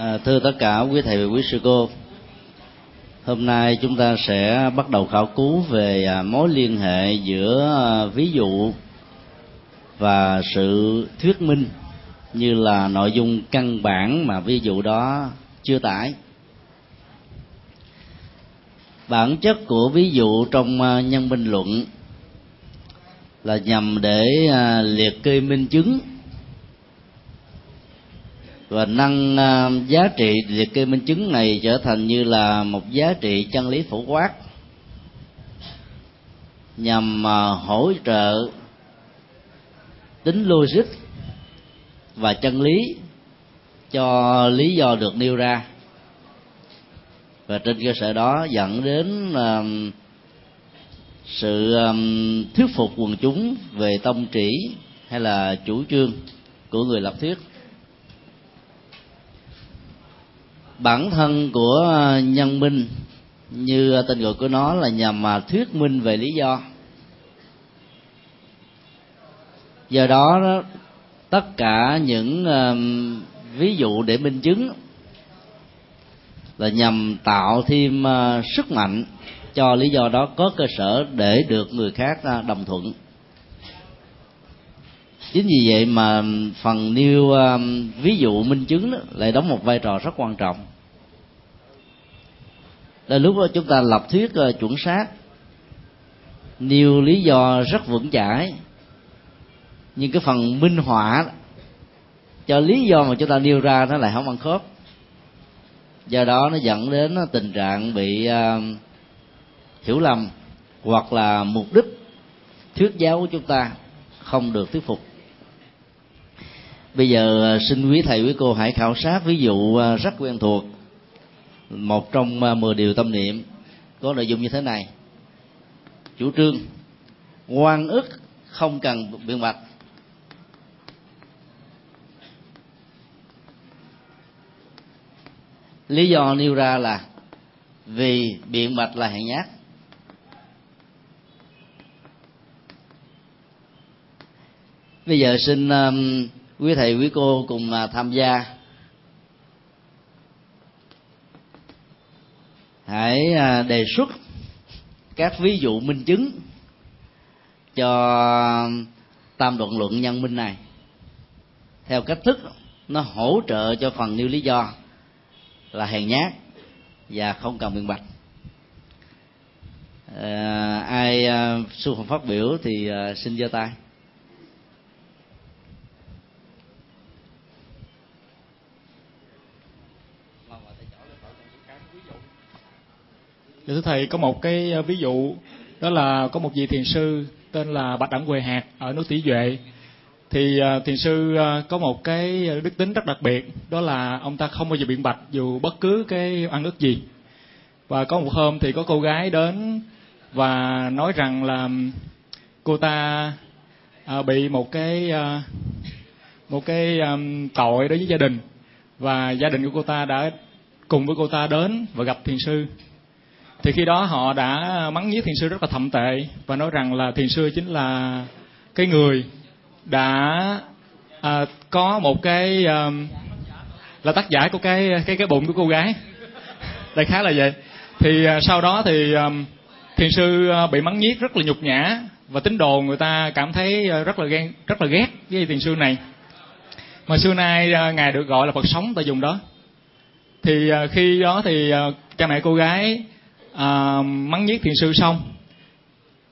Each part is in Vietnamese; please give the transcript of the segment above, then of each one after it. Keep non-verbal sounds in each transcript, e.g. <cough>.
À, thưa tất cả quý thầy và quý sư cô, hôm nay chúng ta sẽ bắt đầu khảo cứu về à, mối liên hệ giữa à, ví dụ và sự thuyết minh như là nội dung căn bản mà ví dụ đó chưa tải. Bản chất của ví dụ trong à, nhân minh luận là nhằm để à, liệt kê minh chứng và nâng uh, à, giá trị liệt kê minh chứng này trở thành như là một giá trị chân lý phổ quát nhằm uh, hỗ trợ tính logic và chân lý cho lý do được nêu ra. Và trên cơ sở đó dẫn đến uh, sự um, thuyết phục quần chúng về tông chỉ hay là chủ trương của người lập thuyết. Bản thân của nhân minh, như tên gọi của nó là nhằm mà thuyết minh về lý do. Do đó tất cả những ví dụ để minh chứng là nhằm tạo thêm ờ, sức mạnh cho lý do đó có cơ sở để được người khác ờ, đồng thuận. Chính vì vậy mà phần nêu ví dụ minh chứng lại đóng một vai trò rất quan trọng là lúc đó chúng ta lập thuyết uh, chuẩn xác. Nhiều lý do rất vững chãi. Nhưng cái phần minh họa cho lý do mà chúng ta nêu ra nó lại không ăn khớp. Do đó nó dẫn đến ờ, tình trạng bị uh, hiểu lầm hoặc là mục đích thuyết giáo của chúng ta không được thuyết phục. Bây giờ xin quý thầy quý cô hãy khảo sát ví dụ rất quen thuộc một trong à, mười điều tâm niệm có nội dung như thế này. Chủ trương quan ức không cần biện bạch. Lý do nêu ra là vì biện bạch là hèn nhát. Bây giờ xin um, quý thầy quý cô cùng uh, tham gia hãy à, đề xuất các ví dụ minh chứng cho tam đoạn luận nhân minh này. Theo cách thức nó hỗ trợ cho phần nêu lý do là hèn nhát và không cần biện bạch. À, ai à, xu phát biểu thì à, xin giơ tay. Dạ thưa thầy, có một cái ờ, ví dụ, đó là có một vị thiền sư tên là Bạch Đẳng quỳ Hạt ở núi Tỷ Duệ. Thì ờ, thiền sư ờ, có một cái đức tính rất đặc biệt, đó là ông ta không bao giờ biện bạch dù bất cứ cái ăn ức gì. Và có một hôm thì có cô gái đến và nói rằng là cô ta bị một cái một cái tội đối với gia đình. Và gia đình của cô ta đã cùng với cô ta đến và gặp thiền sư thì khi đó họ đã mắng nhiếc thiền sư rất là thậm tệ và nói rằng là thiền sư chính là cái người đã à, có một cái à, là tác giả của cái cái cái bụng của cô gái. <laughs> Đại khá là vậy. Thì à, sau đó thì à, thiền sư à, bị mắng nhiếc rất là nhục nhã và tín đồ người ta cảm thấy à, rất là ghen rất là ghét với thiền sư này. Mà xưa nay à, ngài được gọi là phật sống tại dùng đó. Thì à, khi đó thì à, cha mẹ cô gái à, mắng nhiếc thiền sư xong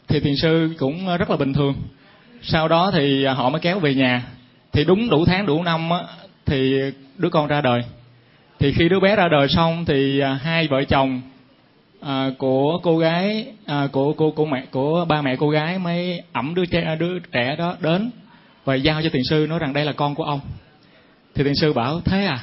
thì thiền sư cũng rất là bình thường. Sau đó thì họ mới kéo về nhà. Thì đúng đủ tháng đủ năm á, thì đứa con ra đời. Thì khi đứa bé ra đời xong thì à, hai vợ chồng à, của cô gái à, của cô cô mẹ của ba mẹ cô gái mới ẩm đứa trẻ đứa trẻ đó đến và giao cho thiền sư nói rằng đây là con của ông. Thì thiền sư bảo thế à?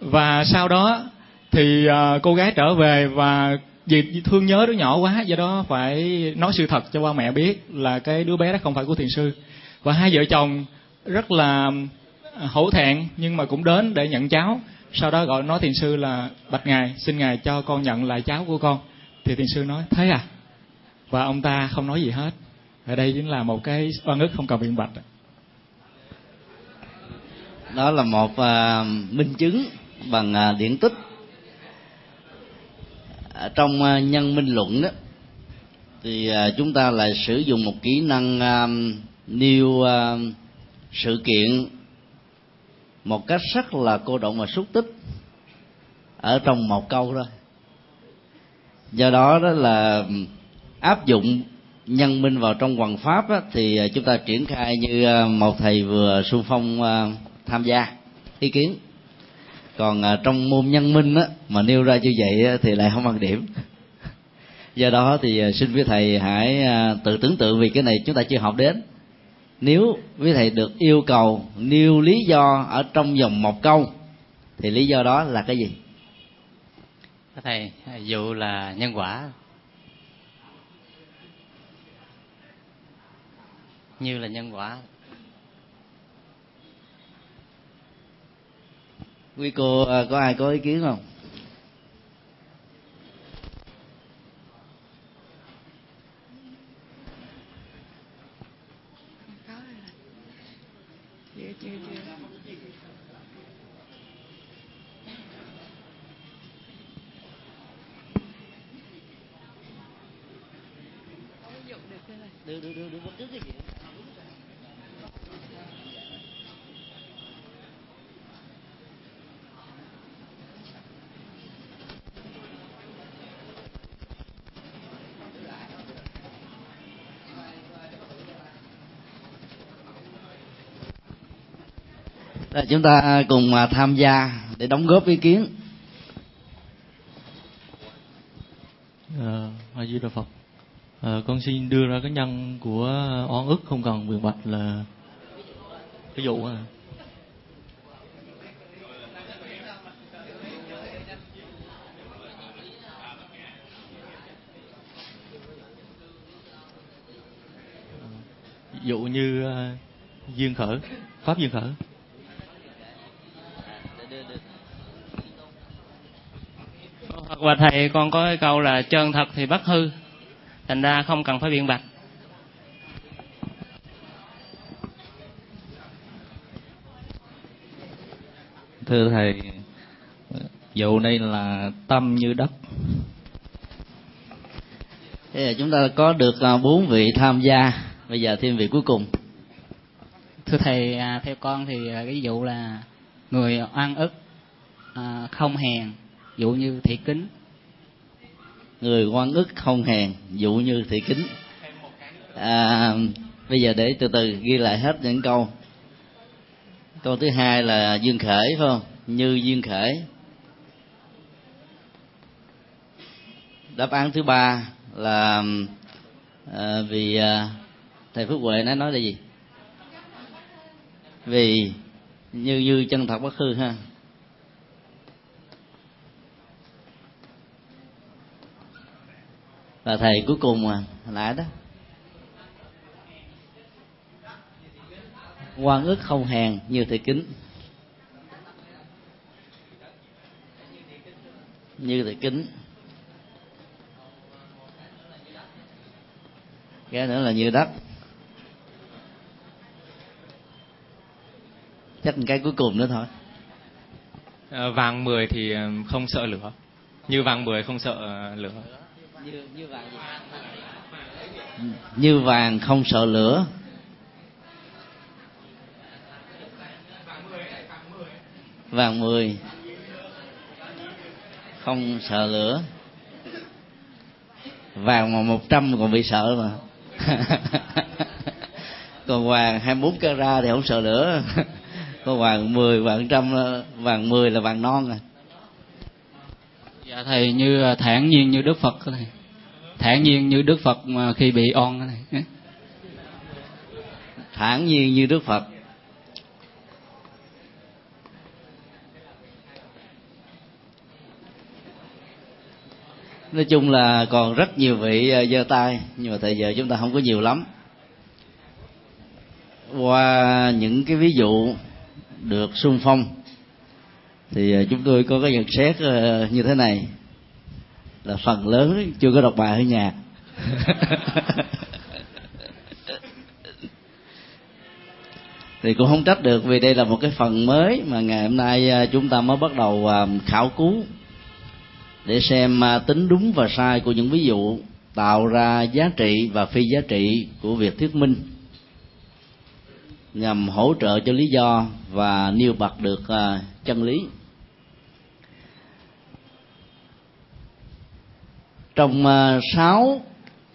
Và sau đó thì uh, cô gái trở về và vì thương nhớ đứa nhỏ quá do đó phải nói sự thật cho ba mẹ biết là cái đứa bé đó không phải của thiền sư. Và hai vợ chồng rất là à, hổ thẹn nhưng mà cũng đến để nhận cháu. Sau đó gọi nói thiền sư là bạch ngài xin ngài cho con nhận lại cháu của con. Thì thiền sư nói thế à? Và ông ta không nói gì hết. Ở đây chính là một cái oan ức không cần biện bạch đó là một uh, minh chứng bằng uh, điển tích ở trong à, nhân minh luận đó thì à, chúng ta lại sử dụng một kỹ năng à, nêu sự kiện một cách rất là cô động và xúc tích ở trong một câu thôi do đó đó là áp dụng nhân minh vào trong hoàng pháp á, thì chúng ta triển khai như một thầy vừa xung phong tham gia ý kiến còn à, trong môn nhân minh á, mà nêu ra như vậy thì lại không ăn điểm. Do đó thì à, xin quý thầy hãy à, tự tưởng tượng vì cái này chúng ta chưa học đến. Nếu quý thầy được yêu cầu nêu lý do ở trong vòng một câu thì lý do đó là cái gì? Thầy dụ là nhân quả như là nhân quả quý cô à, có ai có ý kiến không? Được được được được bất cứ cái gì là chúng ta cùng à, tham gia để đóng góp ý kiến. À, A di đà phật. À, con xin đưa ra cái nhân của oan ức không cần biện bạch là ví dụ à. ví dụ như uh, duyên khởi pháp duyên khởi. Hoặc là thầy con có cái câu là chân thật thì bất hư. Thành ra không cần phải biện bạch. Thưa thầy dụ này là tâm như đất. Thế là chúng ta có được à, bốn vị tham gia. Bây giờ thêm vị cuối cùng. Thưa thầy à, theo con thì à, ví dụ là người oan ức không hèn dụ như thị kính. Người quan ức không hèn dụ như thị kính. À, bây giờ để từ từ ghi lại hết những câu. Câu thứ hai là dương khởi phải không? Như duyên khởi. Đáp án thứ ba là à, vì à, thầy phước huệ nói nói là gì? Vì như như chân thật bất hư ha. Và thầy cuối cùng mà nãy đó. Quan ức không hèn như thầy kính. Như thầy kính. Cái nữa là như đất chắc một cái cuối cùng nữa thôi. À, vàng mười thì ờ, không sợ lửa. Như vàng mười không sợ ờ, lửa như như vàng gì? Ừ. như vàng không sợ lửa. Vàng mười. Không sợ lửa. Vàng mà một trăm còn bị sợ mà. <laughs> Còn vàng hai bốn carat thì không sợ lửa. Còn vàng mười, vàng trăm, vàng mười là vàng non à dạ thầy, như thản nhiên như đức phật thầy. Thản nhiên như đức phật mà khi bị on này thản nhiên như đức phật. Nói chung là còn rất nhiều vị ờ, giơ tay, nhưng mà thời giờ chúng ta không có nhiều lắm. Qua những cái ví dụ được sung phong thì ờ, chúng tôi có cái nhận xét ờ, như thế này. Là phần lớn chưa có đọc bài ở nhà. <laughs> Thì cũng không trách được vì đây là một cái phần mới mà ngày hôm nay ờ, chúng ta mới bắt đầu khảo cứu để xem tính đúng và sai của những ví dụ tạo ra giá trị và phi giá trị của việc thuyết minh nhằm hỗ trợ cho lý do và nêu bật được chân lý. Trong à, sáu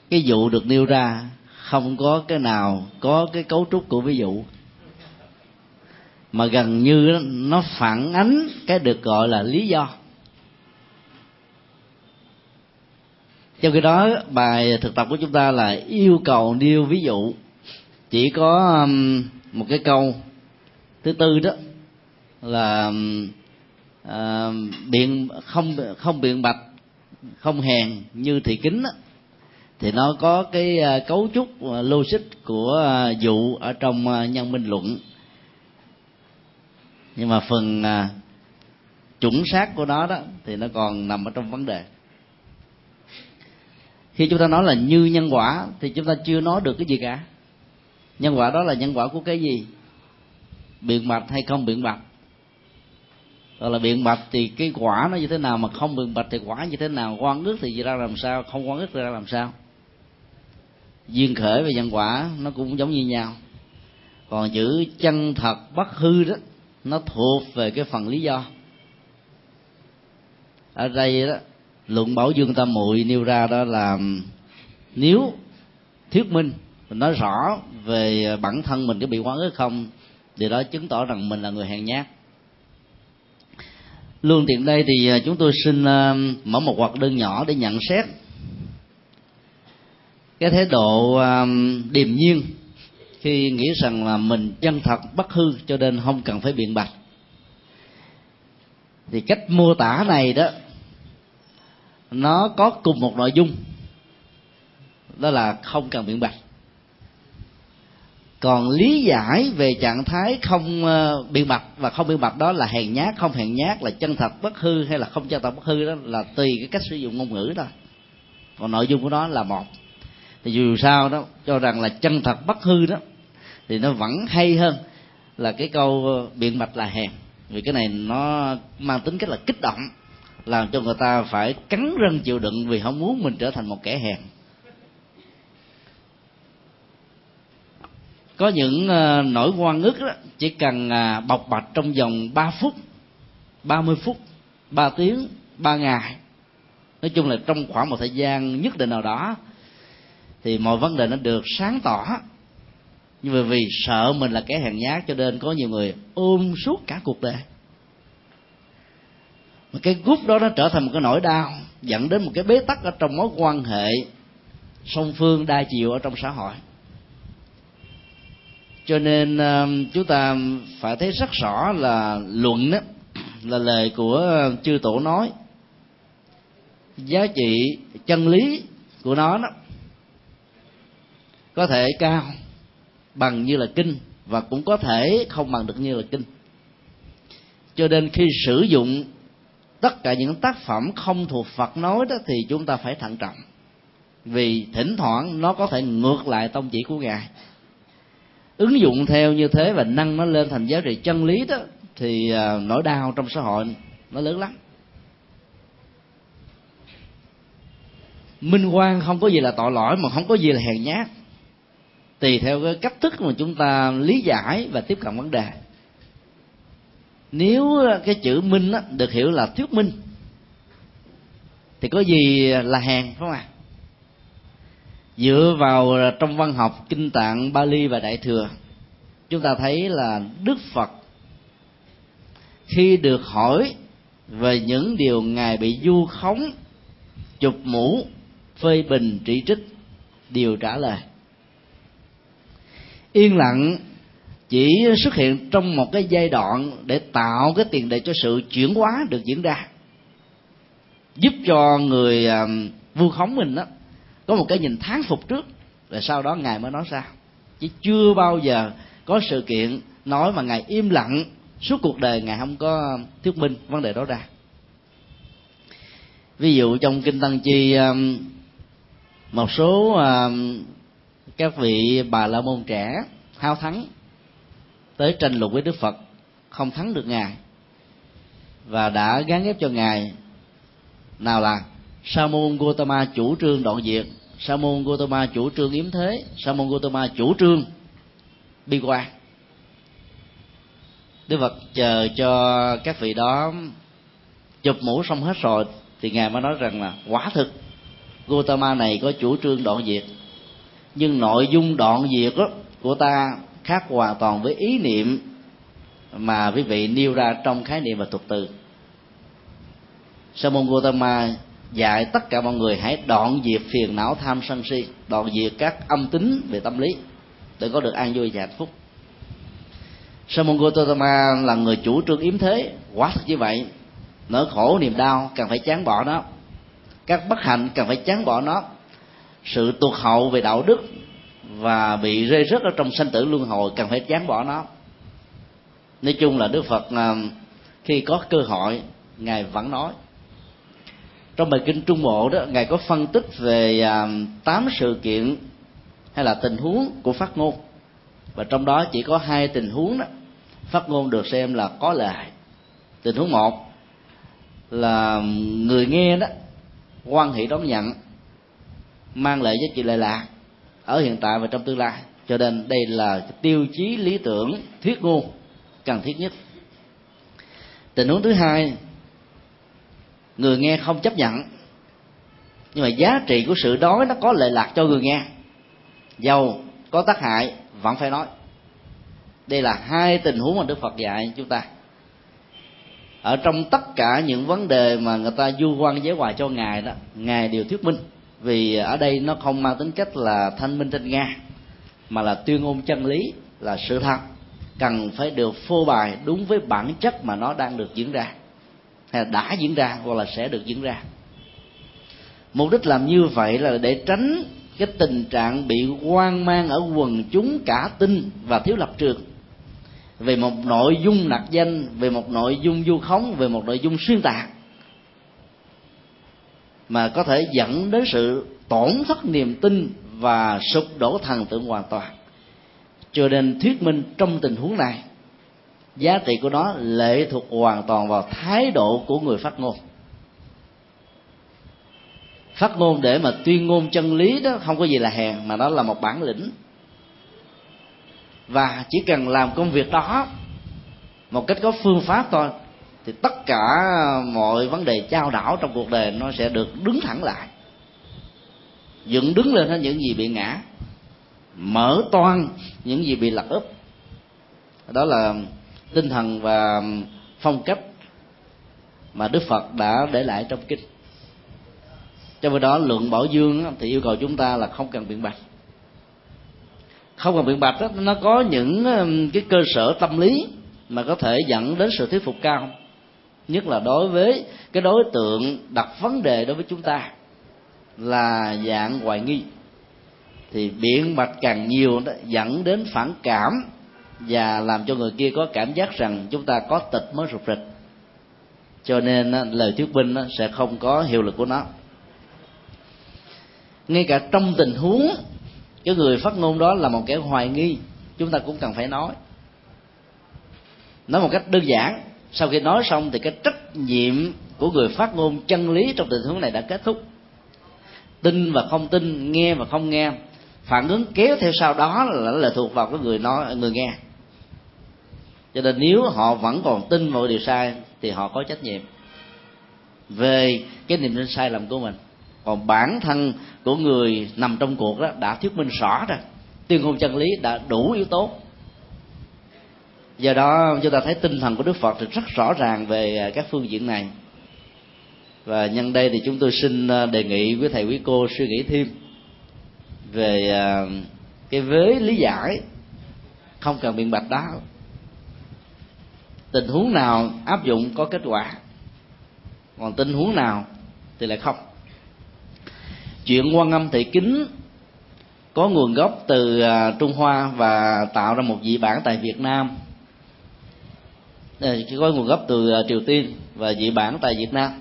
cái vụ được nêu ra không có cái nào có cái cấu trúc của ví dụ. Mà gần như nó phản ánh cái được gọi là lý do. Trong khi đó bài thực tập của chúng ta là yêu cầu nêu ví dụ. Chỉ có một cái câu thứ tư đó là à, biện không không biện bạch không hèn như thị kính đó, thì nó có cái à, cấu trúc à, logic của à, dụ ở trong nhân minh luận. Nhưng mà phần chuẩn xác của nó đó thì nó còn nằm ở trong vấn đề. Khi chúng ta nói là như nhân quả thì chúng ta chưa nói được cái gì cả. Nhân quả đó là nhân quả của cái gì? Biện bạch hay không biện bạch? Gọi là biện bạch thì cái quả nó như thế nào mà không biện bạch thì quả như thế nào? Quan ước thì ra làm sao? Không quan ước thì ra làm sao? Duyên khởi và nhân quả nó cũng giống như nhau. Còn chữ chân thật bất hư đó, nó thuộc về cái phần lý do. Ở đây đó, luận bảo dương tam muội nêu ra đó là nếu thuyết minh mình nói rõ về bản thân mình có bị quán ức không, thì đó chứng tỏ rằng mình là người hèn nhát luôn tiện đây thì à, chúng tôi xin à, mở một hoạt đơn nhỏ để nhận xét cái thái độ à, điềm nhiên khi nghĩ rằng là mình chân thật, bất hư cho nên không cần phải biện bạch. Thì cách mô tả này đó, nó có cùng một nội dung, đó là không cần biện bạch còn lý giải về trạng thái không ờ, biện bạch và không biện bạch đó là hèn nhát, không hèn nhát, là chân thật bất hư hay là không chân thật bất hư đó là tùy cái cách sử dụng ngôn ngữ thôi. Còn nội dung của nó là một. Thì dù sao đó, cho rằng là chân thật bất hư đó, thì nó vẫn hay hơn là cái câu ờ, biện bạch là hèn. Vì cái này nó mang tính cách là kích động, làm cho người ta phải cắn răng chịu đựng vì không muốn mình trở thành một kẻ hèn. Có những uh, nỗi quan ức đó chỉ cần uh, bộc bạch trong vòng 3 phút 30 phút 3 tiếng 3 ngày. Nói chung là trong khoảng một thời gian nhất định nào đó thì mọi vấn đề nó được sáng tỏ. Nhưng mà vì sợ mình là kẻ hèn nhát cho nên có nhiều người ôm suốt cả cuộc đời. Mà cái gút đó nó trở thành một cái nỗi đau dẫn đến một cái bế tắc ở trong mối quan hệ song phương đa chiều ở trong xã hội cho nên ờ, chúng ta phải thấy rất rõ là luận đó <clears throat> là lời của chư tổ nói. Giá trị chân lý của nó đó có thể cao bằng như là kinh và cũng có thể không bằng được như là kinh. Cho nên khi sử dụng tất cả những tác phẩm không thuộc Phật nói đó thì chúng ta phải thận trọng. Vì thỉnh thoảng nó có thể ngược lại tông chỉ của ngài ứng dụng theo như thế và nâng nó lên thành giá trị chân lý đó thì à, nỗi đau trong xã hội nó lớn lắm. Minh quan không có gì là tội lỗi mà không có gì là hèn nhát. Tùy theo cái cách thức mà chúng ta lý giải và tiếp cận vấn đề. Nếu cái chữ minh á, được hiểu là thuyết minh thì có gì là hèn phải không ạ? à? Dựa vào ờ, trong văn học kinh tạng, bali và đại thừa, chúng ta thấy là đức phật, khi được hỏi về những điều ngài bị du khống, chụp mũ, phê bình chỉ trích, đều trả lời. Yên lặng chỉ xuất hiện trong một cái giai đoạn để tạo cái tiền đề cho sự chuyển hóa được diễn ra, giúp cho người ờ, vu khống mình đó có một cái nhìn tháng phục trước, rồi sau đó ngài mới nói ra. Chứ chưa bao giờ có sự kiện nói mà ngài im lặng suốt cuộc đời ngài không có thuyết minh vấn đề đó ra. Ví dụ trong kinh tăng chi um, một số um, các vị bà la môn trẻ hao thắng tới tranh luận với đức phật, không thắng được ngài và đã gán ghép cho ngài. Nào là sa môn gotama chủ trương đoạn diệt sa môn gotama chủ trương yếm thế. Sa môn gotama chủ trương bi quan đức phật chờ cho các vị đó chụp mũ xong hết rồi thì ngài mới nói rằng là quả thực Gotama này có chủ trương đoạn diệt. Nhưng nội dung đoạn diệt đó, của ta khác hoàn toàn với ý niệm mà quý vị nêu ra trong khái niệm và thuật từ. Sa môn Gotama dạy tất cả mọi người hãy đoạn diệt phiền não tham sân si, đoạn diệt các âm tính về tâm lý, để có được an vui và hạnh phúc. Sa môn Gotama là người chủ trương yếm thế quá thật như vậy. Nỗi khổ, niềm đau cần phải chán bỏ nó. Các bất hạnh cần phải chán bỏ nó. Sự tuột hậu về đạo đức và bị rơi rớt ở trong sanh tử luân hồi cần phải chán bỏ nó. Nói chung là đức phật à, khi có cơ hội, ngài vẫn nói trong bài kinh trung bộ đó, ngài có phân tích về à, tám sự kiện hay là tình huống của phát ngôn. Và trong đó chỉ có hai tình huống đó, phát ngôn được xem là có lợi tình huống một là người nghe đó, quan hệ đón nhận, mang lại giá trị lệ lạc ở hiện tại và trong tương lai. Cho nên đây là tiêu chí lý tưởng, thuyết ngôn cần thiết nhất. Tình huống thứ hai người nghe không chấp nhận. Nhưng mà giá trị của sự đói nó có lệ lạc cho người nghe. Giàu có tác hại, vẫn phải nói. Đây là hai tình huống mà đức phật dạy chúng ta. Ở trong tất cả những vấn đề mà người ta du quan giới hòa cho ngài đó, ngài đều thuyết minh. Vì ở đây nó không mang tính cách là thanh minh trên nga, mà là tuyên ngôn chân lý, là sự thật. Cần phải được phô bày đúng với bản chất mà nó đang được diễn ra hay là đã diễn ra hoặc là sẽ được diễn ra. Mục đích làm như vậy là để tránh cái tình trạng bị hoang mang ở quần chúng cả tin và thiếu lập trường. Về một nội dung nặc danh, về một nội dung du khống, về một nội dung xuyên tạc. Mà có thể dẫn đến sự tổn thất niềm tin và sụp đổ thần tượng hoàn toàn. Cho nên thuyết minh trong tình huống này giá trị của nó lệ thuộc hoàn toàn vào thái độ của người phát ngôn. Phát ngôn để mà tuyên ngôn chân lý đó không có gì là hèn, mà nó là một bản lĩnh. Và chỉ cần làm công việc đó, một cách có phương pháp thôi, thì tất cả mọi vấn đề trao đảo trong cuộc đời nó sẽ được đứng thẳng lại. Dựng đứng lên hết những gì bị ngã, mở toan những gì bị lật úp. Đó là tinh thần và phong cách mà đức phật đã để lại trong kinh. Trong khi đó lượng bảo dương thì yêu cầu chúng ta là không cần biện bạch. Không cần biện bạch đó, nó có những cái cơ sở tâm lý mà có thể dẫn đến sự thuyết phục cao. Nhất là đối với cái đối tượng đặt vấn đề đối với chúng ta là dạng hoài nghi. Thì biện bạch càng nhiều đó dẫn đến phản cảm và làm cho người kia có cảm giác rằng chúng ta có tịch mới rụt rịch. Cho nên lời thuyết minh sẽ không có hiệu lực của nó. Ngay cả trong tình huống, cái người phát ngôn đó là một kẻ hoài nghi, chúng ta cũng cần phải nói. Nói một cách đơn giản, sau khi nói xong thì cái trách nhiệm của người phát ngôn chân lý trong tình huống này đã kết thúc. Tin và không tin, nghe và không nghe, phản ứng kéo theo sau đó là lệ thuộc vào cái người nói, người nghe cho nên nếu họ vẫn còn tin vào điều sai, thì họ có trách nhiệm về cái niềm tin sai lầm của mình. Còn bản thân của người nằm trong cuộc đó đã thuyết minh rõ rồi. Tuyên ngôn chân lý đã đủ yếu tố. Do đó, chúng ta thấy tinh thần của đức phật thì rất rõ ràng về à, các phương diện này. Và nhân đây thì chúng tôi xin à, đề nghị với thầy quý cô suy nghĩ thêm về à, cái vế lý giải không cần biện bạch đó tình huống nào áp dụng có kết quả? Còn tình huống nào thì lại không? Chuyện quan âm thị kính có nguồn gốc từ à, trung hoa và tạo ra một dị bản tại việt nam. Có nguồn gốc từ à, triều tiên và dị bản tại việt nam.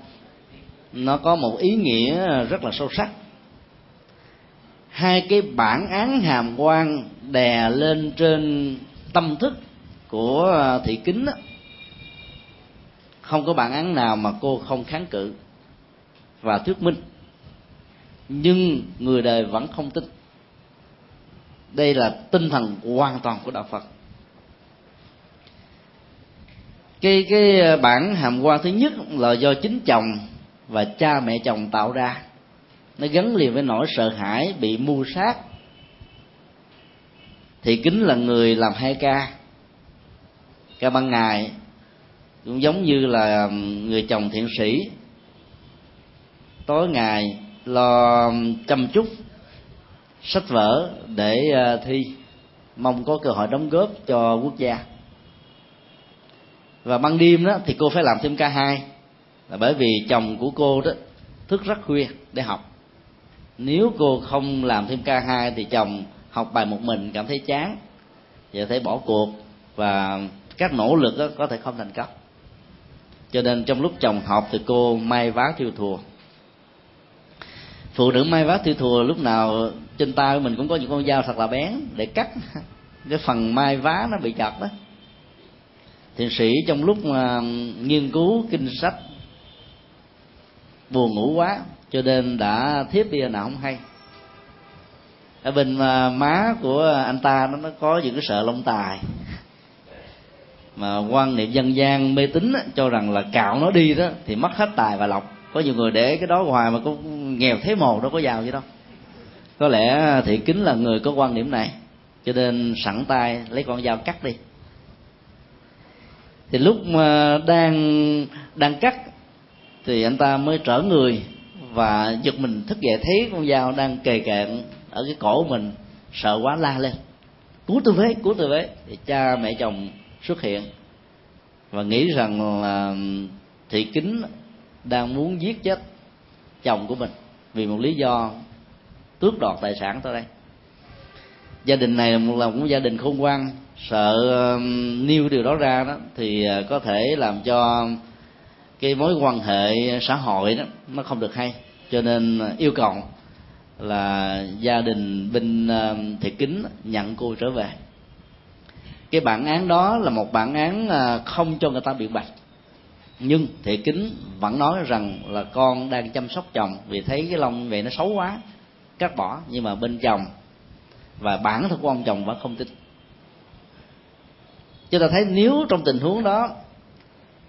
Nó có một ý nghĩa rất là sâu sắc. Hai cái bản án hàm quan đè lên trên tâm thức của à, thị kính đó, không có bản án nào mà cô không kháng cự và thuyết minh. Nhưng người đời vẫn không tin. Đây là tinh thần hoàn toàn của đạo phật. Cái cái bản hàm quan thứ nhất là do chính chồng và cha mẹ chồng tạo ra. Nó gắn liền với nỗi sợ hãi bị mưu sát. Thì kính là người làm hai ca. Ca ban ngày cũng giống như là người chồng thiện sĩ. Tối ngày lo chăm chút, sách vở để ờ, thi. Mong có cơ hội đóng góp cho quốc gia. Và ban đêm đó thì cô phải làm thêm ca hai. Là bởi vì chồng của cô đó thức rất khuya để học. Nếu cô không làm thêm ca hai thì chồng học bài một mình cảm thấy chán. Và thấy bỏ cuộc và các nỗ lực đó có thể không thành công cho nên trong lúc chồng học thì cô may vá thiêu thùa. Phụ nữ may vá thiêu thùa lúc nào trên tay của mình cũng có những con dao thật là bén để cắt. <laughs> Cái phần may vá nó bị chặt đó. Thiền sĩ trong lúc mà nghiên cứu kinh sách buồn ngủ quá, cho nên đã thiếp đi nào không hay. Ở bên à, má của anh ta nó nó có những cái sợ lông tài mà quan niệm dân gian mê tín cho rằng là cạo nó đi đó, thì mất hết tài và lộc. Có nhiều người để cái đó hoài mà cũng nghèo thế mồ đâu có giàu gì đâu. Có lẽ thị kính là người có quan điểm này, cho nên sẵn tay lấy con dao cắt đi. Thì lúc mà đang đang cắt, thì anh ta mới trở người và giật mình thức dậy thấy con dao đang kề cạn ở cái cổ mình, sợ quá la lên. Cứu tôi với, cứu tôi với! Thì cha mẹ chồng xuất hiện. Và nghĩ rằng là thị kính đang muốn giết chết chồng của mình vì một lý do tước đoạt tài sản tới đây. Gia đình này là một là gia đình khôn ngoan, sợ um, nêu điều đó ra đó thì à, có thể làm cho cái mối quan hệ xã hội đó nó không được hay. Cho nên yêu cầu là gia đình bên um, thiệt kính nhận cô trở về cái bản án đó là một bản án à, không cho người ta biện bạch. Nhưng thị kính vẫn nói rằng là con đang chăm sóc chồng vì thấy cái lông vậy nó xấu quá cắt bỏ. Nhưng mà bên chồng và bản thân của ông chồng vẫn không tin. Chúng ta thấy nếu trong tình huống đó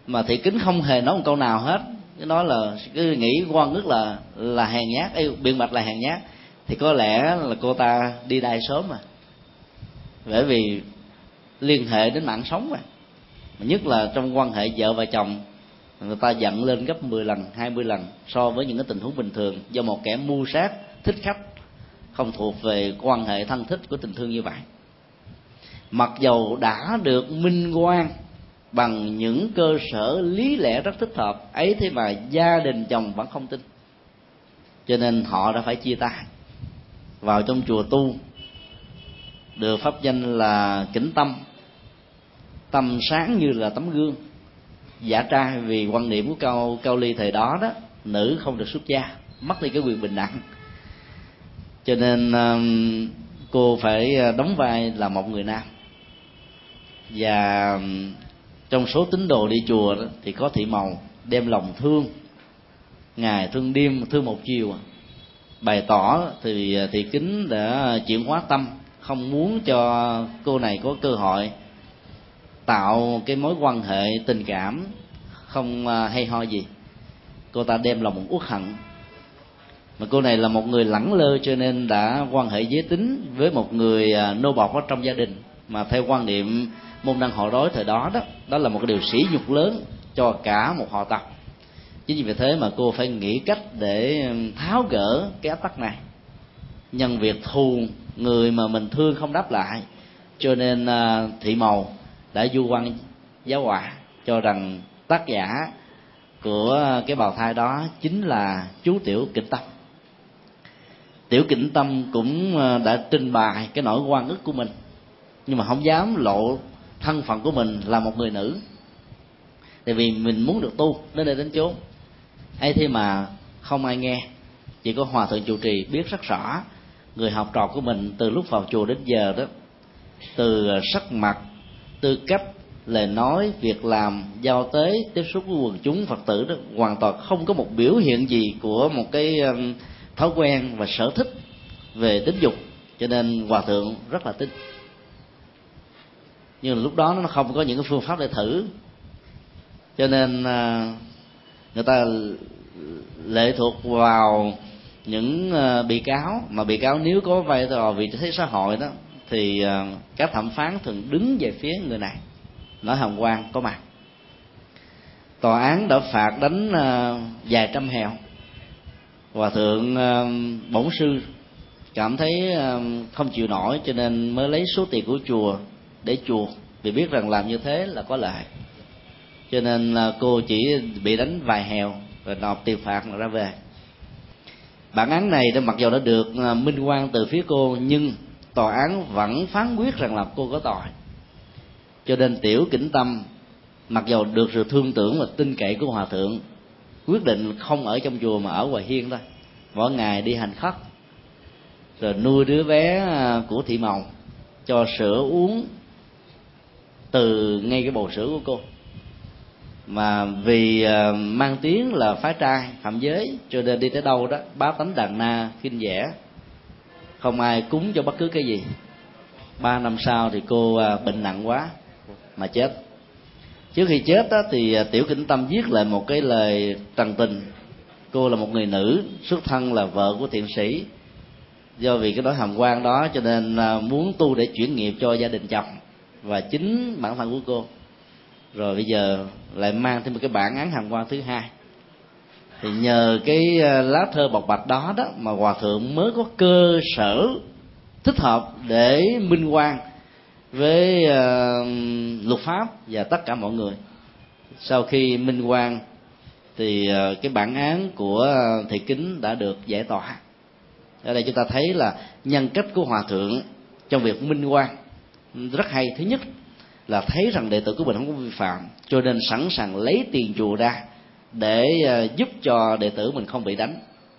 mà thị kính không hề nói một câu nào hết cứ nói là cứ nghĩ quan ước là là hèn nhát Ê, biện bạch là hèn nhát thì có lẽ là cô ta đi đai sớm mà. Bởi vì liên hệ đến mạng sống mà. Nhất là trong quan hệ vợ và chồng, người ta giận lên gấp 10 lần 20 lần so với những cái tình huống bình thường do một kẻ mưu sát, thích khách, không thuộc về quan hệ thân thích của tình thương như vậy. Mặc dầu đã được minh quan bằng những cơ sở lý lẽ rất thích hợp, ấy thế mà gia đình chồng vẫn không tin. Cho nên họ đã phải chia tay, vào trong chùa tu. Được pháp danh là kính tâm tầm sáng như là tấm gương. Dạ Giả trai vì quan niệm của cao cao ly thời đó đó nữ không được xuất gia mất đi cái quyền bình đẳng. Cho nên um, cô phải uh, đóng vai là một người nam. Và um, trong số tín đồ đi chùa đó, thì có thị màu đem lòng thương ngày thương đêm thương một chiều. Bày tỏ thì uh, thị kính đã chuyển hóa tâm không muốn cho cô này có cơ hội tạo cái mối quan hệ tình cảm không à, hay ho gì. Cô ta đem lòng một uất hận. Mà cô này là một người lẳng lơ cho nên đã quan hệ giới tính với một người à, nô bọc ở trong gia đình. Mà theo quan niệm môn đăng họ đối thời đó đó đó là một cái điều sỉ nhục lớn cho cả một họ tộc. Chính vì thế mà cô phải nghĩ cách để tháo gỡ cái áp tắc này. Nhân việc thù người mà mình thương không đáp lại, cho nên à, thị màu đã du quan giáo hòa cho rằng tác giả của cái bào thai đó chính là chú tiểu kịch tâm. Tiểu kỉnh tâm cũng ờ, đã trình bày cái nỗi quan ức của mình, nhưng mà không dám lộ thân phận của mình là một người nữ. Tại vì mình muốn được tu, đến đây đến chốn. Ấy thế mà không ai nghe, chỉ có hòa thượng chủ trì biết rất rõ người học trò của mình từ lúc vào chùa đến giờ đó, từ sắc mặt tư cách lời nói việc làm giao tế tiếp xúc với quần chúng phật tử đó, hoàn toàn không có một biểu hiện gì của một cái um, thói quen và sở thích về tính dục, cho nên hòa thượng rất là tin nhưng lúc đó nó không có những cái phương pháp để thử. Cho nên à, người ta lệ thuộc vào những à, bị cáo. Mà bị cáo nếu có vai trò vị trí xã hội đó thì ờ, các thẩm phán thường đứng về phía người này, nói hồng quan có mặt. Tòa án đã phạt đánh ờ, vài trăm heo hòa thượng ờ, bổn sư cảm thấy không chịu nổi cho nên mới lấy số tiền của chùa để chuộc, vì biết rằng làm như thế là có lợi. Cho nên cô chỉ bị đánh vài heo rồi nộp tiền phạt rồi ra về. Bản án này mặc dù đã được minh quan từ phía cô nhưng tòa án vẫn phán quyết rằng là cô có tội. Cho nên tiểu kỉnh tâm, mặc dầu được sự thương tưởng và tin cậy của hòa thượng, quyết định không ở trong chùa mà ở ngoài hiên thôi. Mỗi ngày đi hành khất, rồi nuôi đứa bé à, của thị màu cho sữa uống từ ngay cái bầu sữa của cô. Mà vì à, mang tiếng là phái trai, phạm giới, cho nên đi tới đâu đó, báo tánh đàn na khinh dẻ không ai cúng cho bất cứ cái gì. Ba năm sau thì cô à, bệnh nặng quá mà chết. Trước khi chết đó, thì à, tiểu kinh tâm viết lại một cái lời trần tình. Cô là một người nữ xuất thân là vợ của thiện sĩ. Do vì cái đó hàm quan đó cho nên à, muốn tu để chuyển nghiệp cho gia đình chồng và chính bản thân của cô. Rồi bây giờ lại mang thêm một cái bản án hàm quan thứ hai thì nhờ cái ờ, lá thơ bọc bạch đó đó mà hòa thượng mới có cơ sở thích hợp để minh quan với uh, luật pháp và tất cả mọi người. Sau khi minh quan thì uh, cái bản án của thầy kính đã được giải tỏa. Ở đây chúng ta thấy là nhân cách của hòa thượng trong việc minh quan rất hay. Thứ nhất là thấy rằng đệ tử của mình không có vi phạm cho nên sẵn sàng lấy tiền chùa ra để ờ, giúp cho đệ tử mình không bị đánh.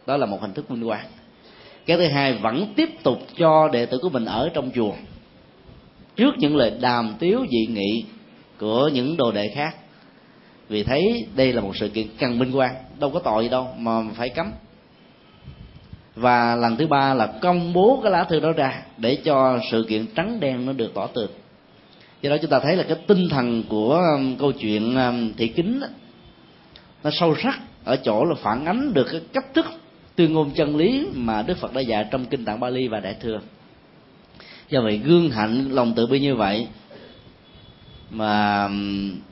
Đó là một hình thức minh quan cái thứ hai vẫn tiếp tục cho đệ tử của mình ở trong chùa. Trước những lời đàm tiếu dị nghị của những đồ đệ khác. Vì thấy đây là một sự kiện cần minh quan đâu có tội gì đâu mà phải cấm. Và lần thứ ba là công bố cái lá thư đó ra để cho sự kiện trắng đen nó được tỏ tường. Do đó chúng ta thấy là cái tinh thần của câu chuyện thị kính đó, nó sâu sắc ở chỗ là phản ánh được cái cách thức tuyên ngôn chân lý mà đức phật đã dạy trong kinh tạng bali và đại thừa. Do vậy, gương hạnh, lòng tự bi như vậy mà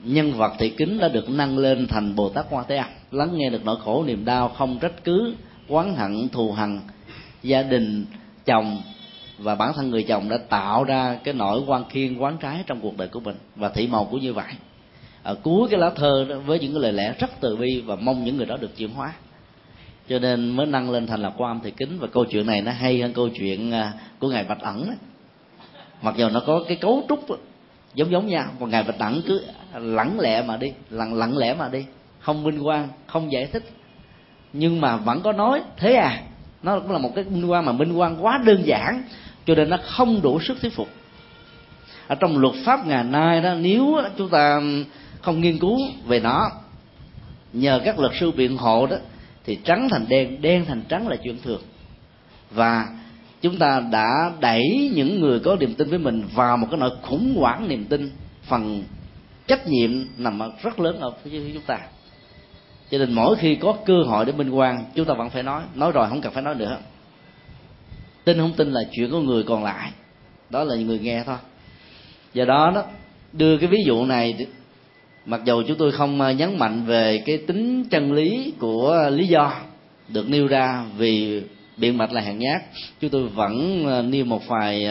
nhân vật thị kính đã được nâng lên thành bồ tát quan thế âm. Lắng nghe được nỗi khổ, niềm đau, không trách cứ, oán hận, thù hằn gia đình, chồng và bản thân người chồng đã tạo ra cái nỗi quan khiên quán trái trong cuộc đời của mình. Và thị màu cũng như vậy ở cuối cái lá thơ đó, với những cái lời lẽ rất từ bi và mong những người đó được chuyển hóa. Cho nên mới nâng lên thành là quan thị kính. Và câu chuyện này nó hay hơn câu chuyện à, của ngài bạch ẩn đó. mặc dù nó có cái cấu trúc giống giống nhau còn ngài bạch ẩn cứ lẳng lẹ mà đi lặng lặng lẽ mà đi. Không minh quan không giải thích. Nhưng mà vẫn có nói thế à nó cũng là một cái minh quan mà minh quan quá đơn giản cho nên nó không đủ sức thuyết phục. Ở trong luật pháp ngày nay đó nếu chúng ta không nghiên cứu về nó. Nhờ các luật sư biện hộ đó, thì trắng thành đen đen thành trắng là chuyện thường. Và chúng ta đã đẩy những người có niềm tin với mình vào một cái nỗi khủng hoảng niềm tin. Phần trách nhiệm nằm rất lớn ở phía chúng ta. Cho nên mỗi khi có cơ hội để minh quan, chúng ta vẫn phải nói nói rồi không cần phải nói nữa. Tin không tin là chuyện của người còn lại. Đó là người nghe thôi. Do đó đó, đưa cái ví dụ này mặc dù chúng tôi không à, nhấn mạnh về cái tính chân lý của lý do được nêu ra vì biện mạch là hạng nhát, chúng tôi vẫn à, nêu một vài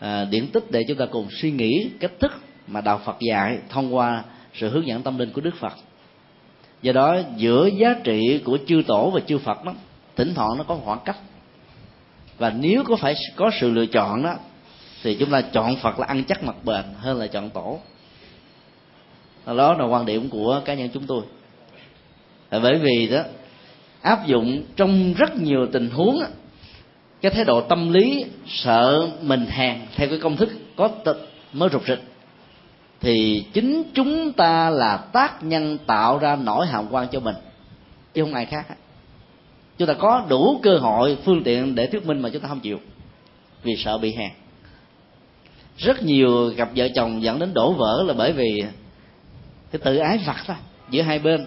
à, điển tích để chúng ta cùng suy nghĩ cách thức mà đạo Phật dạy thông qua sự hướng dẫn tâm linh của Đức Phật. Do đó, giữa giá trị của chư tổ và chư Phật đó, thỉnh thoảng nó có khoảng cách. Và nếu có phải có sự lựa chọn đó, thì chúng ta chọn phật là ăn chắc mặt bền hơn là chọn tổ đó là quan điểm của cá nhân chúng tôi. Là bởi vì đó áp dụng trong rất nhiều tình huống đó, cái thái độ tâm lý sợ mình hàng theo cái công thức có tịch mới rụt rịch thì chính chúng ta là tác nhân tạo ra nỗi hàm quan cho mình chứ không ai khác. Chúng ta có đủ cơ hội phương tiện để thuyết minh mà chúng ta không chịu vì sợ bị hèn rất nhiều cặp vợ chồng dẫn đến đổ vỡ là bởi vì cái tự ái vặt ra giữa hai bên.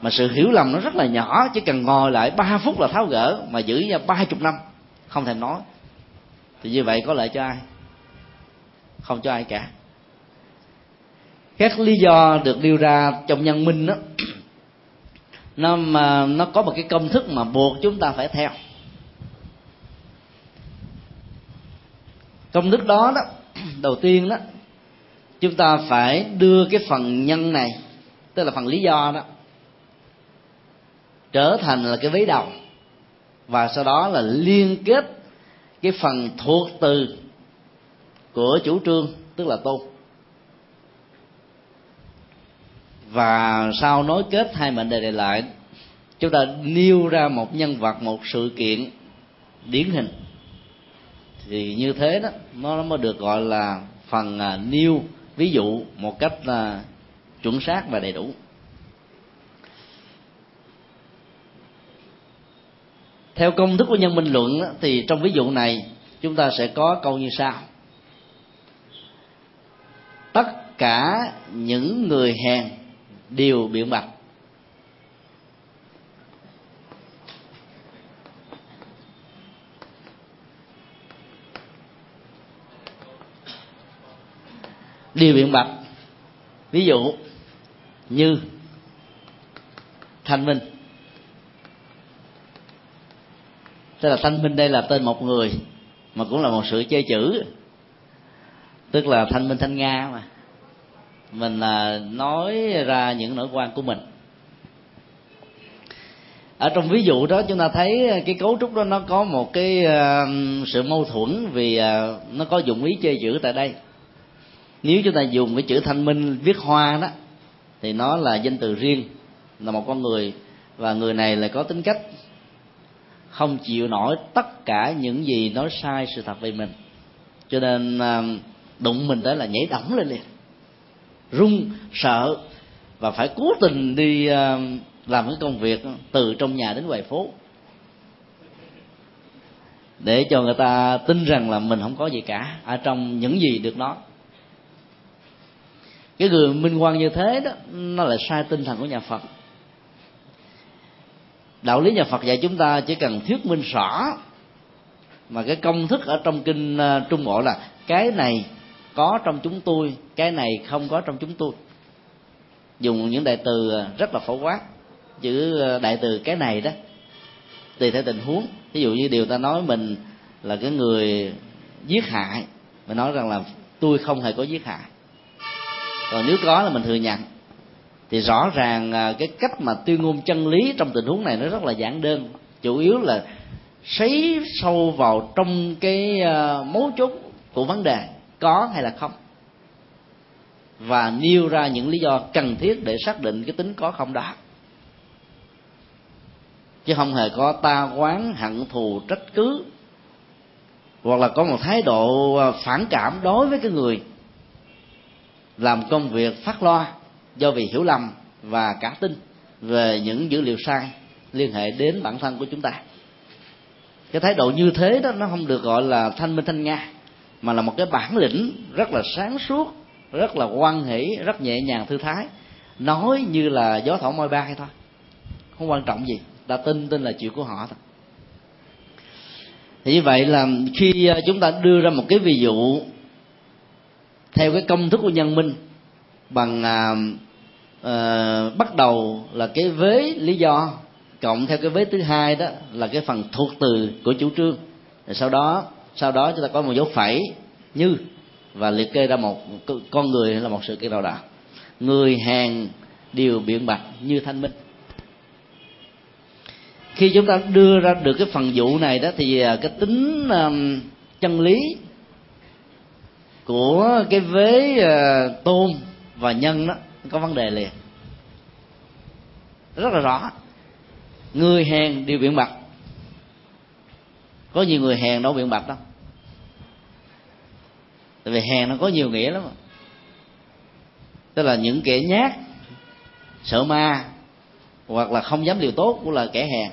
Mà sự hiểu lầm nó rất là nhỏ, chỉ cần ngồi lại ba phút là tháo gỡ, mà giữ ra ba chục năm, không thèm nói. Thì như vậy có lợi cho ai? Không cho ai cả. Các lý do được đưa ra trong nhân minh đó, <clears throat> nó mà, nó có một cái công thức mà buộc chúng ta phải theo. Công thức đó đó, <clears throat> đầu tiên đó chúng ta phải đưa cái phần nhân này tức là phần lý do đó trở thành là cái vế đầu. Và sau đó là liên kết cái phần thuộc từ của chủ trương tức là tôn. Và sau nối kết hai mệnh đề này lại chúng ta nêu ra một nhân vật một sự kiện điển hình. Thì như thế đó nó mới được gọi là phần à, nêu ví dụ một cách là chuẩn xác và đầy đủ. Theo công thức của nhân minh luận thì trong ví dụ này, chúng ta sẽ có câu như sau. Tất cả những người hèn đều biện bạch. Điều biện bạch. Ví dụ như thanh minh. Tức là thanh minh đây là tên một người, mà cũng là một sự chơi chữ. Tức là thanh minh thanh nga mà. Mình là nói ra những nỗi quan của mình. Ở trong ví dụ đó chúng ta thấy cái cấu trúc đó, nó có một cái à, sự mâu thuẫn vì à, nó có dụng ý chơi chữ tại đây nếu chúng ta dùng cái chữ thanh minh, viết hoa đó, thì nó là danh từ riêng, là một con người, và người này là có tính cách không chịu nổi tất cả những gì nói sai sự thật về mình. Cho nên à, đụng mình tới là nhảy đỏng lên liền, run, sợ, và phải cố tình đi à, làm cái công việc từ trong nhà đến ngoài phố. Để cho người ta tin rằng là mình không có gì cả, ở trong những gì được nói cái người minh quan như thế đó, nó lại sai tinh thần của nhà phật. Đạo lý nhà phật dạy chúng ta chỉ cần thuyết minh rõ. Mà cái công thức ở trong kinh à, trung bộ là cái này có trong chúng tôi, cái này không có trong chúng tôi. Dùng những đại từ à, rất là phổ quát. Chữ à, đại từ cái này đó, tùy theo tình huống. Ví dụ như điều ta nói mình là cái người giết hại, mình nói rằng là tôi không hề có giết hại còn nếu có là mình thừa nhận. Thì rõ ràng à, cái cách mà tuyên ngôn chân lý trong tình huống này nó rất là giản đơn. Chủ yếu là sấy sâu vào trong cái à, mấu chốt của vấn đề, có hay là không. Và nêu ra những lý do cần thiết để xác định cái tính có không đó. Chứ không hề có ta quán, hận thù, trách cứ, hoặc là có một thái độ à, phản cảm đối với cái người làm công việc phát loa do vì hiểu lầm và cả tin về những dữ liệu sai liên hệ đến bản thân của chúng ta. Cái thái độ như thế đó, nó không được gọi là thanh minh thanh nga, mà là một cái bản lĩnh rất là sáng suốt, rất là quan hỷ, rất nhẹ nhàng thư thái, nói như là gió thổi môi bay thôi. Không quan trọng gì, ta tin tin là chuyện của họ thôi. Thì như vậy là khi à, chúng ta đưa ra một cái ví dụ theo cái công thức của nhân minh bằng à, à, bắt đầu là cái vế lý do cộng theo cái vế thứ hai đó là cái phần thuộc từ của chủ trương. Rồi sau đó sau đó chúng ta có một dấu phẩy như và liệt kê ra một con người là một sự kiện nào đó người hàng đều biện bạch như thanh minh. Khi chúng ta đưa ra được cái phần dụ này đó thì à, cái tính um, chân lý của cái vế uh, tôn và nhân đó có vấn đề liền. Rất là rõ. Người hèn đều biện bạch. Có nhiều người hèn đâu biện bạch đâu. Tại vì hèn nó có nhiều nghĩa lắm. Tức là những kẻ nhát sợ ma hoặc là không dám điều tốt cũng là kẻ hèn.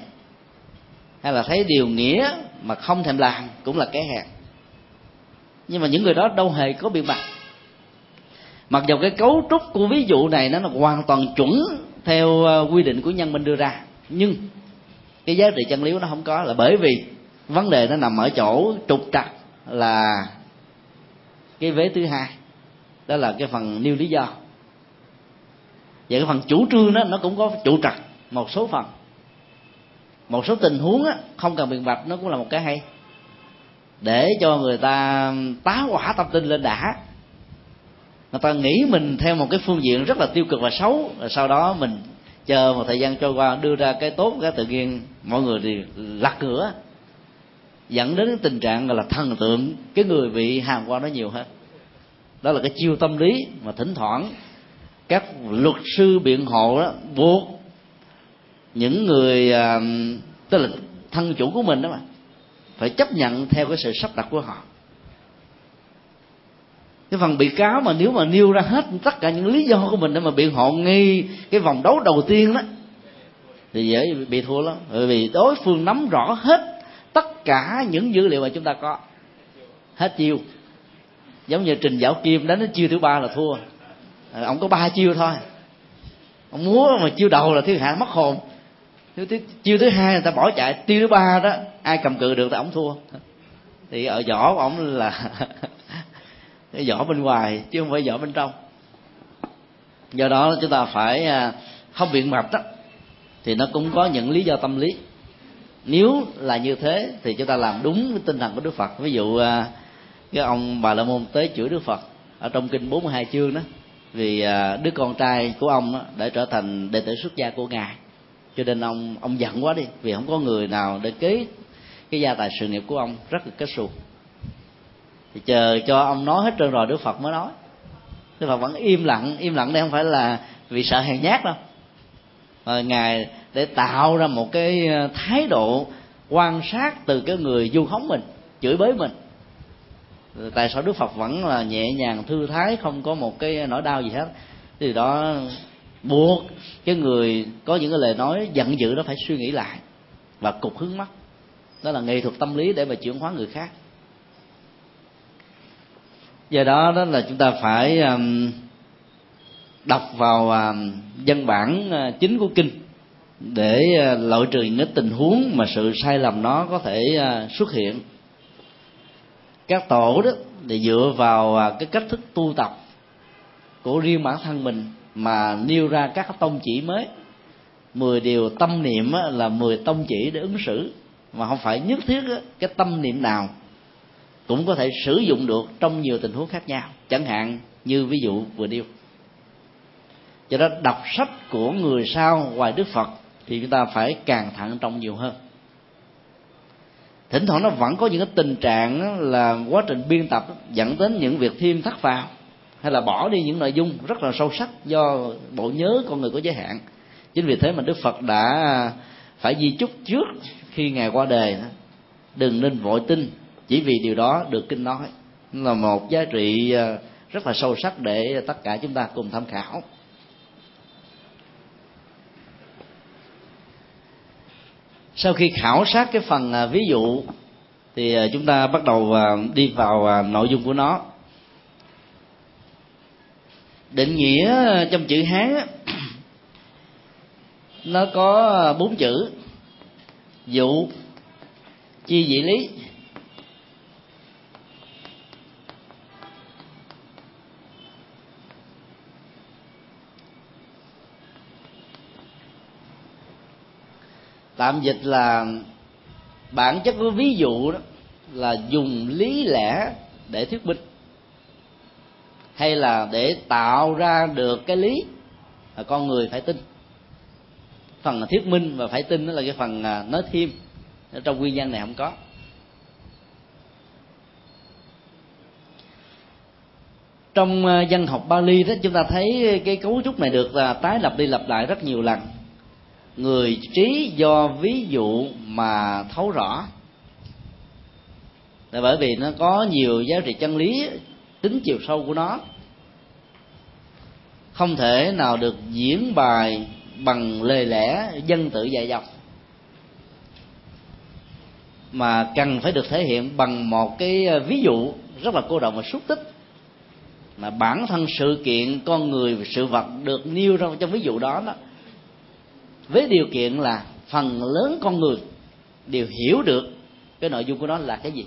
Hay là thấy điều nghĩa mà không thèm làm cũng là kẻ hèn nhưng mà những người đó đâu hề có biện bạch mặc dù cái cấu trúc của ví dụ này nó là hoàn toàn chuẩn theo ờ, quy định của nhân minh đưa ra. Nhưng cái giá trị chân lý nó không có là bởi vì vấn đề nó nằm ở chỗ trục trặc là cái vế thứ hai. Đó là cái phần nêu lý do. Và cái phần chủ trương đó nó cũng có trụ trặc một số phần. Một số tình huống á, không cần biện bạch nó cũng là một cái hay để cho người ta tá hỏa tâm tin lên đã. Người ta nghĩ mình theo một cái phương diện rất là tiêu cực và xấu, rồi sau đó mình chờ một thời gian trôi qua đưa ra cái tốt, cái tự nhiên, mọi người thì lật cửa dẫn đến cái tình trạng là thần tượng, cái người bị hàm qua nó nhiều hơn. Đó là cái chiêu tâm lý mà thỉnh thoảng các luật sư biện hộ đó buộc những người à, tức là thân chủ của mình đó mà phải chấp nhận theo cái sự sắp đặt của họ. Cái phần bị cáo mà nếu mà nêu ra hết tất cả những lý do của mình để mà biện hộ ngay cái vòng đấu đầu tiên đó, thì dễ bị thua lắm. Bởi vì đối phương nắm rõ hết tất cả những dữ liệu mà chúng ta có. Hết chiêu. Giống như trình giáo kim đánh đến chiêu thứ ba là thua. Ờ, ông có ba chiêu thôi. Ông múa mà chiêu đầu là thiên hạ mất hồn chiêu thứ hai người ta bỏ chạy chiêu thứ ba đó, ai cầm cự được thì ổng thua. Thì ở vỏ của ổng là cái <laughs> vỏ bên ngoài, chứ không phải vỏ bên trong. Do đó chúng ta phải à, không biện mập đó. Thì nó cũng có những lý do tâm lý. Nếu là như thế thì chúng ta làm đúng với tinh thần của đức phật. Ví dụ à, cái ông bà la môn tới chửi đức phật ở trong kinh 42 chương đó, vì à, đứa con trai của ông đó đã trở thành đệ tử xuất gia của ngài cho nên ông ông giận quá đi, vì không có người nào để kế cái gia tài sự nghiệp của ông rất là kết xù. Thì chờ cho ông nói hết trơn rồi đức phật mới nói. Đức phật vẫn im lặng im lặng đây không phải là vì sợ hèn nhát đâu. Mà ngài để tạo ra một cái ờ, thái độ quan sát từ cái người du khống mình, chửi bới mình. Tại sao đức phật vẫn là nhẹ nhàng thư thái, không có một cái nỗi đau gì hết. Thì đó buộc cái người có những cái lời nói giận dữ đó phải suy nghĩ lại và cục hướng mắt. Đó là nghệ thuật tâm lý để mà chuyển hóa người khác. Do đó đó là chúng ta phải um, đọc vào um, văn bản uh, chính của kinh để uh, loại trừ những tình huống mà sự sai lầm nó có thể uh, xuất hiện. Các tổ đó để dựa vào uh, cái cách thức tu tập của riêng bản thân mình mà nêu ra các tông chỉ mới. Mười điều tâm niệm là mười tông chỉ để ứng xử, mà không phải nhất thiết cái tâm niệm nào cũng có thể sử dụng được trong nhiều tình huống khác nhau. Chẳng hạn như ví dụ vừa nêu. Cho đó, đọc sách của người sau ngoài đức phật thì chúng ta phải càng thận trọng nhiều hơn. Thỉnh thoảng nó vẫn có những cái tình trạng là quá trình biên tập dẫn đến những việc thêm thắt vào hay là bỏ đi những nội dung rất là sâu sắc do bộ nhớ con người có giới hạn. Chính vì thế mà đức phật đã phải di chúc trước khi ngài qua đời. Đừng nên vội tin chỉ vì điều đó được kinh nói. Là một giá trị à, rất là sâu sắc để tất cả chúng ta cùng tham khảo. Sau khi khảo sát cái phần à, ví dụ, thì à, chúng ta bắt đầu đi vào nội dung của nó định nghĩa trong chữ hán <clears throat> nó có bốn chữ. Dụ, chi dị lý. Tạm dịch là bản chất của ví dụ đó là dùng lý lẽ để thuyết minh hay là để tạo ra được cái lý mà con người phải tin? Phần thuyết minh và phải tin đó là cái phần à, nói thêm. Trong nguyên nhân này không có. Trong à, văn dân học Bali đó, chúng ta thấy cái cấu trúc này được là tái lập đi lặp lại rất nhiều lần. Người trí do ví dụ mà thấu rõ. Là bởi vì nó có nhiều giá trị chân lý tính chiều sâu của nó. Không thể nào được diễn bài bằng lời lẽ dân tự dạy dọc. Mà cần phải được thể hiện bằng một cái ờ, ví dụ rất là cô động và xúc tích. Mà bản thân sự kiện con người và sự vật được nêu ra trong ví dụ đó đó, với điều kiện là phần lớn con người đều hiểu được cái nội dung của nó là cái gì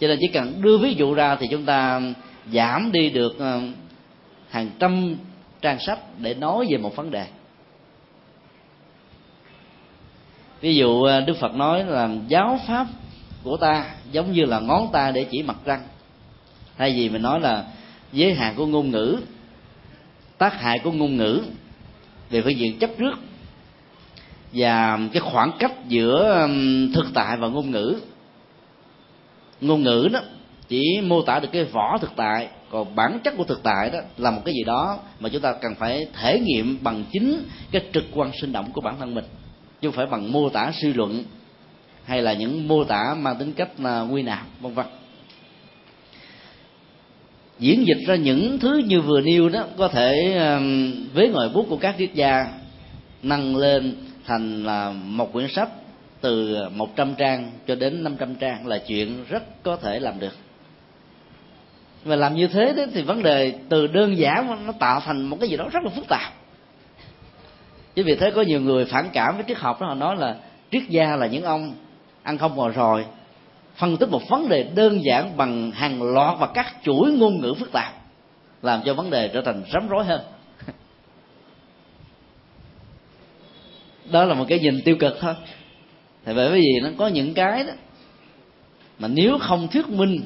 cho nên chỉ cần đưa ví dụ ra thì chúng ta giảm đi được ờ, hàng trăm trang sách để nói về một vấn đề. Ví dụ ờ, đức phật nói là giáo pháp của ta giống như là ngón ta để chỉ mặt trăng. Thay vì mình nói là giới hạn của ngôn ngữ, tác hại của ngôn ngữ về phương diện chấp trước và cái khoảng cách giữa thực tại và ngôn ngữ ngôn ngữ đó chỉ mô tả được cái vỏ thực tại, còn bản chất của thực tại đó là một cái gì đó mà chúng ta cần phải thể nghiệm bằng chính cái trực quan sinh động của bản thân mình. Chứ không phải bằng mô tả suy luận hay là những mô tả mang tính cách là quy nạp vân vân. Diễn dịch ra những thứ như vừa nêu đó có thể à, với ngòi bút của các triết gia, nâng lên thành là một quyển sách từ 100 trang cho đến 500 trang là chuyện rất có thể làm được. Và làm như thế đó thì vấn đề từ đơn giản nó tạo thành một cái gì đó rất là phức tạp. Chứ vì thế có nhiều người phản cảm với triết học đó, họ nói là triết gia là những ông ăn không ngồi rồi, phân tích một vấn đề đơn giản bằng hàng loạt và các chuỗi ngôn ngữ phức tạp, làm cho vấn đề trở thành rắm rối hơn. <laughs> Đó là một cái nhìn tiêu cực thôi thì bởi vì nó có những cái đó. Mà nếu không thuyết minh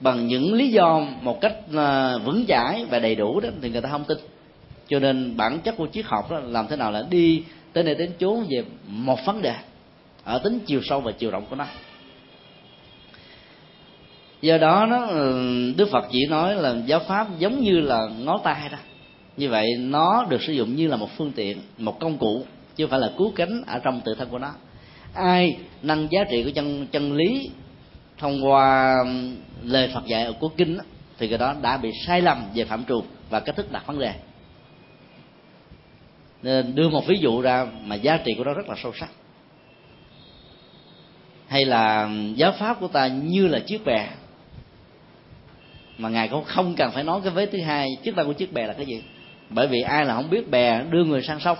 bằng những lý do một cách à, vững chãi và đầy đủ đó, thì người ta không tin. Cho nên bản chất của triết học đó làm thế nào là đi tới nơi đến chốn về một vấn đề ở tính chiều sâu và chiều rộng của nó. Do đó nó ừ, đức phật chỉ nói là giáo pháp giống như là ngó tay đó. Như vậy nó được sử dụng như là một phương tiện, một công cụ, chứ không phải là cứu cánh ở trong tự thân của nó ai nâng giá trị của chân chân lý thông qua lời Phật dạy ở của kinh thì cái đó đã bị sai lầm về phạm trù và cách thức đặt vấn đề. Nên đưa một ví dụ ra mà giá trị của nó rất là sâu sắc. Hay là giáo pháp của ta như là chiếc bè, mà ngài cũng không cần phải nói cái vế thứ hai chức năng của chiếc bè là cái gì? Bởi vì ai là không biết bè đưa người sang sông.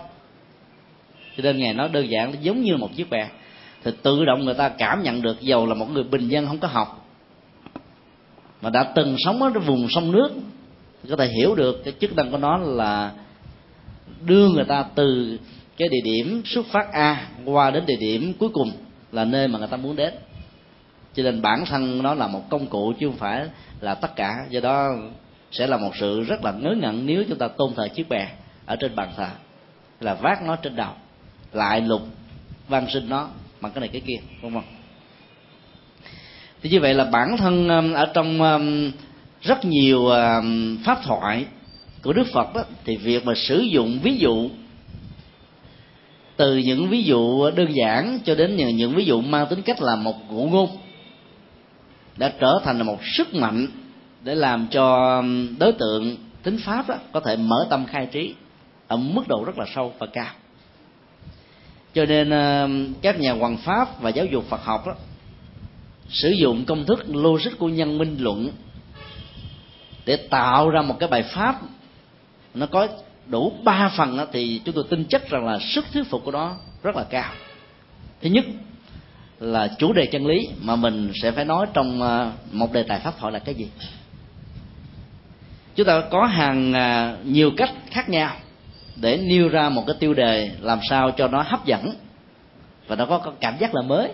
Cho nên ngài nói đơn giản giống như một chiếc bè thì tự động người ta cảm nhận được dầu là một người bình dân không có học. Mà đã từng sống ở cái vùng sông nước, thì có thể hiểu được cái chức năng của nó là đưa người ta từ cái địa điểm xuất phát a qua đến địa điểm cuối cùng là nơi mà người ta muốn đến. Cho nên bản thân nó là một công cụ chứ không phải là tất cả. Do đó sẽ là một sự rất là ngớ ngẩn nếu chúng ta tôn thờ chiếc bè ở trên bàn thờ. Là vác nó trên đầu, lại lục văn sinh nó bằng cái này cái kia vân vân thì như vậy là bản thân um, ở trong um, rất nhiều um, pháp thoại của đức phật đó, thì việc mà sử dụng ví dụ từ những ví dụ đơn giản cho đến những, những ví dụ mang tính cách là một ngụ ngôn đã trở thành là một sức mạnh để làm cho đối tượng tính pháp đó, có thể mở tâm khai trí ở mức độ rất là sâu và cao cho nên ờ, các nhà hoàng pháp và giáo dục phật học đó sử dụng công thức logic của nhân minh luận để tạo ra một cái bài pháp nó có đủ ba phần đó, thì chúng tôi tin chắc rằng là sức thuyết phục của nó rất là cao. Thứ nhất là chủ đề chân lý mà mình sẽ phải nói trong ờ, một đề tài pháp thoại là cái gì? Chúng ta có hàng ờ, nhiều cách khác nhau để nêu ra một cái tiêu đề làm sao cho nó hấp dẫn và nó có cảm giác là mới.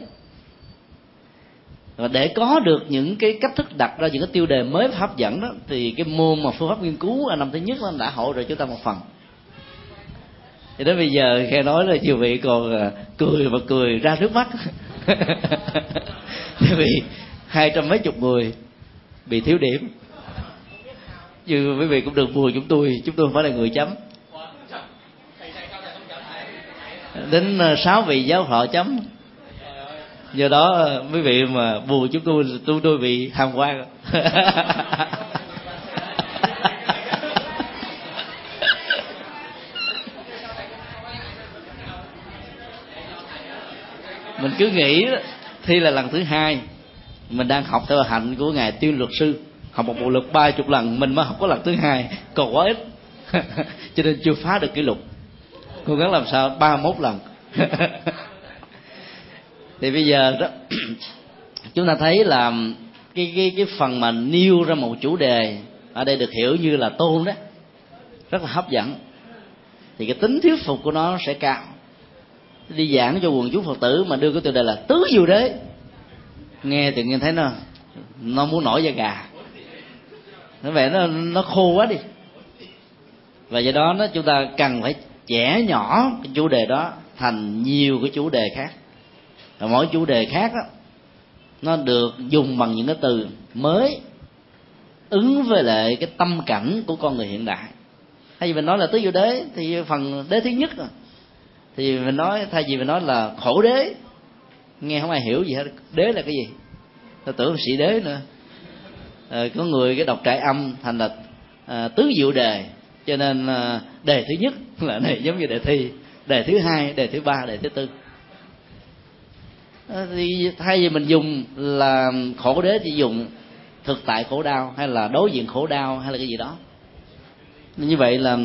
Và để có được những cái cách thức đặt ra những cái tiêu đề mới và hấp dẫn đó, thì cái môn mà phương pháp nghiên cứu năm thứ nhất nó đã hỗ trợ chúng ta một phần. Thì đến bây giờ nghe nói là nhiều vị còn à, cười và cười ra nước mắt. <laughs> Vì hai trăm mấy chục người bị thiếu điểm. Như quý vị cũng đừng buồn, chúng tôi chúng tôi không phải là người chấm đến ờ, sáu vị giáo họ chấm. Do đó ờ, quý vị mà buồn chúng tôi tôi tôi bị hàm quan. <laughs> Mình cứ nghĩ thi là lần thứ hai, mình đang học theo hạnh của ngài tiêu luật sư. Học một bộ luật ba chục lần, mình mới học có lần thứ hai. Còn quá ít. <laughs> Cho nên chưa phá được kỷ lục cố gắng làm sao? Ba mốt lần. <laughs> Thì bây giờ đó chúng ta thấy là cái cái cái phần mà nêu ra một chủ đề ở đây được hiểu như là tôn đó. Rất là hấp dẫn. Thì cái tính thuyết phục của nó sẽ cao. Đi giảng cho quần chúng phật tử mà đưa cái tiêu đề là tứ diệu đế. Nghe tự nhiên thấy nó nó muốn nổi da gà. Nó vẻ nó nó khô quá đi. Và do đó nó chúng ta cần phải chẻ nhỏ cái chủ đề đó thành nhiều cái chủ đề khác. Và mỗi chủ đề khác đó nó được dùng bằng những cái từ mới ứng với lại cái tâm cảnh của con người hiện đại. Thay vì mình nói là tứ diệu đế thì phần đế thứ nhất rồi thì mình nói thay vì mình nói là khổ đế nghe không ai hiểu gì hết. Đế là cái gì? Ta tưởng sĩ đế nữa. À, có người cái đọc trại âm thành là à, tứ diệu đề. Cho nên à, đề thứ nhất là này giống như đề thi đề thứ hai đề thứ ba đề thứ tư. Ờ, thì thay vì mình dùng là khổ đế thì dùng thực tại khổ đau hay là đối diện khổ đau hay là cái gì đó. Như vậy là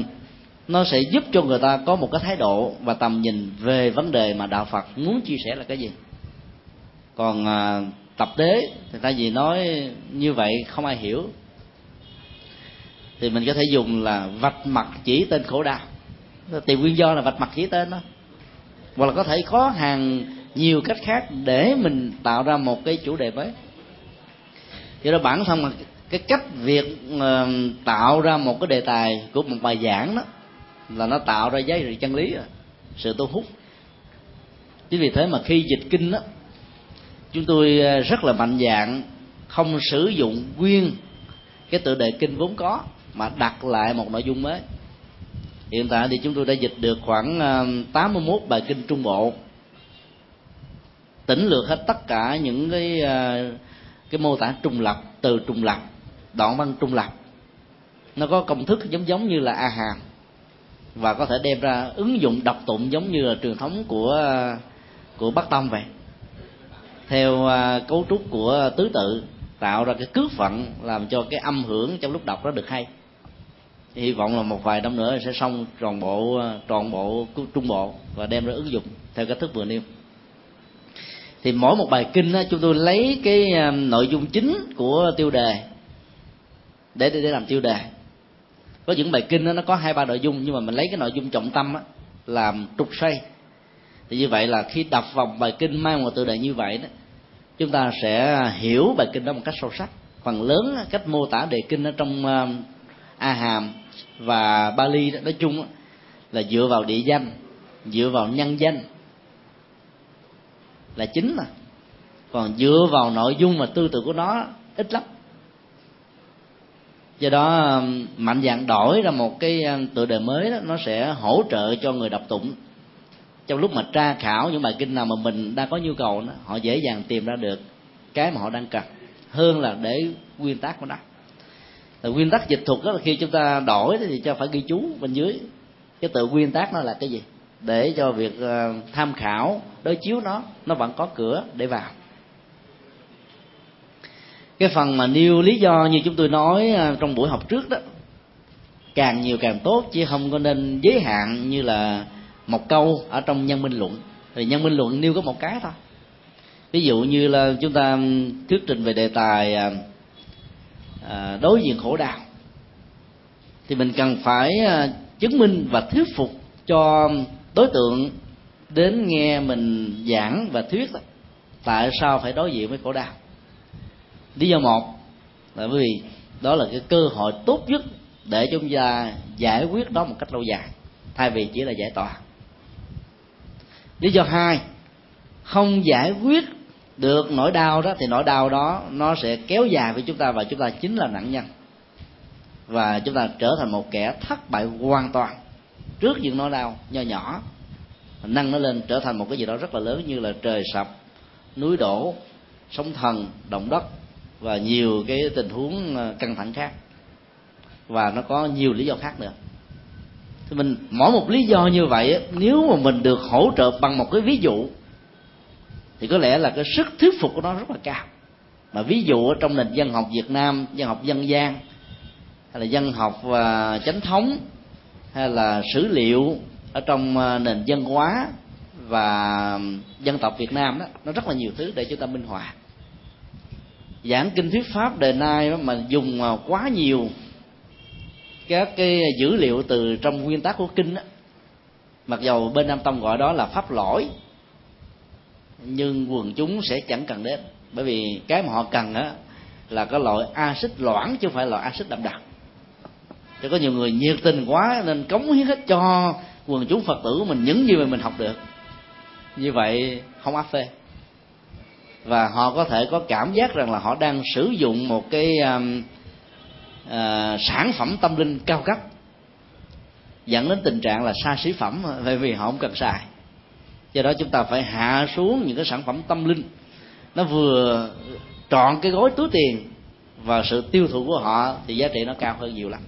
nó sẽ giúp cho người ta có một cái thái độ và tầm nhìn về vấn đề mà đạo Phật muốn chia sẻ là cái gì. Còn à, tập đế thì tại vì nói như vậy không ai hiểu thì mình có thể dùng là vạch mặt chỉ tên khổ đau. Tìm nguyên do là vạch mặt chỉ tên đó. Hoặc là có thể có hàng nhiều cách khác để mình tạo ra một cái chủ đề mới. Do đó bản thân mà cái cách việc ờ, tạo ra một cái đề tài của một bài giảng đó là nó tạo ra giá trị chân lý rồi sự thu hút. Chính vì thế mà khi dịch kinh đó, chúng tôi ờ, rất là mạnh dạng không sử dụng nguyên cái tựa đề kinh vốn có mà đặt lại một nội dung mới. Hiện tại thì chúng tôi đã dịch được khoảng ờ, 81 bài kinh trung bộ, tỉnh lược hết tất cả những cái ờ, cái mô tả trùng lập, từ trùng lập, đoạn văn trùng lập. Nó có công thức giống giống như là a hàm và có thể đem ra ứng dụng đọc tụng giống như là truyền thống của của bắc tông vậy. Theo ờ, cấu trúc của tứ tự, tạo ra cái cước phận làm cho cái âm hưởng trong lúc đọc nó được hay hy vọng là một vài năm nữa sẽ xong toàn bộ ờ, toàn bộ trung bộ và đem ra ứng dụng theo cách thức vừa nêu. Thì mỗi một bài kinh đó, chúng tôi lấy cái ờ, nội dung chính của tiêu đề để để, làm tiêu đề. Có những bài kinh đó, nó có hai ba nội dung nhưng mà mình lấy cái nội dung trọng tâm đó, làm trục xoay. Thì như vậy là khi đọc vòng bài kinh mang một tựa đề như vậy đó chúng ta sẽ hiểu bài kinh đó một cách sâu sắc. Phần lớn cách mô tả đề kinh ở trong ờ, a hàm và bali nói chung là dựa vào địa danh dựa vào nhân danh là chính mà. Còn dựa vào nội dung và tư tưởng của nó ít lắm. Do đó mạnh dạng đổi ra một cái tựa đề mới đó nó sẽ hỗ trợ cho người đọc tụng. Trong lúc mà tra khảo những bài kinh nào mà mình đang có nhu cầu đó, họ dễ dàng tìm ra được cái mà họ đang cần hơn là để nguyên tác của nó là nguyên tắc dịch thuật đó là khi chúng ta đổi thì cho phải ghi chú bên dưới. Cái tự nguyên tắc nó là cái gì? Để cho việc ờ, tham khảo, đối chiếu nó nó vẫn có cửa để vào. Cái phần mà nêu lý do như chúng tôi nói ờ, trong buổi học trước đó, càng nhiều càng tốt chứ không có nên giới hạn như là một câu ở trong nhân minh luận. Thì nhân minh luận nêu có một cái thôi. Ví dụ như là chúng ta thuyết trình về đề tài ờ, À, đối diện khổ đau, thì mình cần phải à, chứng minh và thuyết phục cho đối tượng đến nghe mình giảng và thuyết tại sao phải đối diện với khổ đau. Lý do một là bởi vì đó là cái cơ hội tốt nhất để chúng ta giải quyết đó một cách lâu dài, thay vì chỉ là giải tỏa. Lý do hai, không giải quyết được nỗi đau đó, thì nỗi đau đó nó sẽ kéo dài với chúng ta và chúng ta chính là nạn nhân. Và chúng ta trở thành một kẻ thất bại hoàn toàn trước những nỗi đau nho nhỏ. Nâng nó lên trở thành một cái gì đó rất là lớn như là trời sập, núi đổ, sóng thần, động đất và nhiều cái tình huống ờ, căng thẳng khác. Và nó có nhiều lý do khác nữa. Thì mình, mỗi một lý do như vậy nếu mà mình được hỗ trợ bằng một cái ví dụ thì có lẽ là cái sức thuyết phục của nó rất là cao. Mà ví dụ ở trong nền dân học Việt Nam dân học dân gian hay là dân học và chánh thống hay là sử liệu ở trong à, nền dân hóa và dân tộc Việt Nam đó nó rất là nhiều thứ để chúng ta minh họa. Giảng kinh thuyết pháp đời nay mà dùng à, quá nhiều các cái dữ liệu từ trong nguyên tắc của kinh đó, mặc dầu bên nam tông gọi đó là pháp lỗi nhưng quần chúng sẽ chẳng cần đến. Bởi vì cái mà họ cần á là cái loại axit loãng chứ không phải loại axit đậm đặc. Cho có nhiều người nhiệt tình quá nên cống hiến hết cho quần chúng phật tử của mình những gì mà mình học được. Như vậy không áp phê. Và họ có thể có cảm giác rằng là họ đang sử dụng một cái um, uh, sản phẩm tâm linh cao cấp. Dẫn đến tình trạng là xa xỉ phẩm bởi vì họ không cần xài do đó chúng ta phải hạ xuống những cái sản phẩm tâm linh. Nó vừa trọn cái gói túi tiền và sự tiêu thụ của họ thì giá trị nó cao hơn nhiều lắm.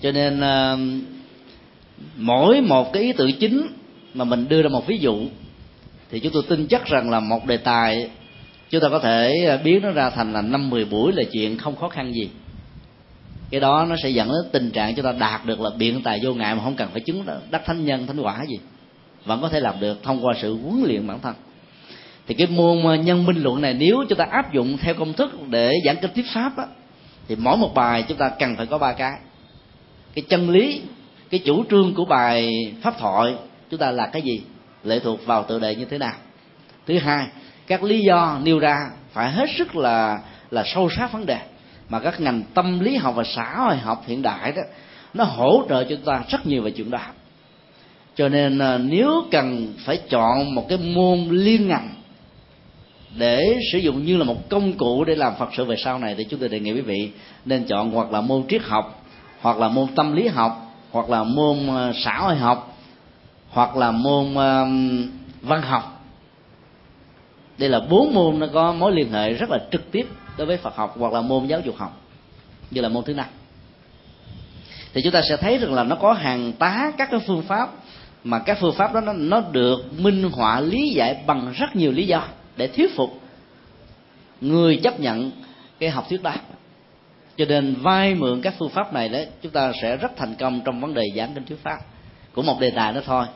Cho nên ờ, mỗi một cái ý tưởng chính mà mình đưa ra một ví dụ thì chúng tôi tin chắc rằng là một đề tài chúng ta có thể biến nó ra thành là năm, mười buổi là chuyện không khó khăn gì. Cái đó nó sẽ dẫn đến tình trạng chúng ta đạt được là biện tài vô ngại mà không cần phải chứng đắc thánh nhân, thánh quả gì vẫn có thể làm được thông qua sự huấn luyện bản thân. Thì cái môn ờ, nhân minh luận này nếu chúng ta áp dụng theo công thức để giảng kinh thuyết pháp á, thì mỗi một bài chúng ta cần phải có ba cái. Cái chân lý cái chủ trương của bài pháp thoại chúng ta là cái gì lệ thuộc vào tự đề như thế nào. Thứ hai các lý do nêu ra phải hết sức là là sâu sát vấn đề mà các ngành tâm lý học và xã hội học hiện đại đó nó hỗ trợ cho chúng ta rất nhiều về chuyện đó cho nên à, nếu cần phải chọn một cái môn liên ngành để sử dụng như là một công cụ để làm phật sự về sau này, thì chúng tôi đề nghị quý vị nên chọn hoặc là môn triết học, hoặc là môn tâm lý học, hoặc là môn à, xã hội học, hoặc là môn à, văn học. Đây là bốn môn nó có mối liên hệ rất là trực tiếp đối với phật học hoặc là môn giáo dục học. Như là môn thứ năm. Thì chúng ta sẽ thấy rằng là nó có hàng tá các cái phương pháp mà các phương pháp đó nó, nó được minh họa lý giải bằng rất nhiều lý do để thuyết phục người chấp nhận cái học thuyết đó. Cho nên vay mượn các phương pháp này đấy chúng ta sẽ rất thành công trong vấn đề giảng kinh thuyết pháp. Của một đề tài đó thôi.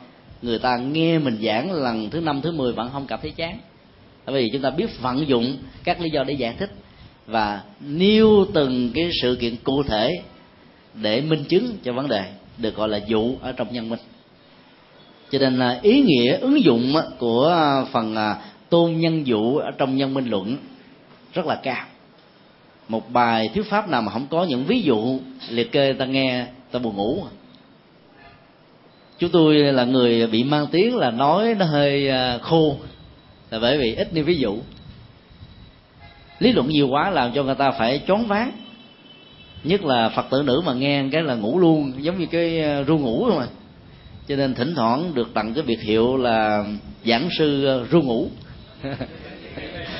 Người ta nghe mình giảng lần thứ năm thứ mười vẫn không cảm thấy chán. Bởi vì chúng ta biết vận dụng các lý do để giải thích. Và nêu từng cái sự kiện cụ thể để minh chứng cho vấn đề được gọi là dụ ở trong nhân minh cho nên là ý nghĩa ứng dụng của à, phần à, tôn nhân dụ ở trong nhân minh luận rất là cao. Một bài thuyết pháp nào mà không có những ví dụ liệt kê ta nghe, ta buồn ngủ. Chúng tôi là người bị mang tiếng là nói nó hơi à, khô, là bởi vì ít đi ví dụ. Lý luận nhiều quá làm cho người ta phải choáng váng. Nhất là phật tử nữ mà nghe cái là ngủ luôn, giống như cái ru ngủ mà cho nên thỉnh thoảng được tặng cái biệt hiệu là giảng sư ờ, ru ngủ. <laughs>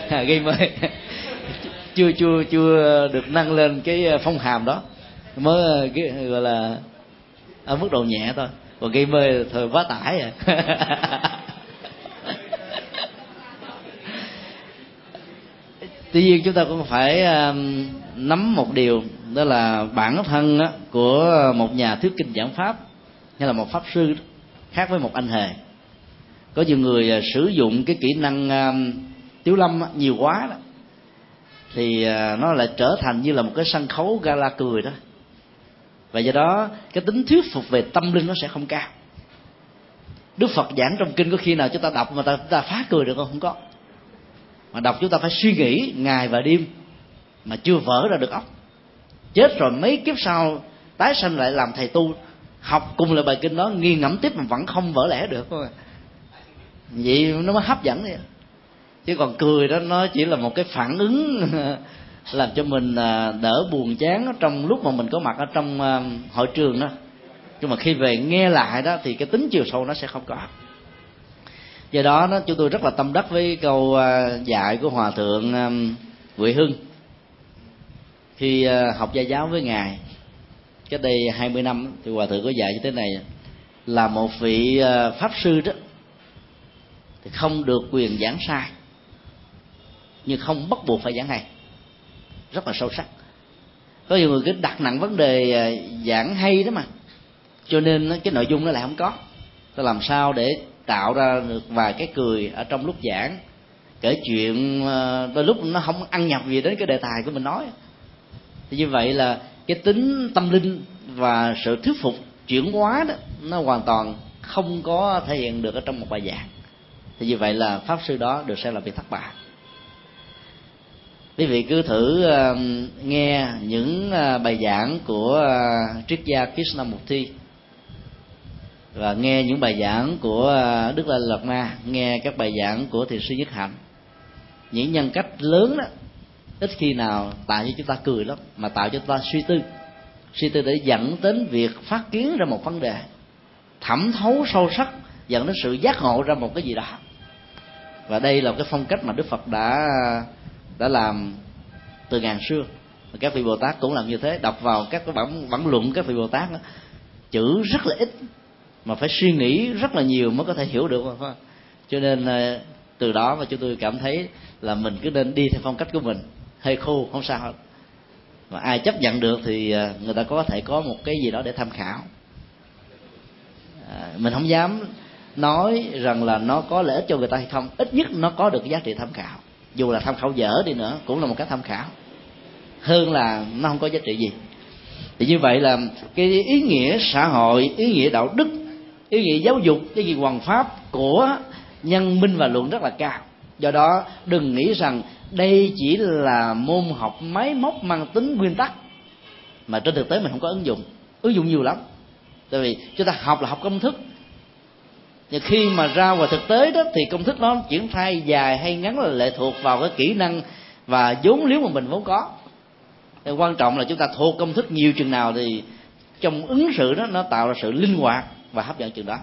À, gây mê. <laughs> Chưa chưa chưa được nâng lên cái ờ, phong hàm đó. Mới ờ, cái, gọi là, ở mức độ nhẹ thôi. Còn gây mê thời quá tải rồi. À. <laughs> tuy nhiên chúng ta cũng phải nắm một điều, đó là bản thân của một nhà thuyết kinh giảng pháp hay là một pháp sư khác với một anh hề. Có nhiều người à, sử dụng cái kỹ năng um, tiếu lâm nhiều quá đó. Thì à, nó lại trở thành như là một cái sân khấu gala cười đó. Và do đó cái tính thuyết phục về tâm linh nó sẽ không cao. Đức phật giảng trong kinh có khi nào chúng ta đọc mà ta, chúng ta phá cười được không? Không có. Mà đọc chúng ta phải suy nghĩ ngày và đêm mà chưa vỡ ra được óc. Chết rồi mấy kiếp sau tái sanh lại làm thầy tu học cùng là bài kinh đó nghiêng ngẫm tiếp mà vẫn không vỡ lẽ được. Thôi. Vậy nó mới hấp dẫn vậy chứ còn cười đó nó chỉ là một cái phản ứng <laughs> làm cho mình à, đỡ buồn chán trong lúc mà mình có mặt ở trong à, hội trường đó. Nhưng mà khi về nghe lại đó thì cái tính chiều sâu nó sẽ không có. Do đó nó chúng tôi rất là tâm đắc với câu à, dạy của hòa thượng Huệ Hưng. Khi học gia giáo với ngài cách đây 20 năm, thì hòa thượng có dạy như thế này, là một vị ờ, pháp sư đó, thì không được quyền giảng sai, nhưng không bắt buộc phải giảng hay. Rất là sâu sắc. Có nhiều người cứ đặt nặng vấn đề ờ, giảng hay đó mà. Cho nên cái nội dung nó lại không có. Tôi làm sao để tạo ra được vài cái cười ở trong lúc giảng, kể chuyện ờ, đôi lúc nó không ăn nhập gì đến cái đề tài của mình nói. Thì như vậy là cái tính tâm linh và sự thuyết phục chuyển hóa đó nó hoàn toàn không có thể hiện được ở trong một bài giảng. Thì vì vậy là pháp sư đó được xem là bị thất bại. Quý vị cứ thử uh, nghe những uh, bài giảng của uh, triết gia Krishnamurti và nghe những bài giảng của uh, Đức La Lạt Ma, nghe các bài giảng của thiền sư Nhất Hạnh. Những nhân cách lớn đó ít khi nào tạo cho chúng ta cười lắm mà tạo cho chúng ta suy tư. Suy tư để dẫn đến việc phát kiến ra một vấn đề thẩm thấu sâu sắc dẫn đến sự giác ngộ ra một cái gì đó. Và đây là cái phong cách mà đức phật đã đã làm từ ngàn xưa. Các vị bồ tát cũng làm như thế đọc vào các cái bản bản luận các vị bồ tát đó, chữ rất là ít mà phải suy nghĩ rất là nhiều mới có thể hiểu được. Cho nên ờ, từ đó mà chúng tôi cảm thấy là mình cứ nên đi theo phong cách của mình hơi khô không sao hết. Mà ai chấp nhận được thì à, người ta có thể có một cái gì đó để tham khảo. À, mình không dám nói rằng là nó có lợi ích cho người ta hay không. Ít nhất nó có được cái giá trị tham khảo. Dù là tham khảo dở đi nữa cũng là một cái tham khảo. Hơn là nó không có giá trị gì. Thì như vậy là cái ý nghĩa xã hội ý nghĩa đạo đức ý nghĩa giáo dục cái gì hoàng pháp của nhân minh và luận rất là cao. Do đó đừng nghĩ rằng đây chỉ là môn học máy móc mang tính nguyên tắc. Mà trên thực tế mình không có ứng dụng. Ứng dụng nhiều lắm. Tại vì chúng ta học là học công thức. Nhưng khi mà ra ngoài thực tế đó, thì công thức nó triển khai dài hay ngắn là lệ thuộc vào cái kỹ năng và vốn liếng mà mình vốn có. Thì quan trọng là chúng ta thuộc công thức nhiều chừng nào thì trong ứng xử đó, nó tạo ra sự linh hoạt và hấp dẫn chừng đó.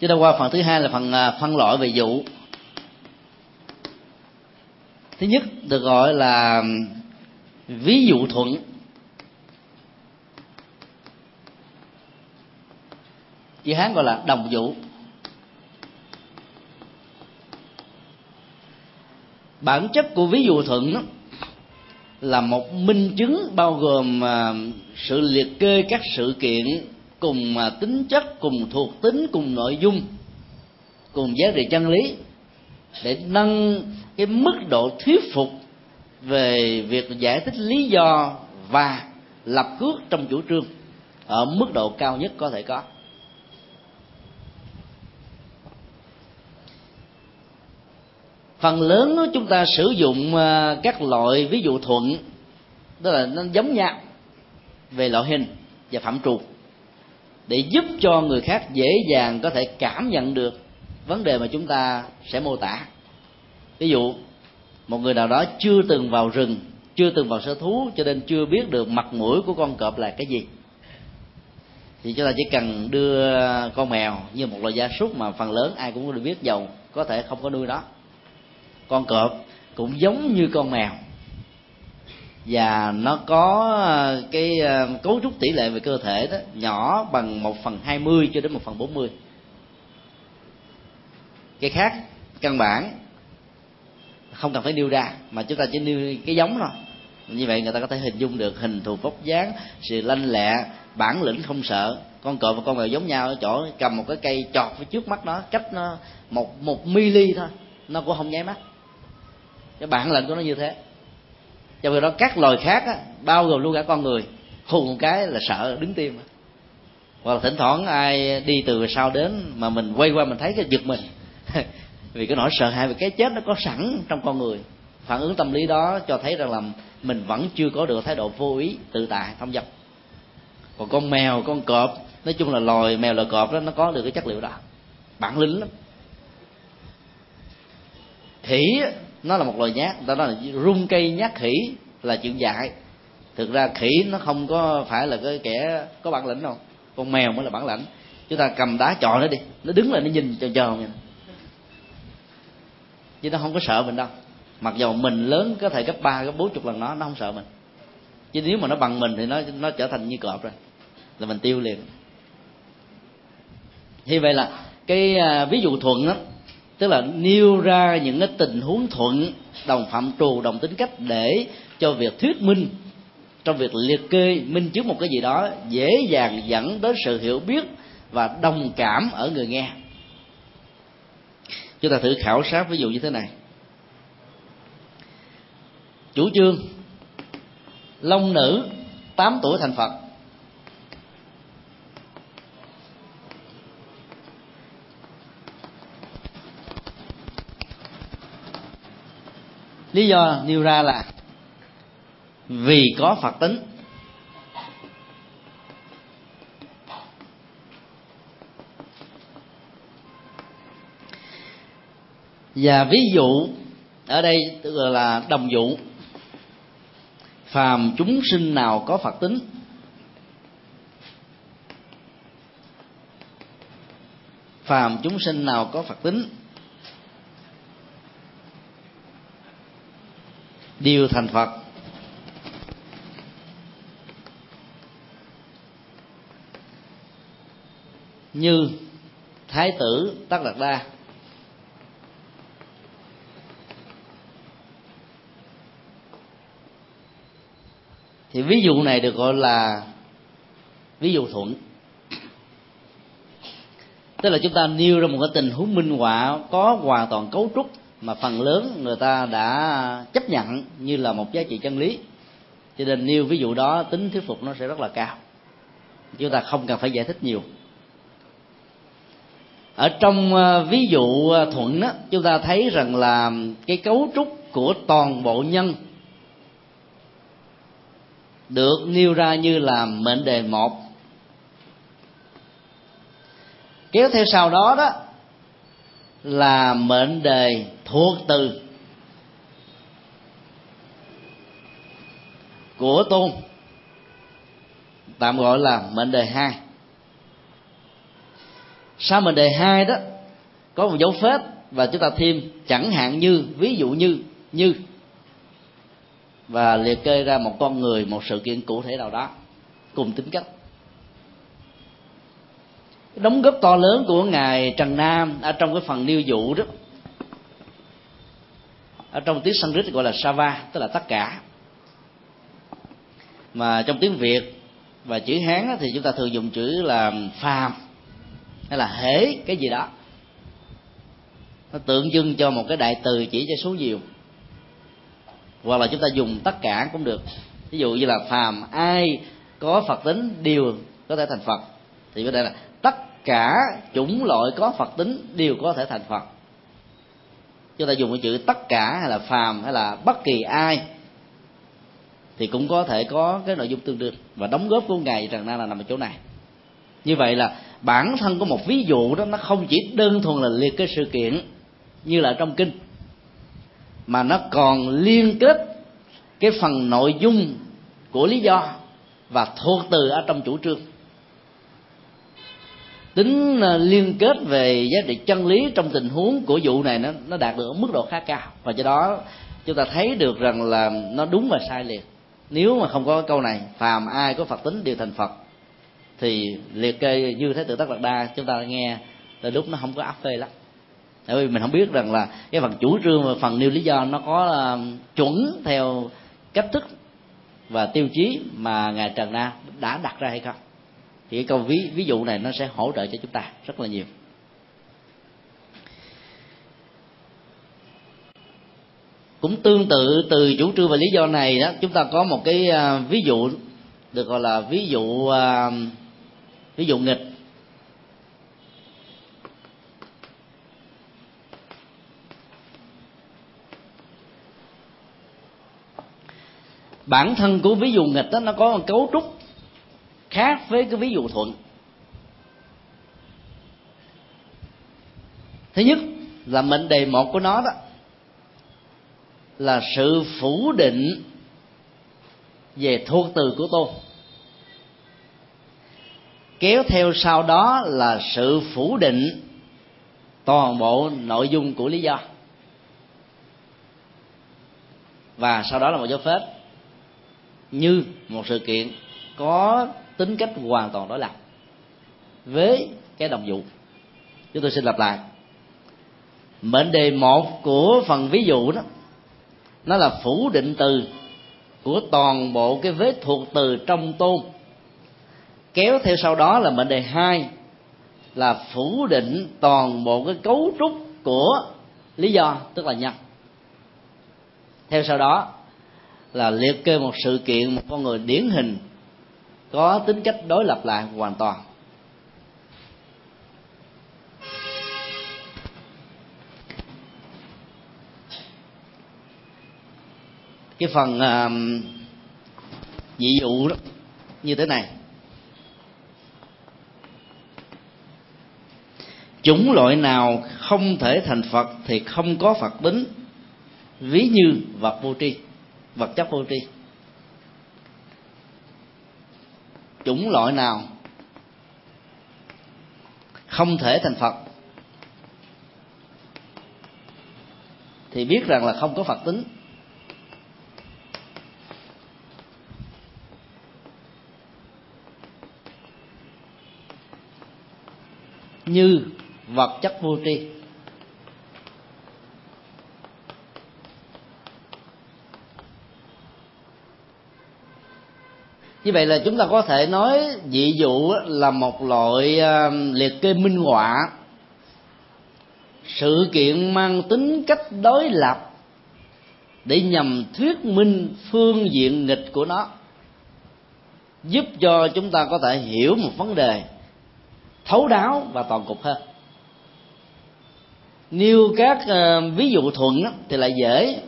Chúng ta qua phần thứ hai là phần à, phân loại về dụ thứ nhất được gọi là ví dụ thuận. Chữ hán gọi là đồng dụ bản chất của ví dụ thuận đó là một minh chứng bao gồm à, sự liệt kê các sự kiện cùng mà tính chất, cùng thuộc tính, cùng nội dung, cùng giá trị chân lý, để nâng cái mức độ thuyết phục về việc giải thích lý do và lập cước trong chủ trương ở mức độ cao nhất có thể có. Phần lớn chúng ta sử dụng à, các loại ví dụ thuận, tức là nó giống nhau về loại hình và phạm trù để giúp cho người khác dễ dàng có thể cảm nhận được vấn đề mà chúng ta sẽ mô tả. Ví dụ, một người nào đó chưa từng vào rừng, chưa từng vào sở thú, cho nên chưa biết được mặt mũi của con cọp là cái gì. Thì chúng ta chỉ cần đưa con mèo như một loài gia súc mà phần lớn ai cũng được biết giàu, có thể không có nuôi đó. Con cọp cũng giống như con mèo và nó có ờ, cái ờ, cấu trúc tỷ lệ về cơ thể đó, nhỏ bằng một phần hai mươi cho đến một phần bốn mươi. Cái khác, căn bản, không cần phải nêu ra, mà chúng ta chỉ nêu cái giống thôi. Như vậy người ta có thể hình dung được hình thù vóc dáng, sự lanh lẹ, bản lĩnh không sợ. Con cọp và con mèo giống nhau ở chỗ cầm một cái cây chọt phía trước mắt nó, cách nó một một mili thôi, nó cũng không nháy mắt. Cái bản lĩnh của nó như thế trong khi đó các loài khác á, bao gồm luôn cả con người hù một cái là sợ đứng tim hoặc là thỉnh thoảng ai đi từ sau đến mà mình quay qua mình thấy cái giật mình <laughs> vì cái nỗi sợ hãi về cái chết nó có sẵn trong con người. Phản ứng tâm lý đó cho thấy rằng là mình vẫn chưa có được thái độ vô ý tự tại thông dập còn con mèo con cọp nói chung là loài mèo loài cọp đó nó có được cái chất liệu đó bản lĩnh lắm. Khỉ nó là một loài nhát. Ta nói là rung cây nhát khỉ là chuyện dại thực ra khỉ nó không có phải là cái kẻ có bản lĩnh đâu. Con mèo mới là bản lĩnh. Chúng ta cầm đá chọi nó đi. Nó đứng lại nó nhìn chờ chờ vậy chứ nó không có sợ mình đâu. Mặc dầu mình lớn có thể gấp ba, gấp bốn chục lần nó nó không sợ mình. Chứ nếu mà nó bằng mình thì nó nó trở thành như cọp rồi. Là mình tiêu liền. Như vậy là cái à, ví dụ thuận đó tức là nêu ra những cái tình huống thuận, đồng phạm trù, đồng tính cách để cho việc thuyết minh. Trong việc liệt kê, minh chứng một cái gì đó dễ dàng dẫn đến sự hiểu biết và đồng cảm ở người nghe. Chúng ta thử khảo sát ví dụ như thế này. Chủ trương, long nữ 8 tuổi thành phật. Lý do nêu ra là vì có phật tính. Và ví dụ, ở đây tức là đồng dụ. Phàm chúng sinh nào có phật tính? Phàm chúng sinh nào có phật tính? Đều thành phật. Như thái tử tất đạt đa. Thì ví dụ này được gọi là ví dụ thuận. Tức là chúng ta nêu ra một cái tình huống minh họa có hoàn toàn cấu trúc mà phần lớn người ta đã chấp nhận như là một giá trị chân lý. Cho nên nêu ví dụ đó, tính thuyết phục nó sẽ rất là cao. Chúng ta không cần phải giải thích nhiều. Ở trong ờ, ví dụ ờ, thuận đó, chúng ta thấy rằng là cái cấu trúc của toàn bộ nhân được nêu ra như là mệnh đề một. Kéo theo sau đó đó là mệnh đề thuộc từ của tôn. Tạm gọi là mệnh đề hai. Sau mệnh đề hai đó, có một dấu phết và chúng ta thêm chẳng hạn như, ví dụ như như, và liệt kê ra một con người, một sự kiện cụ thể nào đó cùng tính cách đóng góp to lớn của ngài trần nam ở trong cái phần nêu dụ đó. Ở trong tiếng sanskrit gọi là sava, tức là tất cả. Mà trong tiếng việt và chữ hán thì chúng ta thường dùng chữ là phàm, hay là hễ, cái gì đó. Nó tượng trưng cho một cái đại từ chỉ cho số nhiều. Hoặc là chúng ta dùng tất cả cũng được. Ví dụ như là phàm, ai có phật tính, đều có thể thành phật. Thì có thể là cả chủng loại có phật tính đều có thể thành phật. Chúng ta dùng cái chữ tất cả hay là phàm hay là bất kỳ ai thì cũng có thể có cái nội dung tương đương và đóng góp của ngài rằng na là nằm ở chỗ này. Như vậy là bản thân của một ví dụ đó, nó không chỉ đơn thuần là liệt cái sự kiện như là trong kinh, mà nó còn liên kết cái phần nội dung của lý do và thuộc từ ở trong chủ trương tính ờ, liên kết về giá trị chân lý trong tình huống của vụ này nó nó đạt được ở mức độ khá cao. Và do đó, chúng ta thấy được rằng là nó đúng và sai liền nếu mà không có câu này, phàm ai có phật tính đều thành phật, thì liệt kê như thế tự tất lạc đa, chúng ta nghe là lúc nó không có áp phê lắm. Tại vì mình không biết rằng là cái phần chủ trương và phần nêu lý do nó có ờ, chuẩn theo cách thức và tiêu chí mà ngài trần na đã đặt ra hay không thì cái câu ví ví dụ này nó sẽ hỗ trợ cho chúng ta rất là nhiều. Cũng tương tự từ chủ trương và lý do này đó, chúng ta có một cái à, ví dụ được gọi là ví dụ à, ví dụ nghịch. Bản thân của ví dụ nghịch đó, nó có một cấu trúc khác với cái ví dụ thuận. Thứ nhất là mệnh đề một của nó đó là sự phủ định về thuộc từ của tôi. kéo theo sau đó là sự phủ định toàn bộ nội dung của lý do. Và sau đó là một dấu phết. Như một sự kiện có tính cách hoàn toàn đối lập với cái đồng dụ chúng tôi xin lặp lại. Mệnh đề một của phần ví dụ đó, nó là phủ định từ của toàn bộ cái vế thuộc từ trong tôn. Kéo theo sau đó là mệnh đề hai là phủ định toàn bộ cái cấu trúc của lý do, tức là nhân. Theo sau đó là liệt kê một sự kiện, một con người điển hình có tính cách đối lập lại hoàn toàn. Cái phần um, uh, dị dụ đó như thế này. Chủng loại nào không thể thành phật thì không có phật tính ví như vật vô tri vật chất vô tri. Chủng loại nào không thể thành phật, thì biết rằng là không có phật tính. Như vật chất vô tri. Như vậy là chúng ta có thể nói dị dụ là một loại ờ, liệt kê minh họa. Sự kiện mang tính cách đối lập để nhằm thuyết minh phương diện nghịch của nó giúp cho chúng ta có thể hiểu một vấn đề thấu đáo và toàn cục hơn. Nêu các uh, ví dụ thuận đó, thì lại dễ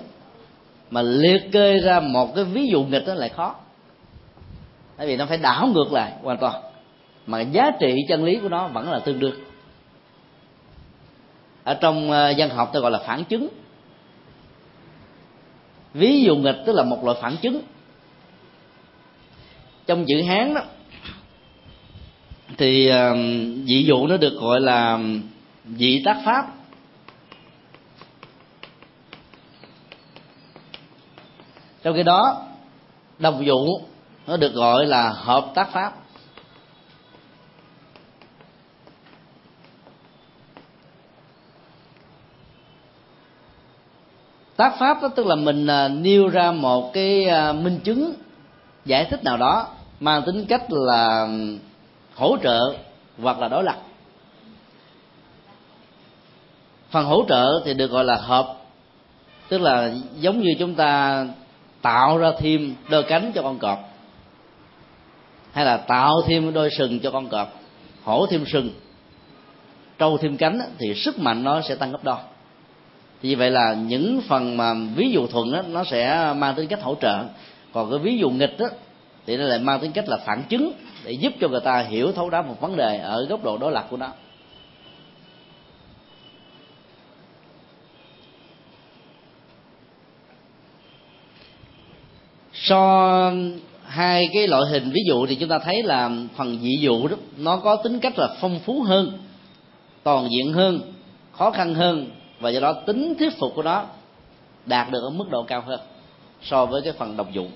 mà liệt kê ra một cái ví dụ nghịch đó lại khó tại vì nó phải đảo ngược lại hoàn toàn. Mà giá trị chân lý của nó vẫn là tương đương. Ở trong ờ, dân học tôi gọi là phản chứng. Ví dụ nghịch tức là một loại phản chứng. Trong chữ hán đó, thì ờ, dị dụ nó được gọi là dị tác pháp. Trong khi đó đồng dụ nó được gọi là hợp tác pháp. Tác pháp đó tức là mình à, nêu ra một cái à, minh chứng, giải thích nào đó, mang tính cách là hỗ trợ hoặc là đối lập. Phần hỗ trợ thì được gọi là hợp, tức là giống như chúng ta tạo ra thêm đôi cánh cho con cọp hay là tạo thêm đôi sừng cho con cọp hổ thêm sừng trâu thêm cánh thì sức mạnh nó sẽ tăng gấp đôi. Thì như vậy là những phần mà ví dụ thuận đó, nó sẽ mang tính cách hỗ trợ. Còn cái ví dụ nghịch đó, thì nó lại mang tính cách là phản chứng để giúp cho người ta hiểu thấu đáo một vấn đề ở góc độ đối lập của nó. So hai cái loại hình, ví dụ thì chúng ta thấy là phần dị dụ đó, nó có tính cách là phong phú hơn, toàn diện hơn, khó khăn hơn, và do đó tính thuyết phục của nó đạt được ở mức độ cao hơn so với cái phần độc dụng.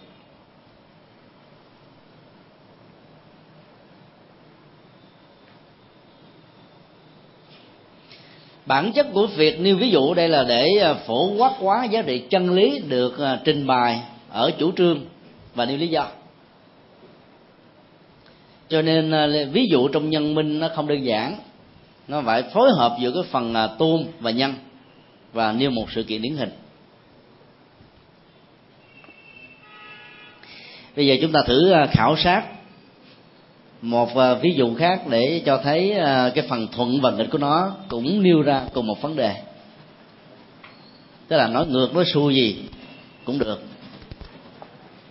Bản chất của việc nêu ví dụ đây là để à, phổ quát quá giá trị chân lý được à, trình bày ở chủ trương và nêu lý do cho nên à, ví dụ trong nhân minh nó không đơn giản. Nó phải phối hợp giữa cái phần à, tôn và nhân và nêu một sự kiện điển hình. Bây giờ chúng ta thử à, khảo sát một ví dụ khác để cho thấy cái phần thuận và nghịch của nó cũng nêu ra cùng một vấn đề. Tức là nói ngược nói xuôi gì cũng được,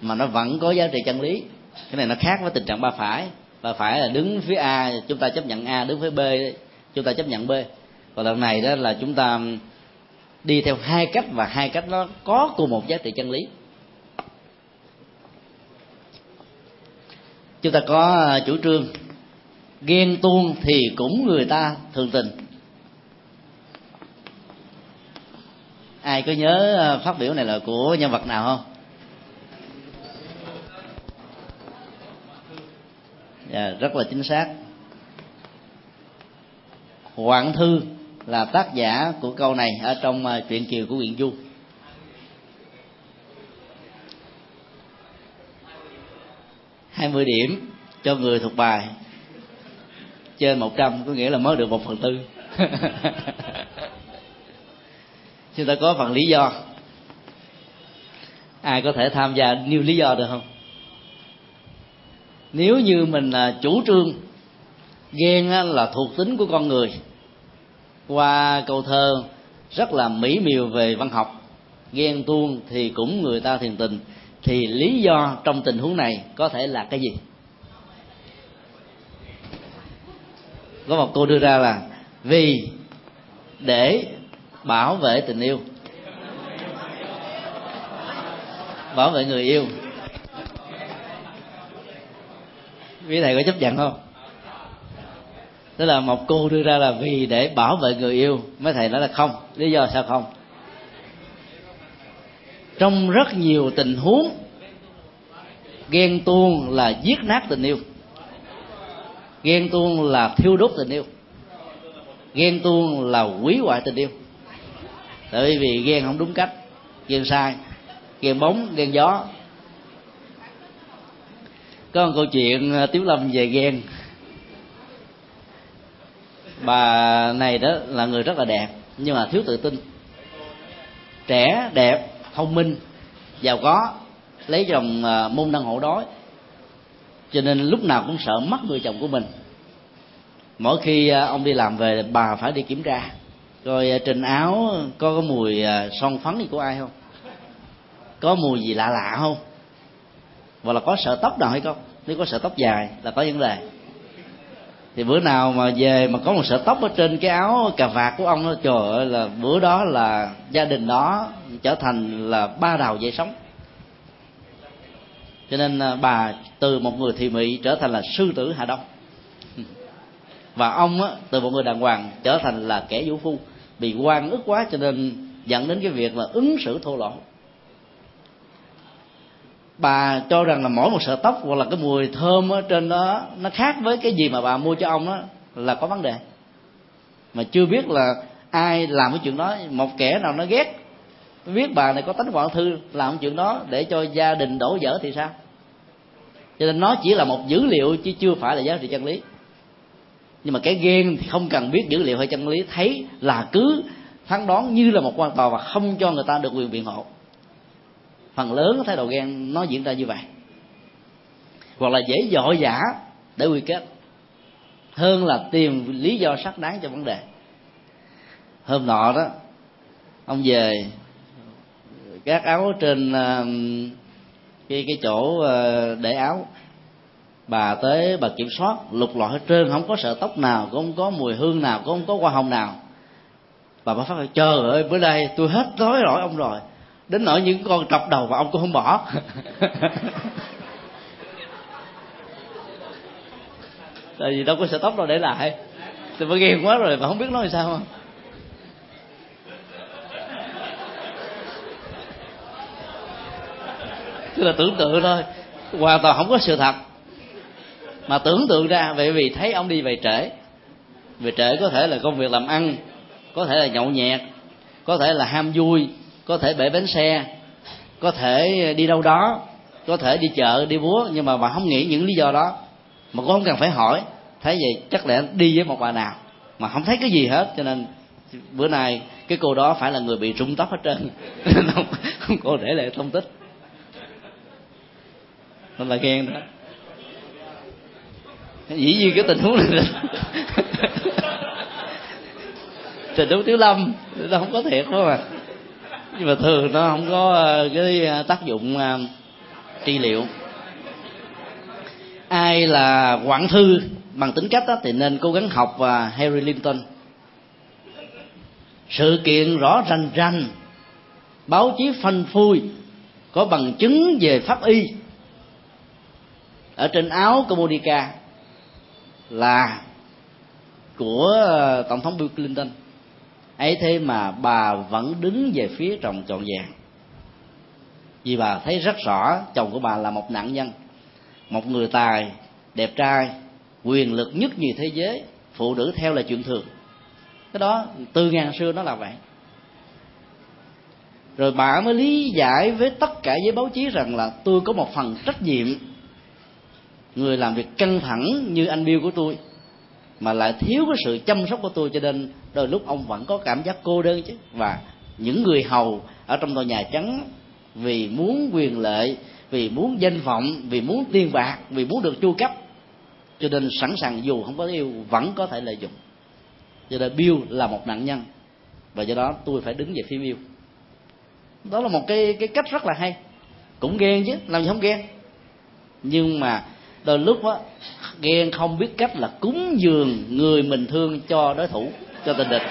mà nó vẫn có giá trị chân lý. Cái này nó khác với tình trạng ba phải và phải là đứng phía a, chúng ta chấp nhận a, đứng phía b chúng ta chấp nhận b. Còn lần này đó là chúng ta đi theo hai cách và hai cách nó có cùng một giá trị chân lý. Chúng ta có à, chủ trương. Ghen tuông thì cũng người ta thường tình. Ai có nhớ à, phát biểu này là của nhân vật nào không? À, rất là chính xác. Hoạn Thư là tác giả của câu này ở trong uh, truyện Kiều của Nguyễn Du. hai mươi điểm cho người thuộc bài. Trên một trăm có nghĩa là mới được một phần tư. <laughs> Chúng ta có phần lý do. Ai có thể tham gia nêu lý do được không? Nếu như mình là chủ trương, ghen là thuộc tính của con người. Qua câu thơ rất là mỹ miều về văn học, ghen tuông thì cũng người ta thiền tình. Thì lý do trong tình huống này có thể là cái gì? Có một cô đưa ra là, vì để bảo vệ tình yêu, bảo vệ người yêu quý thầy có chấp nhận không? Tức là một cô đưa ra là vì để bảo vệ người yêu, mấy thầy nói là không. Lý do sao không? Trong rất nhiều tình huống, ghen tuông là giết nát tình yêu. Ghen tuông là thiêu đốt tình yêu. Ghen tuông là hủy hoại tình yêu. Tại vì ghen không đúng cách. Ghen sai, ghen bóng, ghen gió có một câu chuyện à, tiếu lâm về ghen. Bà này đó là người rất là đẹp, nhưng mà thiếu tự tin. Trẻ, đẹp, thông minh, giàu có, lấy chồng à, môn đăng hộ đói. Cho nên lúc nào cũng sợ mất người chồng của mình. Mỗi khi à, ông đi làm về, bà phải đi kiểm tra. Rồi trên áo có cái mùi son phấn gì của ai không? Có mùi gì lạ lạ không? Hoặc là có sợ tóc nào hay không? Nếu có sợi tóc dài là có vấn đề. Thì bữa nào mà về mà có một sợi tóc ở trên cái áo cà vạt của ông đó trời ơi là bữa đó là gia đình đó trở thành là ba đào dây sống. Cho nên à, bà từ một người thị mị trở thành là sư tử hà đông. <laughs> Và ông á, từ một người đàng hoàng trở thành là kẻ vũ phu. Bị quan ức quá cho nên dẫn đến cái việc là ứng xử thô lỗ bà cho rằng là mỗi một sợi tóc hoặc là cái mùi thơm ở trên đó, nó khác với cái gì mà bà mua cho ông đó là có vấn đề. Mà chưa biết là ai làm cái chuyện đó, một kẻ nào nó ghét. Biết bà này có tánh hoạn thư làm cái chuyện đó để cho gia đình đổ vỡ thì sao? Cho nên nó chỉ là một dữ liệu chứ chưa phải là giá trị chân lý. Nhưng mà cái ghen thì không cần biết dữ liệu hay chân lý, thấy là cứ phán đoán như là một quan tòa và không cho người ta được quyền biện hộ phần lớn thái độ ghen nó diễn ra như vậy. Hoặc là dễ dội giả để quy kết. Hơn là tìm lý do xác đáng cho vấn đề. Hôm nọ đó, ông về các áo trên um, cái cái chỗ ờ, để áo. Bà tới, bà kiểm soát, lục lọi hết trơn, không có sợ tóc nào cũng không có mùi hương nào cũng không có hoa hồng nào. Bà bà phát trời ơi, bữa nay tôi hết nói lỗi ông rồi đến nỗi những con trọc đầu và ông cũng không bỏ. <laughs> Tại vì đâu có sợ tóc đâu để lại. Tôi phải ghen quá rồi mà không biết nói sao. Không tức là tưởng tượng thôi hoàn toàn không có sự thật. Mà tưởng tượng ra vậy vì thấy ông đi về trễ. Về trễ có thể là công việc làm ăn có thể là nhậu nhẹt có thể là ham vui có thể bể bánh xe có thể đi đâu đó có thể đi chợ đi búa nhưng mà bà không nghĩ những lý do đó. Mà cũng không cần phải hỏi thấy vậy chắc lẽ đi với một bà nào? Mà không thấy cái gì hết cho nên bữa nay cái cô đó phải là người bị rung tóc hết trơn. <laughs> Không, không cô để lại thông tích. Nên là ghen đó. Dĩ nhiên cái tình huống này <laughs> tình huống thiếu lâm nó không có thiệt đâu mà nhưng mà thường nó không có ờ, cái ờ, tác dụng ờ, trị liệu. Ai là quản thư bằng tính cách đó, thì nên cố gắng học và Harry Linton. Sự kiện rõ rành rành báo chí phanh phui có bằng chứng về pháp y. Ở trên áo của là của tổng thống Bill Clinton ấy thế mà bà vẫn đứng về phía chồng trọn vẹn vì bà thấy rất rõ chồng của bà là một nạn nhân, một người tài, đẹp trai, quyền lực nhất nhì thế giới, phụ nữ theo là chuyện thường. Cái đó từ ngàn xưa nó là vậy. Rồi bà mới lý giải với tất cả giới báo chí rằng là tôi có một phần trách nhiệm. Người làm việc căng thẳng như anh Bill của tôi mà lại thiếu cái sự chăm sóc của tôi cho nên đôi lúc ông vẫn có cảm giác cô đơn chứ. Và những người hầu ở trong tòa nhà trắng vì muốn quyền lợi, vì muốn danh vọng, vì muốn tiền bạc, vì muốn được chu cấp, cho nên sẵn sàng dù không có yêu vẫn có thể lợi dụng. Cho nên Bill là một nạn nhân. Và do đó tôi phải đứng về phía Bill. Đó là một cái cái cách rất là hay. Cũng ghen chứ, làm gì không ghen. Nhưng mà đôi lúc á ghen không biết cách là cúng dường người mình thương cho đối thủ cho tình địch.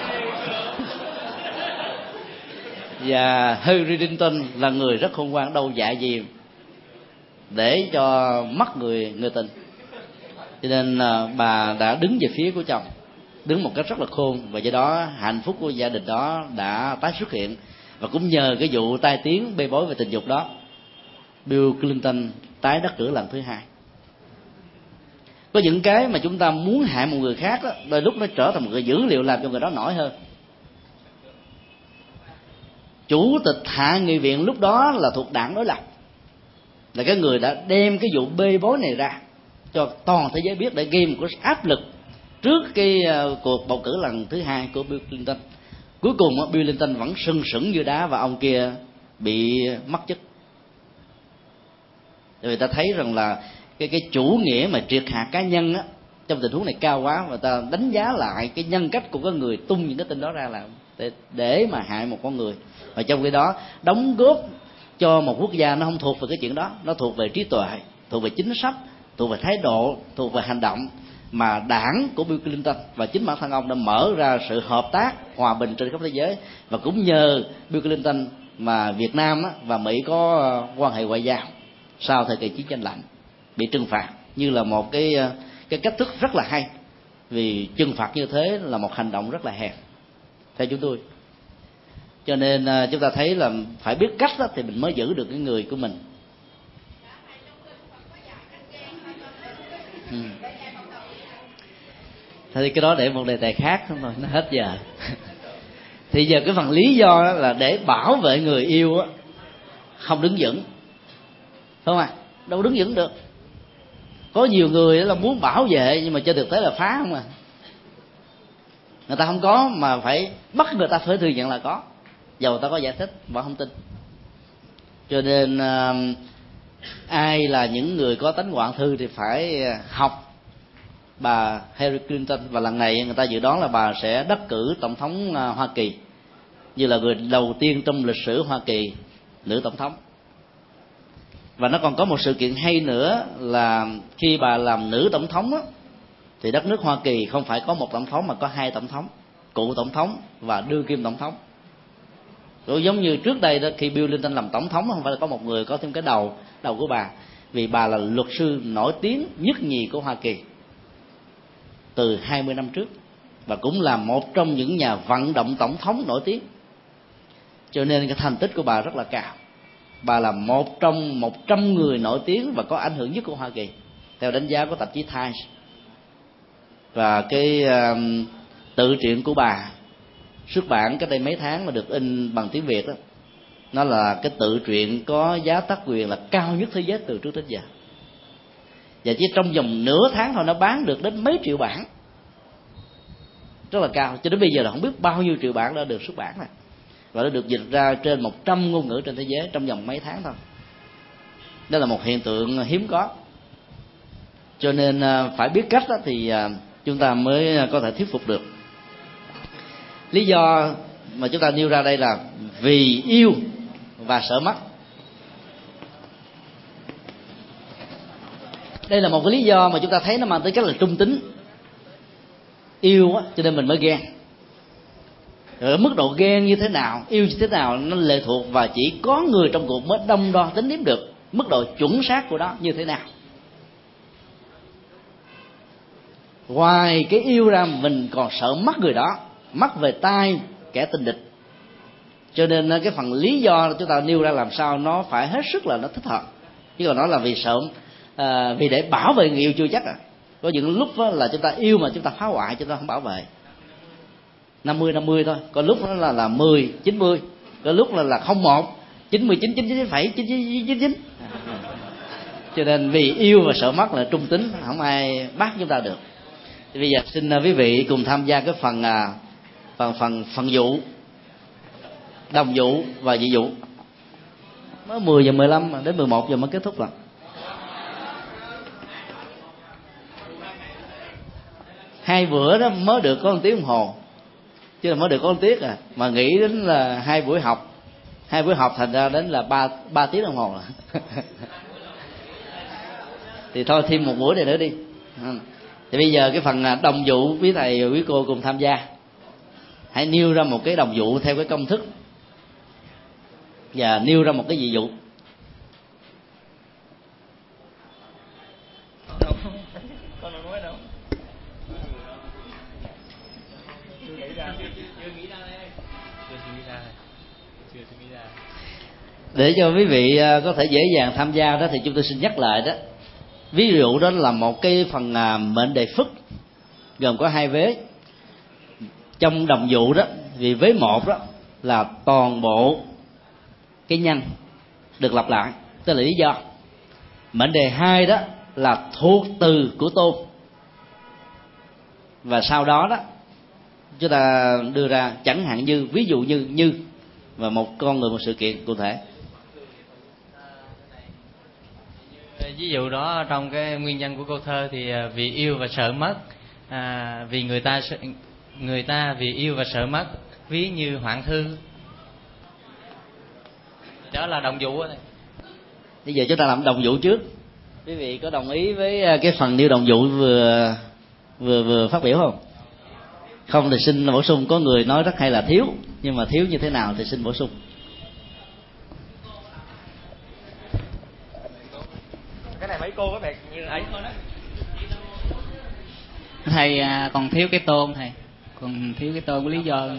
Và Hillary Clinton là người rất khôn ngoan đâu dạ gì để cho mất người người tình. Cho nên à, bà đã đứng về phía của chồng đứng một cách rất là khôn và do đó hạnh phúc của gia đình đó đã tái xuất hiện. Và cũng nhờ cái vụ tai tiếng bê bối về tình dục đó Bill Clinton tái đắc cử lần thứ hai có những cái mà chúng ta muốn hại một người khác đó, đôi lúc nó trở thành một cái dữ liệu làm cho người đó nổi hơn. Chủ tịch hạ nghị viện lúc đó là thuộc đảng đối lập. Là cái người đã đem cái vụ bê bối này ra cho toàn thế giới biết để gây một cái áp lực trước cái ờ, cuộc bầu cử lần thứ hai của Bill Clinton. Cuối cùng Bill Clinton vẫn sưng sững như đá và ông kia bị mất chức. Người ta thấy rằng là cái cái chủ nghĩa mà triệt hạ cá nhân á trong tình huống này cao quá và ta đánh giá lại cái nhân cách của cái người tung những cái tin đó ra là để, để mà hại một con người. Và trong khi đó đóng góp cho một quốc gia nó không thuộc về cái chuyện đó nó thuộc về trí tuệ thuộc về chính sách thuộc về thái độ thuộc về hành động mà đảng của Bill Clinton và chính bản thân ông đã mở ra sự hợp tác hòa bình trên khắp thế giới. Và cũng nhờ Bill Clinton mà Việt Nam và Mỹ có quan hệ ngoại giao sau thời kỳ chiến tranh lạnh bị trừng phạt như là một cái ờ, cái cách thức rất là hay. Vì trừng phạt như thế là một hành động rất là hèn, theo chúng tôi. Cho nên ờ, chúng ta thấy là phải biết cách đó thì mình mới giữ được cái người của mình. Ừ. thì cái đó để một đề tài khác thôi nó hết giờ. <laughs> Thì giờ cái phần lý do đó là để bảo vệ người yêu á, không đứng vững. Không à đâu đứng vững được có nhiều người là muốn bảo vệ, nhưng mà trên thực tế là phá không à. Người ta không có, mà phải bắt người ta phải thừa nhận là có. Dầu ta có giải thích, mà không tin. Cho nên à, ai là những người có tánh hoạn thư thì phải à, học bà Hillary Clinton. Và lần này người ta dự đoán là bà sẽ đắc cử tổng thống à, Hoa Kỳ. Như là người đầu tiên trong lịch sử Hoa Kỳ, nữ tổng thống và nó còn có một sự kiện hay nữa là khi bà làm nữ tổng thống á, thì đất nước Hoa Kỳ không phải có một tổng thống mà có hai tổng thống cựu tổng thống và đương kim tổng thống. Rồi giống như trước đây đó khi Bill Clinton làm tổng thống không phải là có một người có thêm cái đầu đầu của bà vì bà là luật sư nổi tiếng nhất nhì của Hoa Kỳ từ 20 năm trước và cũng là một trong những nhà vận động tổng thống nổi tiếng. Cho nên cái thành tích của bà rất là cao bà là một trong một trăm người nổi tiếng và có ảnh hưởng nhất của Hoa Kỳ theo đánh giá của tạp chí Times. Và cái uh, tự truyện của bà xuất bản cách đây mấy tháng mà được in bằng tiếng việt đó nó là cái tự truyện có giá tác quyền là cao nhất thế giới từ trước đến giờ. Và chỉ trong vòng nửa tháng thôi nó bán được đến mấy triệu bản. Rất là cao cho đến bây giờ là không biết bao nhiêu triệu bản đã được xuất bản này và nó được dịch ra trên 100 ngôn ngữ trên thế giới trong vòng mấy tháng thôi. Đó là một hiện tượng hiếm có. Cho nên à, phải biết cách đó thì à, chúng ta mới có thể thuyết phục được. Lý do mà chúng ta nêu ra đây là vì yêu và sợ mất đây là một cái lý do mà chúng ta thấy nó mang tới cách là trung tính. Yêu á, cho nên mình mới ghen ở mức độ ghen như thế nào yêu như thế nào nó lệ thuộc và chỉ có người trong cuộc mới đông đo tính đếm được mức độ chuẩn xác của đó như thế nào. Ngoài cái yêu ra mình còn sợ mất người đó mất về tai kẻ tình địch. Cho nên ờ, cái phần lý do chúng ta nêu ra làm sao nó phải hết sức là nó thích hợp. Chứ còn nó là vì sợ à, vì để bảo vệ người yêu chưa chắc à. Có những lúc đó là chúng ta yêu mà chúng ta phá hoại chúng ta không bảo vệ. 50 50 thôi. Có lúc nó là là 10 90 có lúc là là không một. 99 99 phẩy 99 cho nên vì yêu và sợ mất là trung tính, không ai bắt chúng ta được. Thì bây giờ xin à, quý vị cùng tham gia cái phần à, phần phần phần vụ. Đồng vụ và dị vụ. Mới 10 giờ 15 đến 11 giờ mới kết thúc rồi hai bữa đó mới được có một tiếng đồng hồ chứ là mới được có một tiết à. Mà nghĩ đến là hai buổi học. Hai buổi học thành ra đến là ba ba tiếng đồng hồ là <laughs> thì thôi, thêm một buổi này nữa đi. Ừ. Thì bây giờ cái phần à, đồng vụ quý thầy quý cô cùng tham gia. Hãy nêu ra một cái đồng vụ theo cái công thức. Và nêu ra một cái dị dụ để cho quý vị à, có thể dễ dàng tham gia đó thì chúng tôi xin nhắc lại đó. Ví dụ đó là một cái phần à, mệnh đề phức, gồm có hai vế. Trong đồng vụ đó vì vế một đó là toàn bộ cái nhân được lặp lại, tức là lý do. Mệnh đề hai đó là thuộc từ của tôn. Và sau đó đó, chúng ta đưa ra, chẳng hạn như, ví dụ như như, và một con người, một sự kiện cụ thể. Ví dụ đó trong cái nguyên nhân của câu thơ thì à, vì yêu và sợ mất. À, vì người ta người ta vì yêu và sợ mất ví như hoạn thư. Đó là đồng vụ này bây giờ chúng ta làm đồng vụ trước. Quý vị có đồng ý với à, cái phần nêu đồng vụ vừa vừa vừa phát biểu không? Không thì xin bổ sung có người nói rất hay là thiếu nhưng mà thiếu như thế nào thì xin bổ sung. Mấy cô có vẻ như ấy thôi đó. Thầy à, còn thiếu cái tôn thầy. Còn thiếu cái tôn với lý do.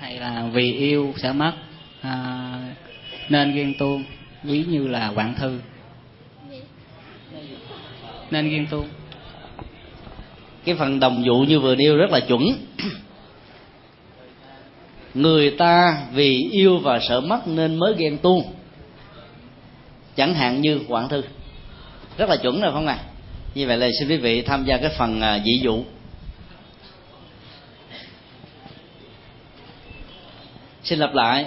Thầy là vì yêu sẽ mất à, nên ghen tuông ví như là quảng thư. Nên ghen tuông. Cái phần đồng vụ như vừa nêu rất là chuẩn. Người ta vì yêu và sợ mất nên mới ghen tuông. Chẳng hạn như quảng thư rất là chuẩn rồi không ạ? À? như vậy là xin quý vị tham gia cái phần à, dị dụ. Xin lặp lại.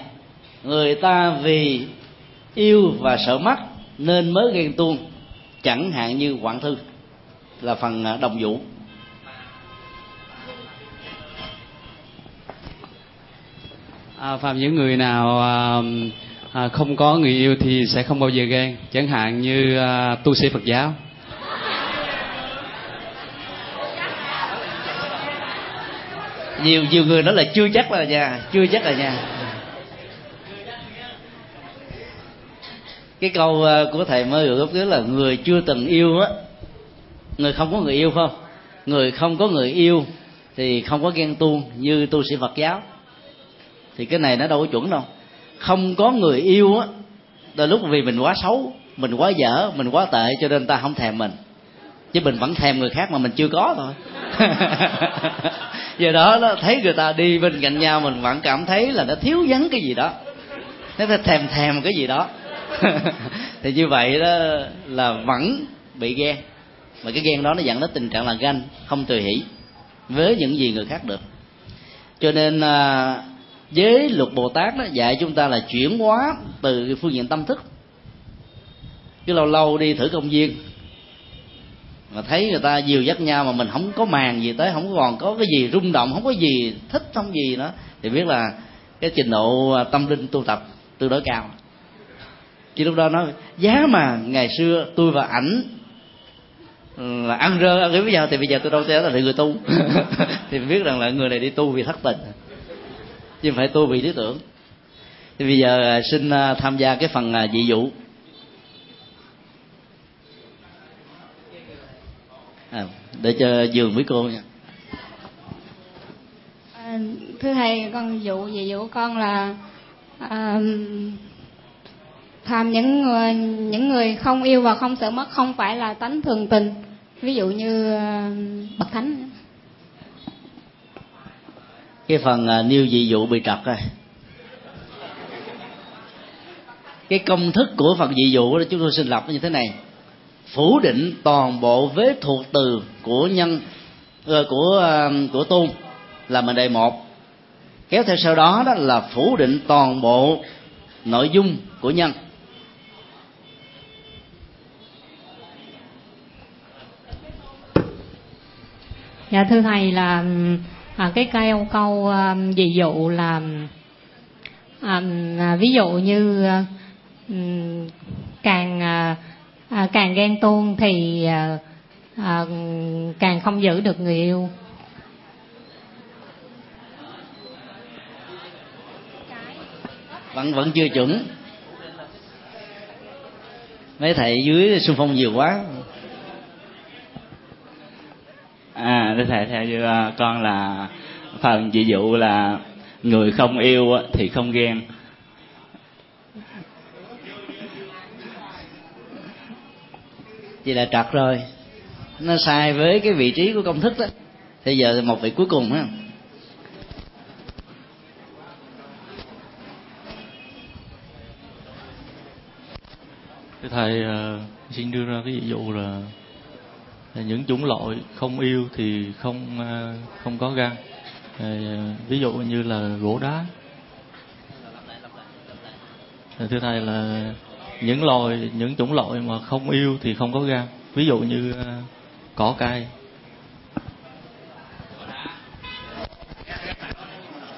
Người ta vì yêu và sợ mất nên mới ghen tuông chẳng hạn như quảng thư là phần à, đồng vụ à, phạm những người nào à, à, không có người yêu thì sẽ không bao giờ ghen. Chẳng hạn như à, tu sĩ phật giáo. Nhiều nhiều người nói là chưa chắc là nha chưa chắc là nha cái câu à, của thầy mới được góp là người chưa từng yêu á người không có người yêu không? Người không có người yêu thì không có ghen tuông như tu sĩ phật giáo. Thì cái này nó đâu có chuẩn đâu không có người yêu á, đôi lúc vì mình quá xấu, mình quá dở, mình quá tệ cho nên ta không thèm mình. Chứ mình vẫn thèm người khác mà mình chưa có thôi. <laughs> Do đó nó thấy người ta đi bên cạnh nhau, mình vẫn cảm thấy là nó thiếu vắng cái gì đó. Nó thèm thèm cái gì đó. <laughs> Thì như vậy đó là vẫn bị ghen. Mà cái ghen đó nó dẫn đến tình trạng là ganh, không tùy hỷ với những gì người khác được. Cho nên à, giới với luật bồ tát đó, dạy chúng ta là chuyển hóa từ phương diện tâm thức. Cứ lâu lâu đi thử công viên, mà thấy người ta dìu dắt nhau mà mình không có màng gì tới, không còn có cái gì rung động, không có gì thích, không gì nữa, thì biết là cái trình độ à, tâm linh tu tập tương đối cao. Chứ lúc đó nói, giá mà ngày xưa tôi và ảnh là ăn rơ, ăn bây giờ thì bây giờ tôi đâu thể là người tu. <laughs> Thì biết rằng là người này đi tu vì thất tình chứ không phải tu vì lý tưởng. Thì bây giờ à, xin à, tham gia cái phần à, dị dụ à, để cho giường với cô nha. À, thưa thầy con dụ dị dụ con là à, tham những người những người không yêu và không sợ mất không phải là tánh thường tình. Ví dụ như bậc thánh cái phần uh, nêu dị dụ bị trật rồi cái công thức của phần dị dụ đó chúng tôi xin lập như thế này. Phủ định toàn bộ vế thuộc từ của nhân uh, của uh, của tôn là mệnh đề một. Kéo theo sau đó đó là phủ định toàn bộ nội dung của nhân. Dạ thưa thầy là à, cái câu à, câu ví dụ là à, à, ví dụ như à, ừ, càng à, càng ghen tuông thì à, à, càng không giữ được người yêu. Vẫn vẫn chưa chuẩn. Mấy thầy dưới xung phong nhiều quá à thưa thầy theo như à, con là phần ví dụ là người không yêu thì không ghen. Vậy là trật rồi. Nó sai với cái vị trí của công thức đó. Bây giờ một vị cuối cùng ha thưa thầy uh, xin đưa ra cái ví dụ là những chủng loại không yêu thì không à, không có gan. À, ví dụ như là gỗ đá. Thưa thầy là những loài những chủng loại mà không yêu thì không có gan. Ví dụ như à, cỏ cay.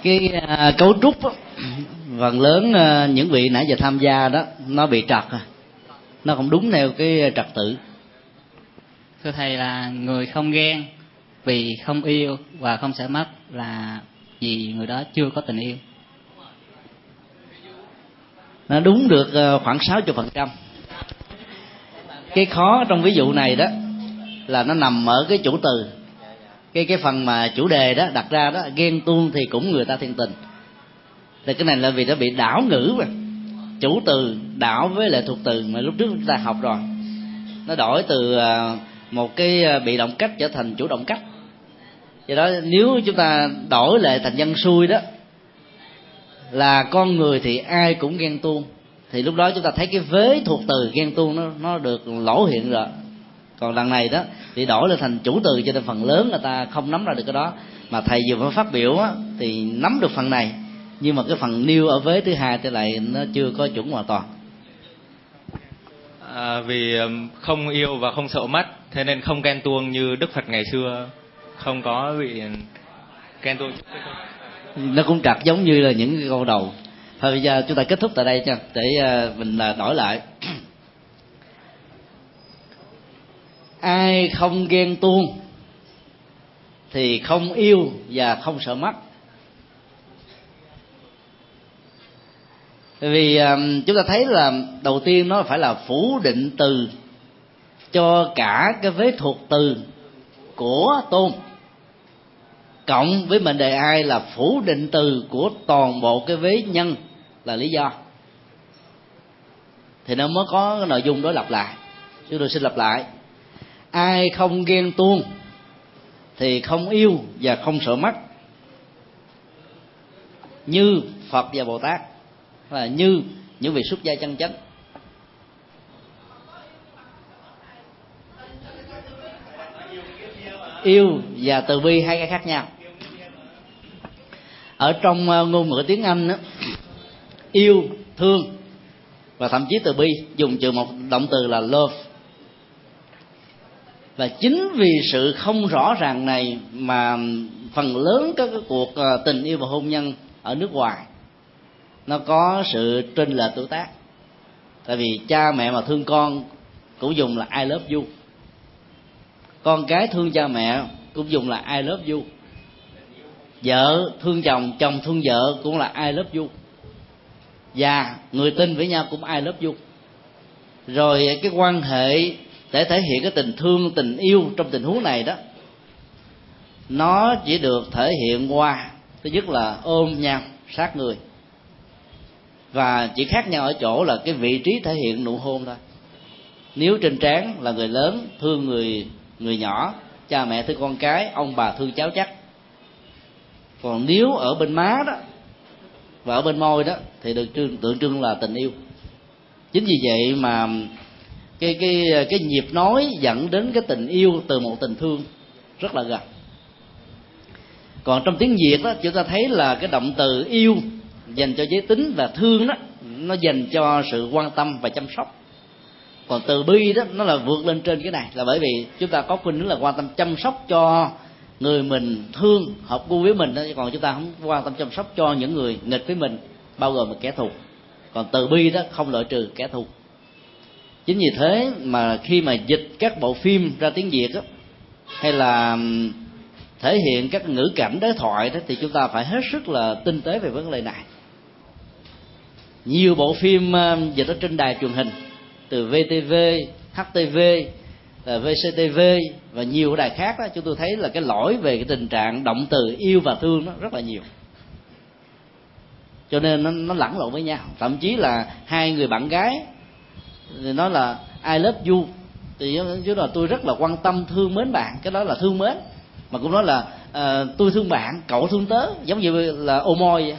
Cái uh, cấu trúc đó, phần lớn uh, những vị nãy giờ tham gia đó nó bị trật nó không đúng theo cái trật tự thưa thầy là người không ghen vì không yêu và không sợ mất là vì người đó chưa có tình yêu. Nó đúng được ờ, khoảng 60 phần trăm. Cái khó trong ví dụ này đó là nó nằm ở cái chủ từ. Cái cái phần mà chủ đề đó đặt ra đó, ghen tuông thì cũng người ta thiên tình. Thì cái này là vì nó bị đảo ngữ mà. Chủ từ đảo với lại thuộc từ mà lúc trước chúng ta học rồi. Nó đổi từ ờ, một cái ờ, bị động cách trở thành chủ động cách. Do đó nếu chúng ta đổi lại thành dân xuôi đó là con người thì ai cũng ghen tuông. Thì lúc đó chúng ta thấy cái vế thuộc từ ghen tuông nó nó được lỗ hiện rồi. Còn lần này đó thì đổi lên thành chủ từ cho nên phần lớn người ta không nắm ra được cái đó. Mà thầy vừa mới phát biểu á, thì nắm được phần này. Nhưng mà cái phần nêu ở vế thứ hai thì lại nó chưa có chuẩn hoàn toàn à, vì không yêu và không sợ mất thế nên không ghen tuông như đức phật ngày xưa. Không có bị ghen tuông nó cũng trật giống như là những con câu đầu. Thôi bây giờ chúng ta kết thúc tại đây nha để ờ, mình ờ, đổi lại. <clears throat> Ai không ghen tuông thì không yêu và không sợ mất. Vì um, chúng ta thấy là đầu tiên nó phải là phủ định từ cho cả cái vế thuộc từ của tôn. Cộng với mệnh đề ai là phủ định từ của toàn bộ cái vế nhân là lý do. Thì nó mới có cái nội dung đó lặp lại. Chúng tôi xin lặp lại. Ai không ghen tuông thì không yêu và không sợ mất như phật và bồ tát là như những vị xuất gia chân chánh. Yêu và từ bi hai cái khác nhau. Ở trong ờ, ngôn ngữ tiếng anh đó, yêu thương và thậm chí từ bi dùng trừ một động từ là love. Và chính vì sự không rõ ràng này mà phần lớn các cái cuộc ờ, tình yêu và hôn nhân ở nước ngoài nó có sự trên lệch tuổi tác. Tại vì cha mẹ mà thương con cũng dùng là ai lớp du, con cái thương cha mẹ cũng dùng là ai lớp du, vợ thương chồng chồng thương vợ cũng là ai lớp du, và người tin với nhau cũng ai lớp du, rồi cái quan hệ để thể hiện cái tình thương tình yêu trong tình huống này đó nó chỉ được thể hiện qua thứ nhất là ôm nhau sát người và chỉ khác nhau ở chỗ là cái vị trí thể hiện nụ hôn thôi. Nếu trên trán là người lớn thương người người nhỏ cha mẹ thương con cái ông bà thương cháu chắc. Còn nếu ở bên má đó và ở bên môi đó thì được trưng, tượng trưng là tình yêu. Chính vì vậy mà cái cái cái nhịp nói dẫn đến cái tình yêu từ một tình thương rất là gần. Còn trong tiếng việt đó chúng ta thấy là cái động từ yêu dành cho giới tính và thương đó nó dành cho sự quan tâm và chăm sóc. Còn từ bi đó nó là vượt lên trên cái này là bởi vì chúng ta có khuynh hướng là quan tâm chăm sóc cho người mình thương hợp gu với mình đó còn chúng ta không quan tâm chăm sóc cho những người nghịch với mình bao gồm kẻ thù. Còn từ bi đó không loại trừ kẻ thù. Chính vì thế mà khi mà dịch các bộ phim ra tiếng việt đó, hay là thể hiện các ngữ cảnh đối thoại đó thì chúng ta phải hết sức là tinh tế về vấn đề này nhiều bộ phim ờ, dịch ở trên đài truyền hình từ VTV, HTV, VCTV và nhiều đài khác đó chúng tôi thấy là cái lỗi về cái tình trạng động từ yêu và thương nó rất là nhiều. Cho nên nó, nó lẫn lộn với nhau. Thậm chí là hai người bạn gái thì nói là I love you thì chứ là tôi rất là quan tâm thương mến bạn. Cái đó là thương mến. Mà cũng nói là uh, tôi thương bạn cậu thương tớ giống như là ô môi vậy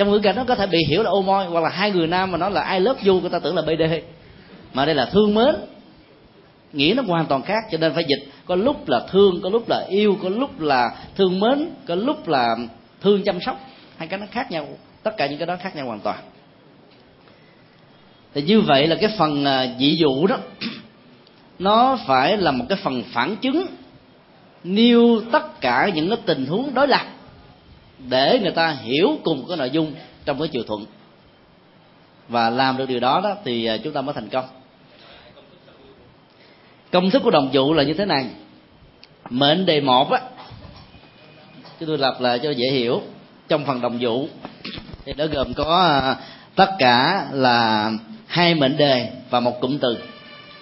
trong ngữ cảnh nó có thể bị hiểu là ô môi, hoặc là hai người nam mà nói là ai lớp du người ta tưởng là bd mà đây là thương mến. Nghĩa nó hoàn toàn khác, cho nên phải dịch. Có lúc là thương, có lúc là yêu, có lúc là thương mến, có lúc là thương chăm sóc. Hai cái nó khác nhau. Tất cả những cái đó khác nhau hoàn toàn. Thì như vậy là cái phần à, dị dụ đó, <clears throat> nó phải là một cái phần phản chứng nêu tất cả những cái tình huống đối lập để người ta hiểu cùng cái nội dung trong cái chiều thuận. Và làm được điều đó đó thì à, chúng ta mới thành công. Công thức của đồng dụ là như thế này. Mệnh đề một á, chúng tôi lập lại cho dễ hiểu. Trong phần đồng dụ thì nó gồm có à, tất cả là hai mệnh đề và một cụm từ.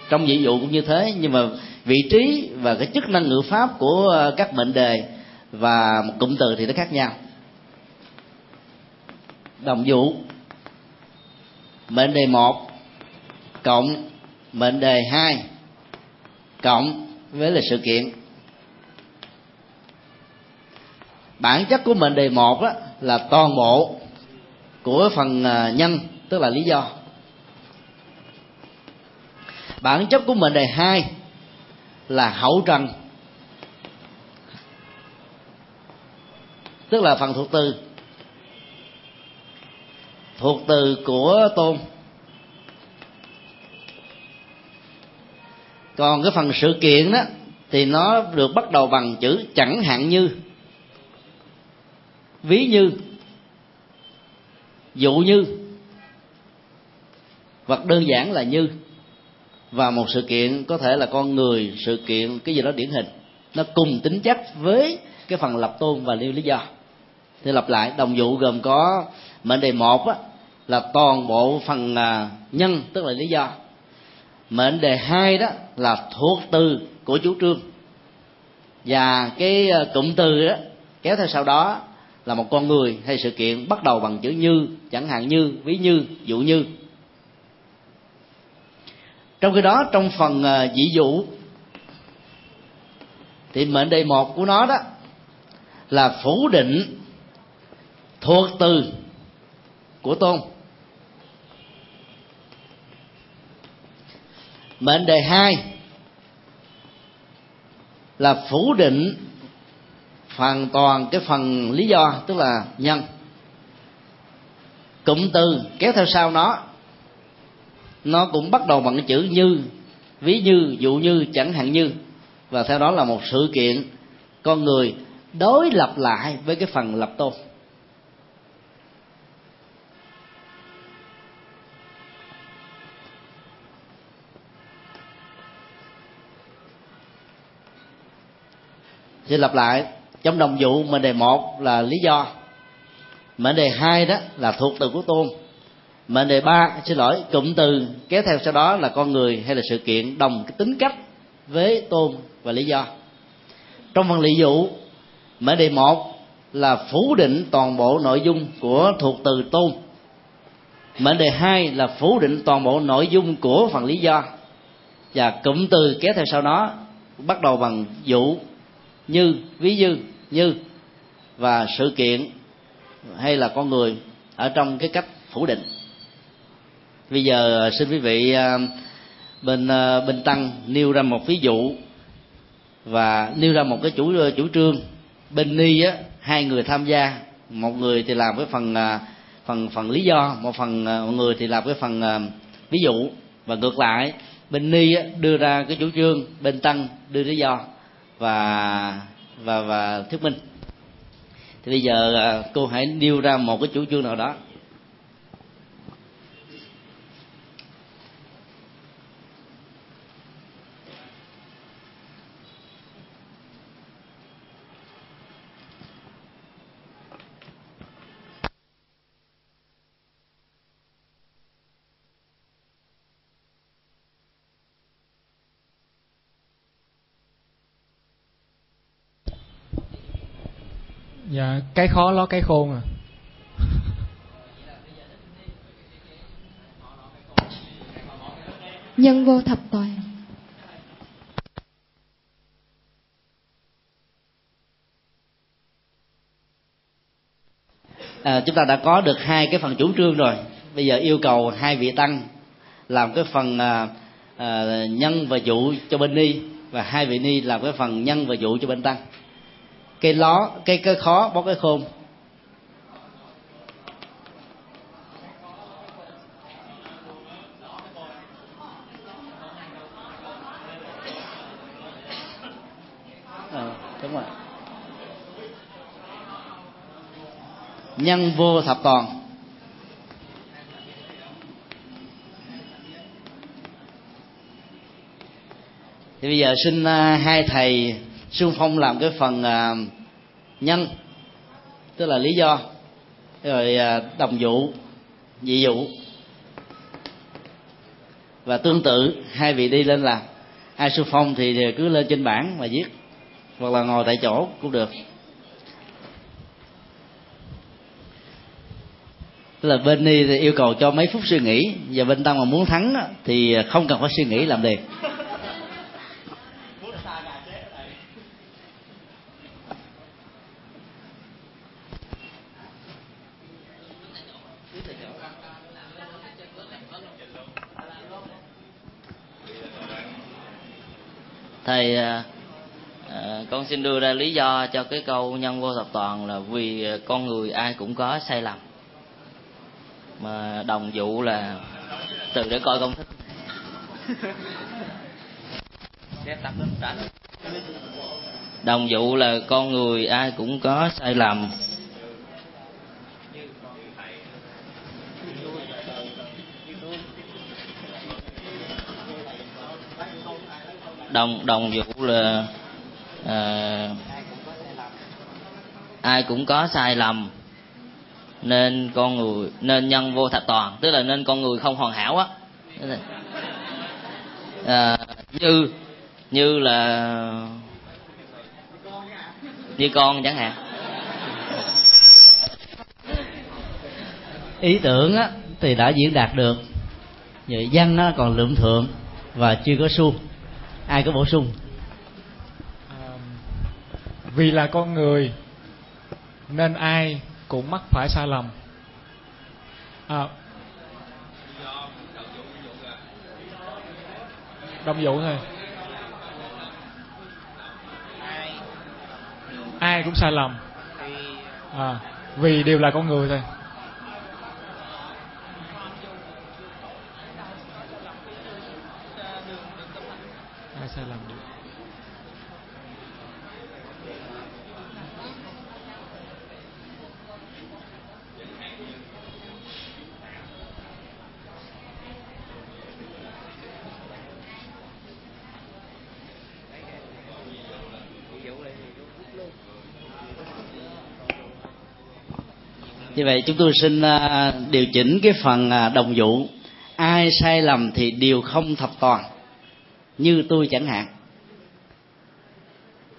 Trong ví dụ cũng như thế, nhưng mà vị trí và cái chức năng ngữ pháp của à, các mệnh đề và một cụm từ thì nó khác nhau đồng vụ, mệnh đề một cộng mệnh đề hai cộng với là sự kiện. Bản chất của mệnh đề một đó là toàn bộ của phần à, nhân tức là lý do. Bản chất của mệnh đề hai là hậu trần tức là phần thuộc từ thuộc từ của tôn. Còn cái phần sự kiện đó thì nó được bắt đầu bằng chữ chẳng hạn như. Ví như. Dụ như. Hoặc đơn giản là như. Và một sự kiện có thể là con người sự kiện cái gì đó điển hình. Nó cùng tính chất với cái phần lập tôn và nêu lý do. Thì lặp lại đồng dụ gồm có mệnh đề một á, là toàn bộ phần à, nhân, tức là lý do. Mệnh đề hai đó là thuộc từ của chủ trương. Và cái à, cụm từ đó kéo theo sau đó là một con người hay sự kiện bắt đầu bằng chữ như, chẳng hạn như, ví như, dụ như. Trong khi đó, trong phần à, dị dụ, thì mệnh đề một của nó đó là phủ định thuộc từ của tôn. Mệnh đề hai là phủ định hoàn toàn cái phần lý do, tức là nhân. Cụm từ kéo theo sau nó nó cũng bắt đầu bằng cái chữ như, ví như, dụ như, chẳng hạn như. Và theo đó là một sự kiện con người đối lập lại với cái phần lập tôn. Xin lặp lại, trong đồng dụ mệnh đề một là lý do. Mệnh đề hai đó là thuộc từ của tôn. Mệnh đề ba, xin lỗi, cụm từ kéo theo sau đó là con người hay là sự kiện đồng cái tính cách với tôn và lý do. Trong phần lý dụ, mệnh đề một là phủ định toàn bộ nội dung của thuộc từ tôn. Mệnh đề hai là phủ định toàn bộ nội dung của phần lý do. Và cụm từ kéo theo sau đó bắt đầu bằng dụ như ví như như và sự kiện hay là con người ở trong cái cách phủ định. Bây giờ xin quý vị à, bên à, bên tăng nêu ra một ví dụ và nêu ra một cái chủ chủ trương. Bên ni á hai người tham gia một người thì làm cái phần à, phần phần lý do một phần một người thì làm cái phần ví dụ. Và ngược lại bên ni á, đưa ra cái chủ trương bên tăng đưa lý do và và và thuyết minh. Thì bây giờ à, cô hãy nêu ra một cái chủ trương nào đó. Dạ cái khó lo cái khôn à. Nhân vô thập toàn à, chúng ta đã có được hai cái phần chủ trương rồi. Bây giờ yêu cầu hai vị tăng làm cái phần à, à, nhân và dụ cho bên ni và hai vị ni làm cái phần nhân và dụ cho bên tăng cây ló cây cơ khó bó cái khôn à, ờ, đúng rồi. Nhân vô thập toàn. Thì bây giờ xin à, hai thầy xung phong làm cái phần à, nhân tức là lý do rồi à, đồng dụ dị dụ và tương tự hai vị đi lên làm ai xung phong thì cứ lên trên bảng mà viết hoặc là ngồi tại chỗ cũng được. Tức là bên ni thì yêu cầu cho mấy phút suy nghĩ và bên tăng mà muốn thắng thì không cần phải suy nghĩ làm liền. Đây à, à, con xin đưa ra lý do cho cái câu nhân vô thập toàn là vì à, con người ai cũng có sai lầm. Mà đồng dụ là từ để coi công thức. Đồng dụ là con người ai cũng có sai lầm. Đồng đồng vụ là à, ai cũng có sai lầm. Nên con người nên nhân vô thập toàn tức là nên con người không hoàn hảo á. À, như như là như con chẳng hạn. Ý tưởng á thì đã diễn đạt được. Vậy văn á còn lượng thượng và chưa có suông ai có bổ sung? À, vì là con người nên ai cũng mắc phải sai lầm. À, đồng dụ thôi. Ai cũng sai lầm. À, vì đều là con người thôi ai sai lầm được như vậy chúng tôi xin à, điều chỉnh cái phần à, đồng vụ. Ai sai lầm thì đều không thập toàn, như tôi chẳng hạn.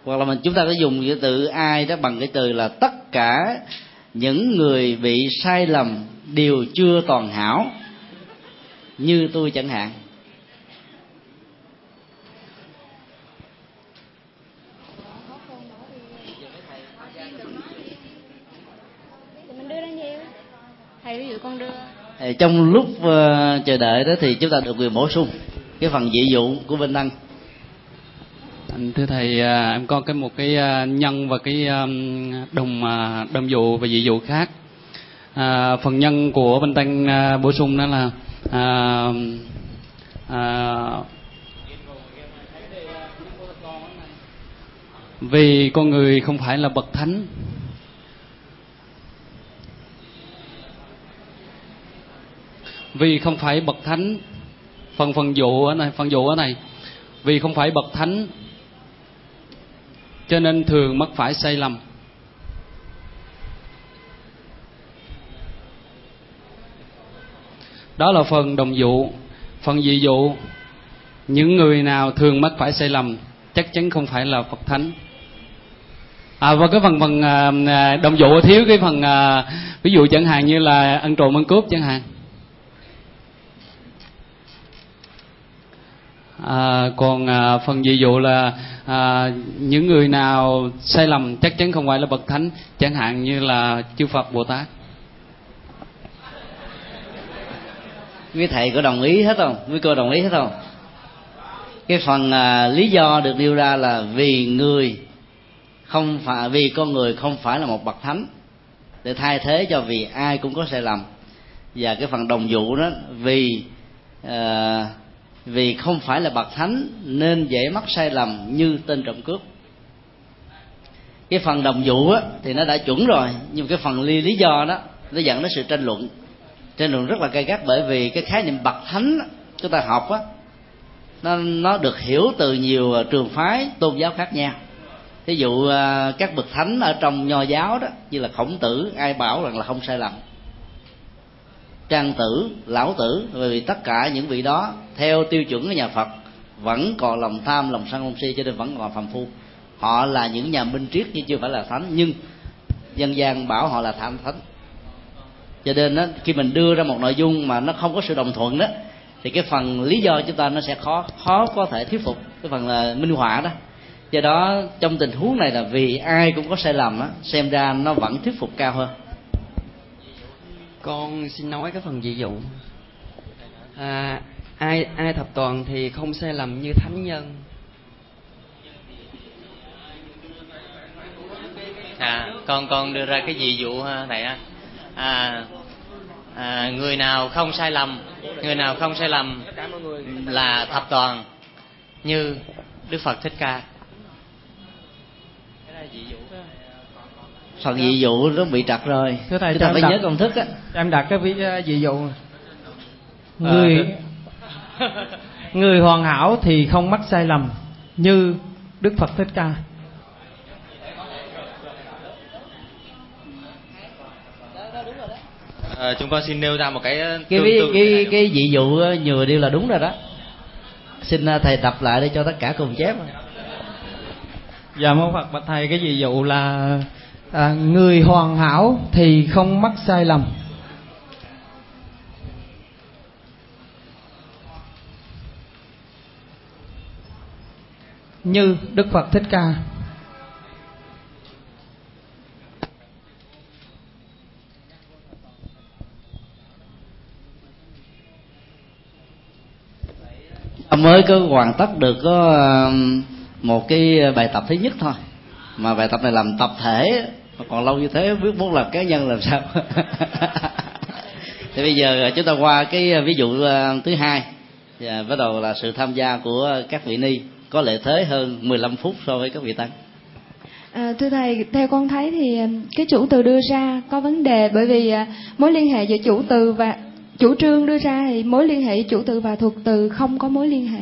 Hoặc là mình, chúng ta có dùng cái từ ai đó bằng cái từ là tất cả những người bị sai lầm đều chưa toàn hảo, như tôi chẳng hạn mình đưa ra nhiều thầy ví dụ con đưa trong lúc ờ, chờ đợi đó thì chúng ta được quyền bổ sung cái phần dị dụ của bên đăng thưa thầy à, em có cái một cái à, nhân và cái à, đồng đồng dụ và dị dụ khác. À, phần nhân của bên tăng bổ sung đó là à, à, vì con người không phải là bậc thánh. Vì không phải bậc thánh, phần phần dụ ở này, phần dụ ở này. Vì không phải bậc thánh, cho nên thường mắc phải sai lầm. Đó là phần đồng dụ. Phần dị dụ, những người nào thường mắc phải sai lầm, chắc chắn không phải là phật thánh. À và cái phần phần à, đồng dụ thiếu cái phần à, ví dụ chẳng hạn như là ăn trộm, ăn cướp chẳng hạn. À, còn à, phần dị dụ là à, những người nào sai lầm chắc chắn không phải là bậc thánh chẳng hạn như là chư phật bồ tát. Quý thầy có đồng ý hết không? Quý cô đồng ý hết không? Cái phần à, lý do được nêu ra là vì người không phải vì con người không phải là một bậc thánh để thay thế cho vì ai cũng có sai lầm. Và cái phần đồng dụ đó vì à, vì không phải là bậc thánh nên dễ mắc sai lầm như tên trộm cướp. Cái phần đồng vụ á, thì nó đã chuẩn rồi nhưng cái phần lý lý do đó nó dẫn đến sự tranh luận. Tranh luận rất là gay gắt bởi vì cái khái niệm bậc thánh chúng ta học á nó nó được hiểu từ nhiều à, trường phái tôn giáo khác nhau. Ví dụ à, các bậc thánh ở trong nho giáo đó như là khổng tử ai bảo rằng là không sai lầm trang tử lão tử bởi vì tất cả những vị đó theo tiêu chuẩn của nhà phật vẫn còn lòng tham lòng sân lòng si cho nên vẫn còn phàm phu. Họ là những nhà minh triết nhưng chưa phải là thánh nhưng dân gian bảo họ là tham thánh. Cho nên đó, khi mình đưa ra một nội dung mà nó không có sự đồng thuận đó thì cái phần lý do chúng ta nó sẽ khó khó có thể thuyết phục. Cái phần là minh họa đó. Do đó trong tình huống này là vì ai cũng có sai lầm á xem ra nó vẫn thuyết phục cao hơn con xin nói cái phần dị dụ à, ai ai thập toàn thì không sai lầm như thánh nhân. À con con đưa ra cái dị dụ ha thầy á à, à người nào không sai lầm người nào không sai lầm là thập toàn như đức phật thích ca phần dị dụ nó bị trật rồi. Thưa thầy chúng ta phải đặt, nhớ công thức á. em đặt cái ví dị dụ. Người à, <laughs> người hoàn hảo thì không mắc sai lầm như đức phật thích ca. À, chúng con xin nêu ra một cái cái cái cái, cái dị dụ nhừa điêu là đúng rồi đó. Xin thầy tập lại để cho tất cả cùng chép. Dạ mô phật bạch thầy cái dị dụ là à, người hoàn hảo thì không mắc sai lầm. Như đức phật thích ca. Mới có hoàn tất được có um, một cái bài tập thứ nhất thôi. Mà bài tập này làm tập thể còn lâu như thế biết muốn làm cá nhân làm sao? <laughs> Thì bây giờ chúng ta qua cái ví dụ uh, thứ hai. Và bắt đầu là sự tham gia của các vị ni có lợi thế hơn 15 phút so với các vị tăng. À, thưa thầy, theo con thấy thì cái chủ từ đưa ra có vấn đề bởi vì mối liên hệ giữa chủ từ và chủ trương đưa ra thì mối liên hệ chủ từ và thuộc từ không có mối liên hệ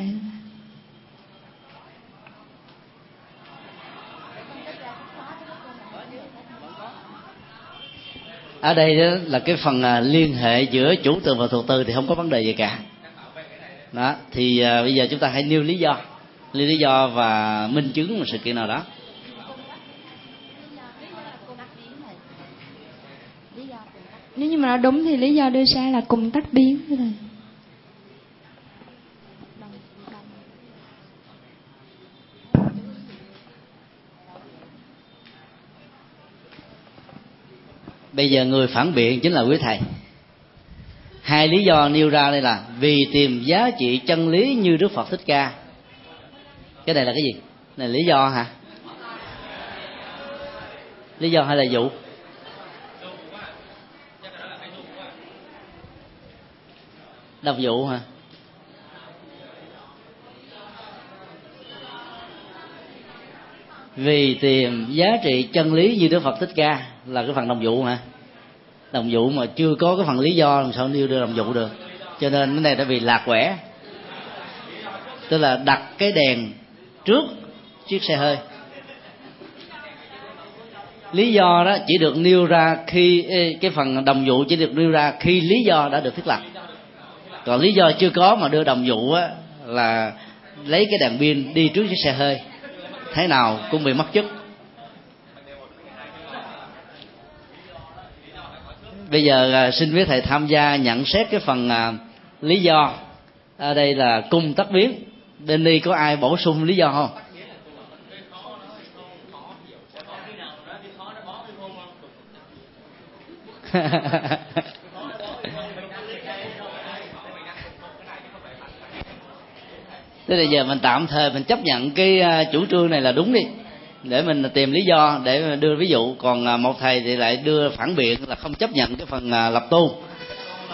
ở đây đó là cái phần à, liên hệ giữa chủ từ và thuộc từ thì không có vấn đề gì cả. Đó thì à, bây giờ chúng ta hãy nêu lý do. Nêu lý do và minh chứng một sự kiện nào đó. Nếu như mà nó đúng thì lý do đưa ra là cùng tách biến bây giờ người phản biện chính là quý thầy. Hai lý do nêu ra đây là vì tìm giá trị chân lý như đức phật thích ca. Cái này là cái gì? Này, lý do hả? Lý do hay là vụ đọc vụ hả? Vì tìm giá trị chân lý như đức phật thích ca là cái phần đồng vụ mà. Đồng vụ mà chưa có cái phần lý do làm sao nêu đưa đồng vụ được. Cho nên cái này đã bị lạc quẻ. Tức là đặt cái đèn trước chiếc xe hơi. Lý do đó chỉ được nêu ra khi cái phần đồng vụ chỉ được nêu ra khi lý do đã được thiết lập. Còn lý do chưa có mà đưa đồng vụ á là lấy cái đèn pin đi trước chiếc xe hơi. Thế nào cũng bị mất chức. Bây giờ à, xin quý thầy tham gia nhận xét cái phần à, lý do ở đây là cung tất biến. Bên đi có ai bổ sung lý do không? <laughs> Thế bây giờ mình tạm thời mình chấp nhận cái à, chủ trương này là đúng đi để mình tìm lý do để đưa ví dụ. Còn à, một thầy thì lại đưa phản biện là không chấp nhận cái phần à, lập tu.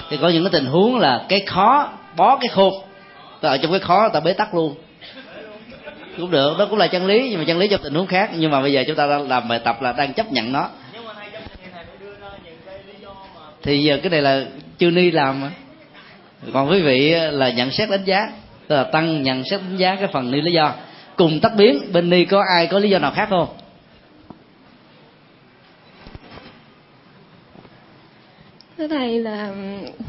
Thì có những cái tình huống là cái khó, bó cái khôn ta ở trong cái khó ta bế tắc luôn. Cũng được, đó cũng là chân lý, nhưng mà chân lý trong tình huống khác. Nhưng mà bây giờ chúng ta đang làm bài tập là đang chấp nhận nó. Thì giờ cái này là chư ni làm mà. Còn quý vị là nhận xét đánh giá, tức là tăng nhận xét đánh giá cái phần ni lý do cùng tắt biến bên ni có ai có lý do nào khác không? Thưa thầy là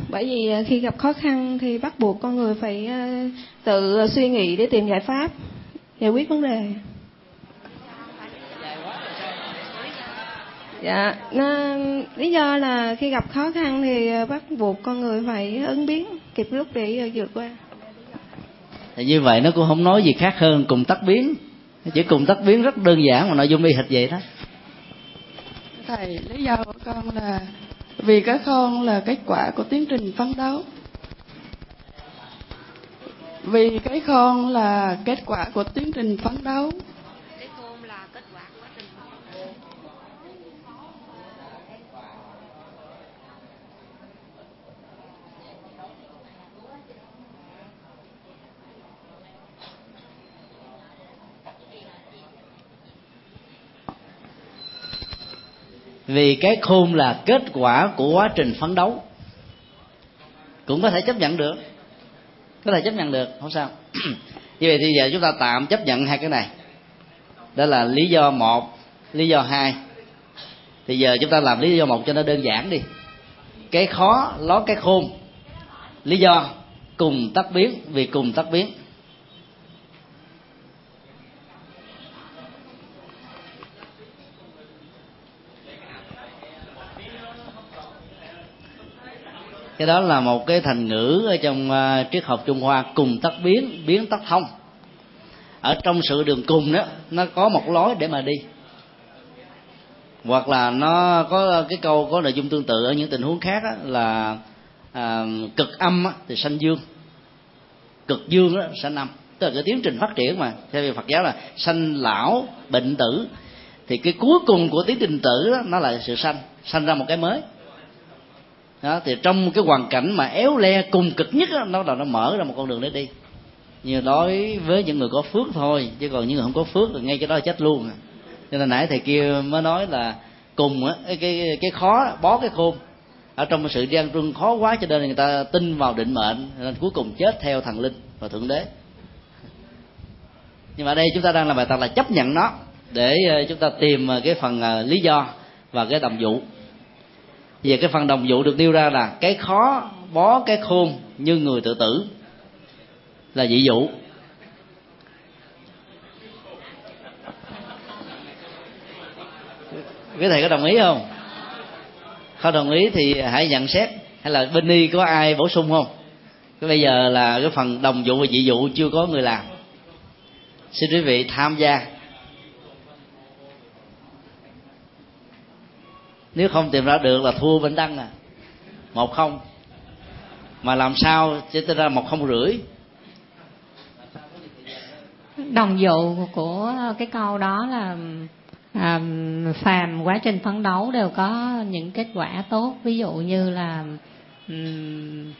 bởi vì à, khi gặp khó khăn thì bắt buộc con người phải à, tự suy nghĩ để tìm giải pháp giải quyết vấn đề. Dạ nó, lý do là khi gặp khó khăn thì à, bắt buộc con người phải ứng biến kịp lúc để vượt qua thì như vậy nó cũng không nói gì khác hơn cùng tắt biến. Chỉ cùng tắt biến rất đơn giản mà nội dung y hệt vậy đó thầy, lý do của con là vì cái con là kết quả của tiến trình phấn đấu. Vì cái khôn là kết quả của tiến trình phấn đấu. Vì cái khôn là kết quả của quá trình phấn đấu. Cũng có thể chấp nhận được. Có thể chấp nhận được, không sao. <clears throat> Như vậy thì giờ chúng ta tạm chấp nhận hai cái này. Đó là lý do một, lý do hai. Thì giờ chúng ta làm lý do một cho nó đơn giản đi. Cái khó, ló cái khôn. Lý do, cùng tắt biến, vì cùng tắt biến. Cái đó là một cái thành ngữ ở trong uh, triết học trung hoa cùng tất biến biến tất thông. Ở trong sự đường cùng đó nó có một lối để mà đi. Hoặc là nó có cái câu có nội dung tương tự ở những tình huống khác đó, là à, cực âm á, thì sanh dương. Cực dương đó, sanh âm. Tức là cái tiến trình phát triển mà. Theo Phật giáo là sanh lão bệnh tử. Thì cái cuối cùng của tiến trình tử đó, nó là sự sanh. Sanh ra một cái mới đó, thì trong cái hoàn cảnh mà éo le cùng cực nhất đó, nó là nó mở ra một con đường để đi. Như đối với những người có phước thôi chứ còn những người không có phước thì ngay cái đó chết luôn. Cho nên nãy thầy kia mới nói là cùng á cái, cái cái khó bó cái khôn. Ở trong sự gian truân khó quá cho nên người ta tin vào định mệnh nên cuối cùng chết theo thần linh và thượng đế. Nhưng mà ở đây chúng ta đang làm bài tập là chấp nhận nó để ờ, chúng ta tìm ờ, cái phần ờ, lý do và cái đồng dụ về cái phần đồng dụ được nêu ra là cái khó bó cái khôn như người tự tử là dị dụ cái thầy có đồng ý không? Không đồng ý thì hãy nhận xét hay là bên y có ai bổ sung không? Cái bây giờ là cái phần đồng vụ và dị vụ chưa có người làm. Xin quý vị tham gia. Nếu không tìm ra được là thua bên đăng à. Một không. Mà làm sao chỉ ra một không rưỡi? Đồng dụ của cái câu đó là à, phàm quá trình phấn đấu đều có những kết quả tốt. Ví dụ như là um,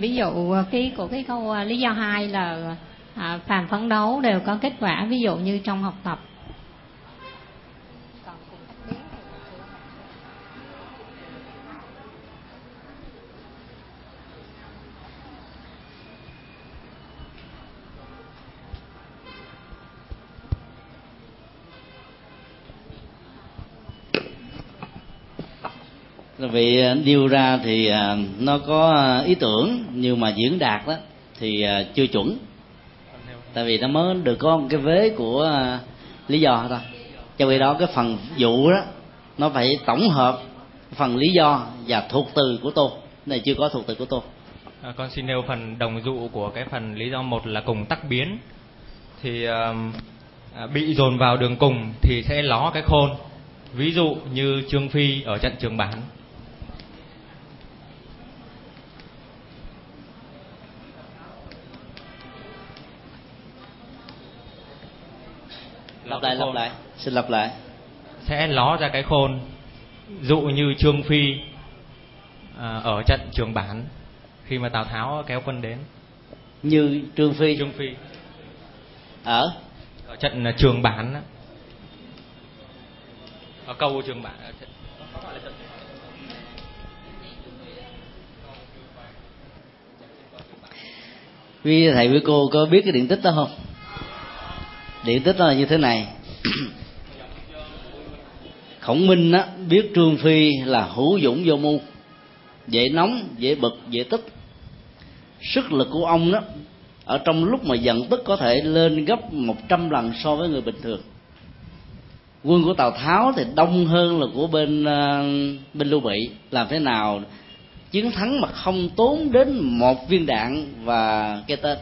ví dụ à, cái của cái câu à, lý do hai là à, phàm phấn đấu đều có kết quả. Ví dụ như trong học tập vị à, điêu ra thì à, nó có à, ý tưởng nhưng mà diễn đạt đó thì chưa chuẩn. Tại vì nó mới được có một cái vế của lý do thôi. Cho vì đó cái phần vụ đó nó phải tổng hợp phần lý do và thuộc từ của tôi. Này chưa có thuộc từ của tôi. À, con xin nêu phần đồng dụ của cái phần lý do một là cùng tắc biến. Thì à, bị dồn vào đường cùng thì sẽ ló cái khôn. Ví dụ như trương phi ở trận trường bản lặp lại lặp lại xin lặp lại. Sẽ ló ra cái khôn dụ như trương phi à, ở trận trường bản khi mà tào tháo kéo quân đến. Như trương phi. Trương phi. Ở? Ở trận trường bản ở câu trường bản ở trận... quý thầy quý cô có biết cái điện tích đó không? Điện tích là như thế này <clears throat> khổng minh á biết trương phi là hữu dũng vô mưu. Dễ nóng dễ bực dễ tức. Sức lực của ông đó ở trong lúc mà giận tức có thể lên gấp một trăm lần so với người bình thường. Quân của tào tháo thì đông hơn là của bên uh, bên lưu bị. Làm thế nào? Chiến thắng mà không tốn đến một viên đạn và cái tên.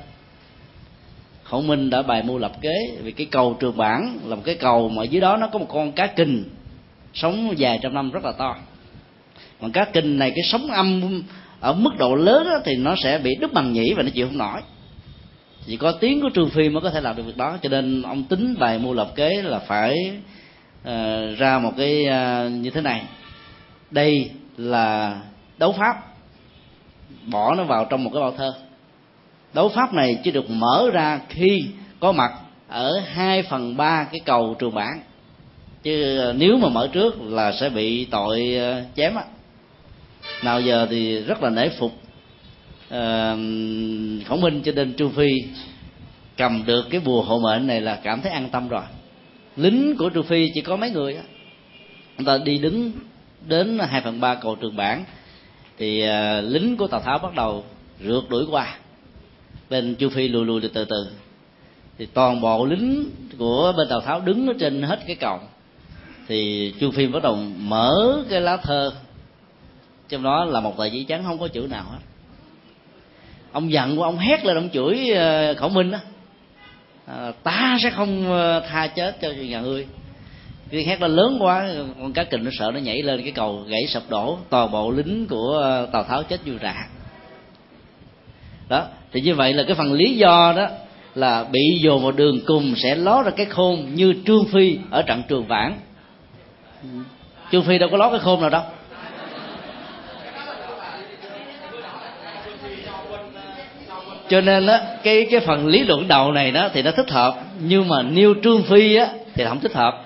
Khổng minh đã bày mưu lập kế vì cái cầu trường bản là một cái cầu mà dưới đó nó có một con cá kình sống dài trăm năm rất là to. Còn cá kinh này cái sóng âm ở mức độ lớn đó, thì nó sẽ bị đứt bằng nhĩ và nó chịu không nổi. Chỉ có tiếng của trường phi mới có thể làm được việc đó. Cho nên ông tính bài mưu lập kế là phải uh, ra một cái uh, như thế này. Đây là đấu pháp. Bỏ nó vào trong một cái bao thơ. Đấu pháp này chỉ được mở ra khi có mặt ở hai phần ba cái cầu trường bản chứ ờ, nếu mà mở trước là sẽ bị tội ờ, chém á. Nào giờ thì rất là nể phục ờ, à, khổng minh cho nên chu phi. Cầm được cái bùa hộ mệnh này là cảm thấy an tâm rồi. Lính của chu phi chỉ có mấy người á. Người ta đi đứng đến hai phần ba cầu trường bản thì à, lính của tào tháo bắt đầu rượt đuổi qua. Bên chu phi lùi lùi từ từ thì toàn bộ lính của bên tàu tháo đứng ở trên hết cái cầu thì chu phi bắt đầu mở cái lá thơ. Trong đó là một tờ giấy trắng không có chữ nào hết. Ông giận của ông hét lên ông chửi ờ, khổng minh đó. À, ta sẽ không ờ, tha chết cho nhà ngươi. Khi hét lên lớn quá con cá kình nó sợ nó nhảy lên cái cầu gãy sập đổ toàn bộ lính của ờ, tào tháo chết vui rạ đó thì như vậy là cái phần lý do đó là bị dồn vào đường cùng sẽ ló ra cái khôn như trương phi ở trận trường vãn trương phi đâu có lót cái khôn nào đâu. Cho nên á, cái cái phần lý luận đầu này đó thì nó thích hợp, nhưng mà nêu trương phi á thì không thích hợp.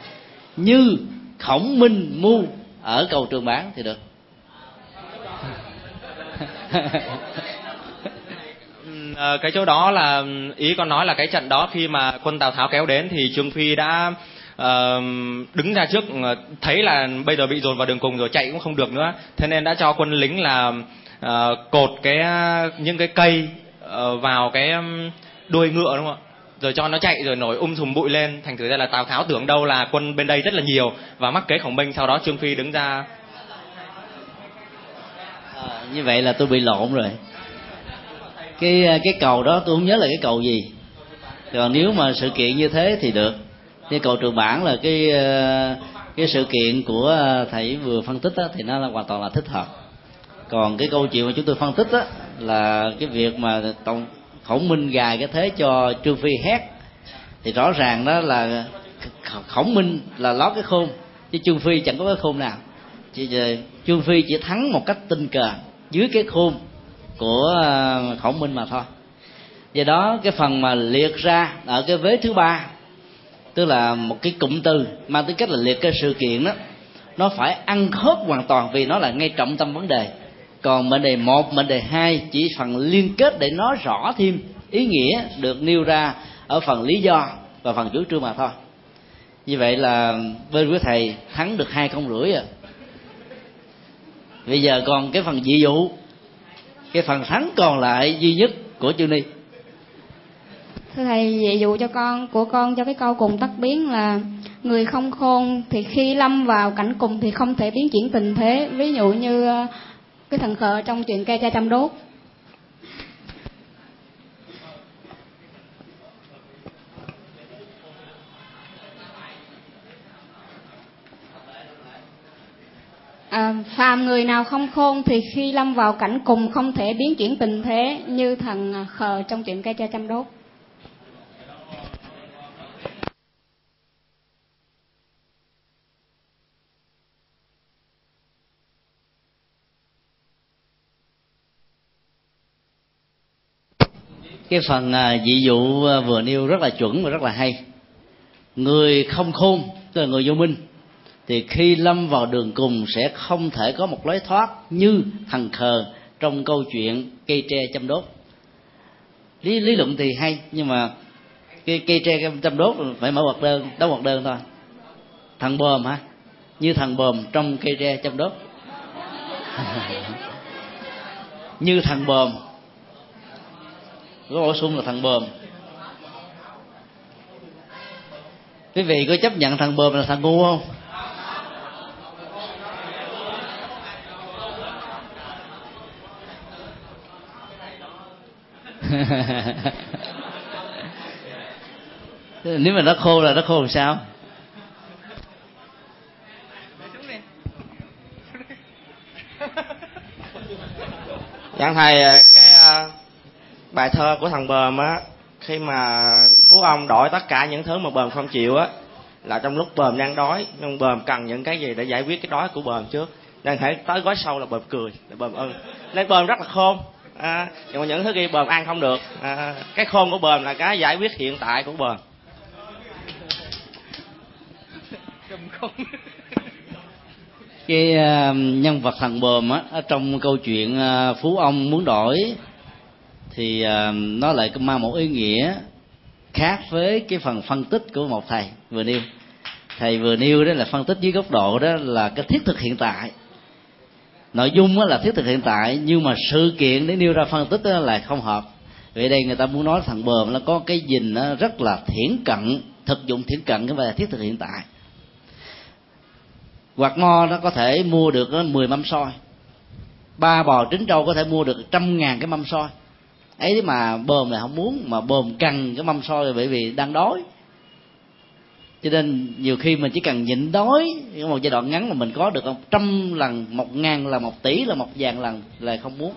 Như khổng minh mu ở cầu trường bán thì được. Ừ, ờ, cái chỗ đó là, ý con nói là cái trận đó khi mà quân tào tháo kéo đến thì trương phi đã uh, đứng ra trước ờ, thấy là bây giờ bị dồn vào đường cùng rồi chạy cũng không được nữa. Thế nên đã cho quân lính là uh, cột cái những cái cây uh, vào cái đuôi ngựa đúng không ạ? Rồi cho nó chạy rồi nổi um thùm bụi lên. Thành thử ra là tào tháo tưởng đâu là quân bên đây rất là nhiều và mắc kế khổng minh sau đó trương phi đứng ra. À, như vậy là tôi bị lộn rồi. Cái cái cầu đó tôi không nhớ là cái cầu gì. Còn nếu mà sự kiện như thế thì được như cầu trường bản là cái ờ, cái sự kiện của ờ, thầy vừa phân tích đó, thì nó là hoàn toàn là thích hợp. Còn cái câu chuyện mà chúng tôi phân tích đó, là cái việc mà tổng khổng minh gài cái thế cho trương phi hét thì rõ ràng đó là khổng minh là lót cái khôn chứ trương phi chẳng có cái khôn nào. Chỉ trương phi chỉ thắng một cách tình cờ dưới cái khôn của ờ, khổng minh mà thôi. Do đó cái phần mà liệt ra ở cái vế thứ ba tức là một cái cụm từ mang tính cách là liệt cái sự kiện đó. Nó phải ăn khớp hoàn toàn vì nó là ngay trọng tâm vấn đề. Còn mệnh đề một, mệnh đề hai chỉ phần liên kết để nói rõ thêm ý nghĩa được nêu ra ở phần lý do và phần chủ trương mà thôi. Như vậy là bên quý thầy thắng được hai công rưỡi à. Bây giờ còn cái phần dị dụ, cái phần thắng còn lại duy nhất của chương ni thưa thầy dị dụ cho con của con cho cái câu cùng tắc biến là người không khôn thì khi lâm vào cảnh cùng thì không thể biến chuyển tình thế. Ví dụ như ờ, cái thần khờ trong chuyện cây cha trăm đốt. À, phàm người nào không khôn thì khi lâm vào cảnh cùng không thể biến chuyển tình thế như thần khờ trong chuyện cây cha trăm đốt. Cái phần à, dị dụ à, vừa nêu rất là chuẩn và rất là hay. Người không khôn, tức là người vô minh, thì khi lâm vào đường cùng sẽ không thể có một lối thoát như thằng khờ trong câu chuyện cây tre châm đốt. Lý lý luận thì hay, nhưng mà cây cây tre châm đốt phải mở hoạt đơn, đóng hoạt đơn thôi. Thằng bòm hả? Như thằng bòm trong cây tre châm đốt. <laughs> Như thằng bòm có bổ sung là thằng bờm quý vị có chấp nhận thằng bờm là thằng ngu không? <laughs> Nếu mà nó khô là nó khô làm sao? Dạ thầy bài thơ của thằng bờm á khi mà phú ông đổi tất cả những thứ mà bờm không chịu á là trong lúc bờm đang đói nhưng bờm cần những cái gì để giải quyết cái đói của bờm trước. Đang thể tới gói sâu là bờm cười là bờm ưng nên bờm rất là khôn à, nhưng mà những thứ kia bờm ăn không được à, cái khôn của bờm là cái giải quyết hiện tại của bờm. Cái uh, nhân vật thằng bờm á ở trong câu chuyện uh, phú ông muốn đổi thì ờ, nó lại mang một ý nghĩa khác với cái phần phân tích của một thầy vừa nêu. Thầy vừa nêu đó là phân tích dưới góc độ đó là cái thiết thực hiện tại. Nội dung là thiết thực hiện tại, nhưng mà sự kiện để nêu ra phân tích đó là không hợp. Vậy đây người ta muốn nói thằng bờm nó có cái nhìn nó rất là thiển cận, thực dụng thiển cận cái về thiết thực hiện tại. Quạt mo nó có thể mua được mười mâm soi. Ba bò trứng trâu có thể mua được trăm ngàn cái mâm soi ấy mà bờm là không muốn mà bờm cần cái mâm soi bởi vì đang đói. Cho nên nhiều khi mình chỉ cần nhịn đói trong một giai đoạn ngắn mà mình có được một trăm lần một ngàn lần một tỷ là một vàng lần là không muốn.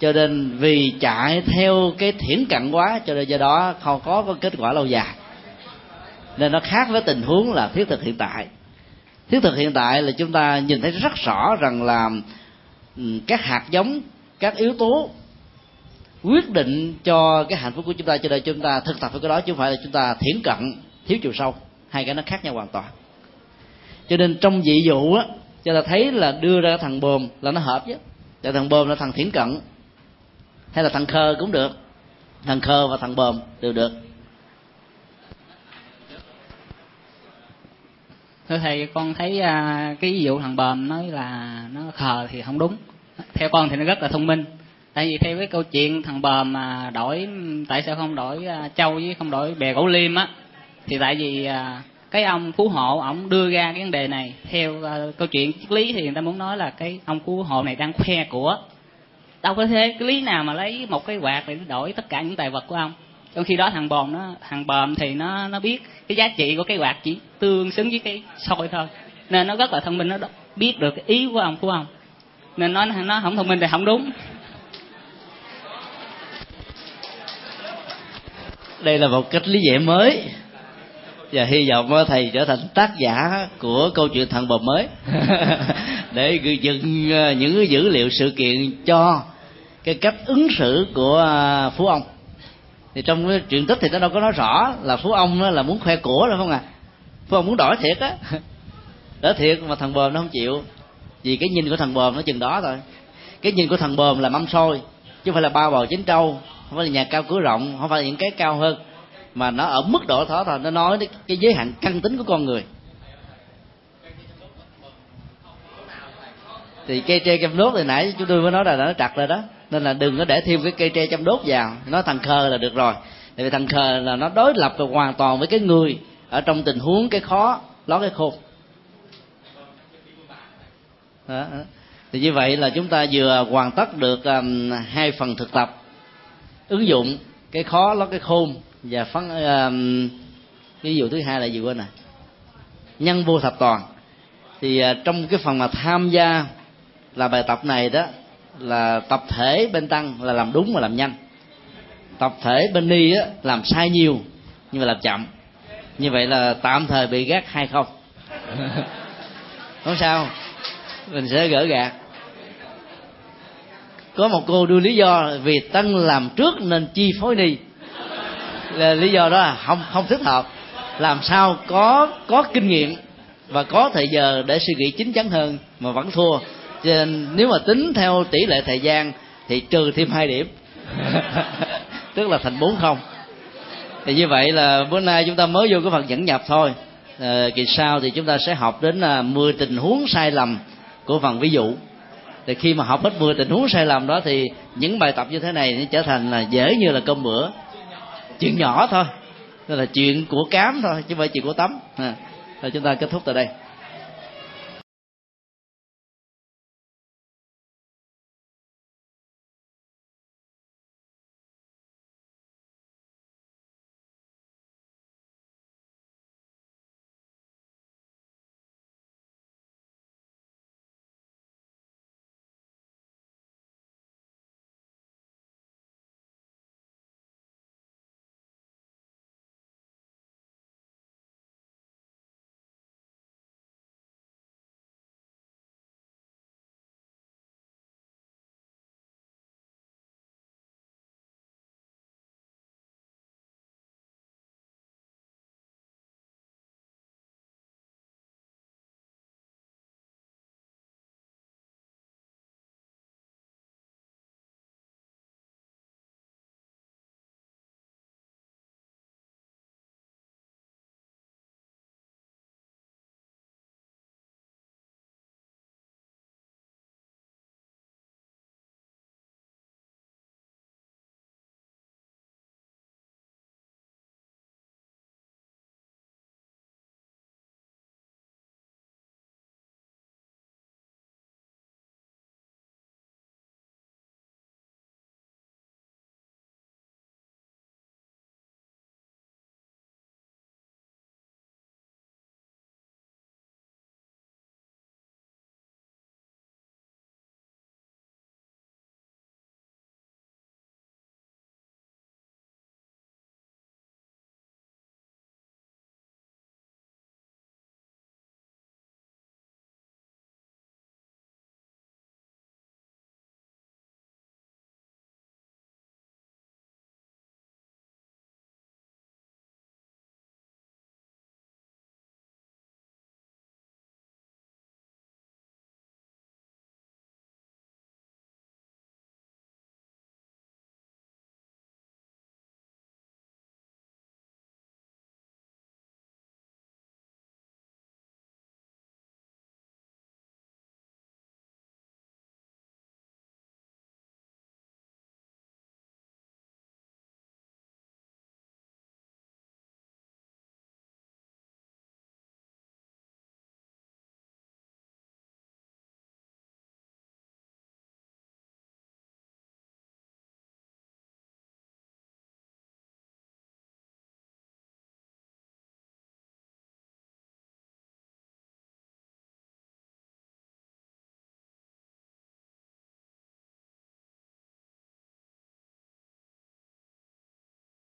Cho nên vì chạy theo cái thiển cận quá cho nên do đó không có, có kết quả lâu dài. Nên nó khác với tình huống là thiết thực hiện tại. Thiết thực hiện tại là chúng ta nhìn thấy rất rõ rằng là ừ, các hạt giống các yếu tố quyết định cho cái hạnh phúc của chúng ta, cho nên chúng ta thực tập với cái đó, chứ không phải là chúng ta thiển cận, thiếu chiều sâu. Hai cái nó khác nhau hoàn toàn. Cho nên trong dị dụ á, cho ta thấy là đưa ra thằng bồm là nó hợp chứ tại thằng bồm là thằng thiển cận. Hay là thằng khờ cũng được. Thằng khờ và thằng bồm đều được. Thưa thầy, con thấy à, cái ví dụ thằng bờm nói là nó khờ thì không đúng. Theo con thì nó rất là thông minh tại vì theo cái câu chuyện thằng bờm mà đổi, tại sao không đổi à, châu với không đổi bè gỗ liêm á, thì tại vì à, cái ông phú hộ, ổng đưa ra cái vấn đề này theo à, câu chuyện triết lý thì người ta muốn nói là cái ông phú hộ này đang khoe của. Đâu có thế, cái lý nào mà lấy một cái quạt để đổi tất cả những tài vật của ông. Trong khi đó thằng bòm nó, thằng bòm thì nó nó biết cái giá trị của cái quạt chỉ tương xứng với cái sôi thôi. Nên nó rất là thông minh, nó biết được cái ý của ông của ông. Nên nó nó không thông minh thì không đúng. Đây là một cách lý giải mới. Và hy vọng ờ, thầy trở thành tác giả của câu chuyện thằng bò mới. <laughs> Để dựng ờ, những dữ liệu sự kiện cho cái cách ứng xử của ờ, phú ông. Thì trong cái truyện tích thì nó đâu có nói rõ là phú ông là muốn khoe của đâu không à. Phú ông muốn đổi thiệt á. <laughs> Đổi thiệt mà thằng bòm nó không chịu. Vì cái nhìn của thằng bòm nó chừng đó thôi. Cái nhìn của thằng bòm là mâm xôi, chứ không phải là ba bò chín trâu không phải là nhà cao cửa rộng không phải là những cái cao hơn mà nó ở mức độ đó thôi. Nó nói đến cái giới hạn căn tính của con người. Thì cây tre chăm đốt thì nãy chúng tôi mới nói là nó chặt rồi đó. Nên là đừng có để thêm cái cây tre chăm đốt vào. Nó thằng khờ là được rồi. Tại vì thằng khờ là nó đối lập hoàn toàn với cái người ở trong tình huống cái khó ló cái khôn. Đó. thì như vậy là chúng ta vừa hoàn tất được um, hai phần thực tập ứng dụng cái khó lót cái khôn và phấn uh, ví dụ thứ hai là gì quên này nhân vô thập toàn. Thì uh, trong cái phần mà tham gia là bài tập này đó là tập thể bên tăng là làm đúng và làm nhanh. Tập thể bên ni á làm sai nhiều nhưng mà làm chậm. Như vậy là tạm thời bị gác hay không? <laughs> Không sao mình sẽ gỡ gạt có một cô đưa lý do vì tăng làm trước nên chi phối đi. Là lý do đó là không không thích hợp. Làm sao có có kinh nghiệm và có thời giờ để suy nghĩ chín chắn hơn mà vẫn thua. Cho nên nếu mà tính theo tỷ lệ thời gian thì trừ thêm hai điểm. <laughs> Tức là thành bốn không. Thì như vậy là bữa nay chúng ta mới vô cái phần dẫn nhập thôi. À, kỳ sau thì chúng ta sẽ học đến là 10 tình huống sai lầm của phần ví dụ thì khi mà học hết 10 tình huống sai lầm đó thì những bài tập như thế này nó trở thành là dễ như là cơm bữa. Chuyện nhỏ thôi đó là chuyện của cám thôi chứ không phải chuyện của tắm à, rồi chúng ta kết thúc tại đây.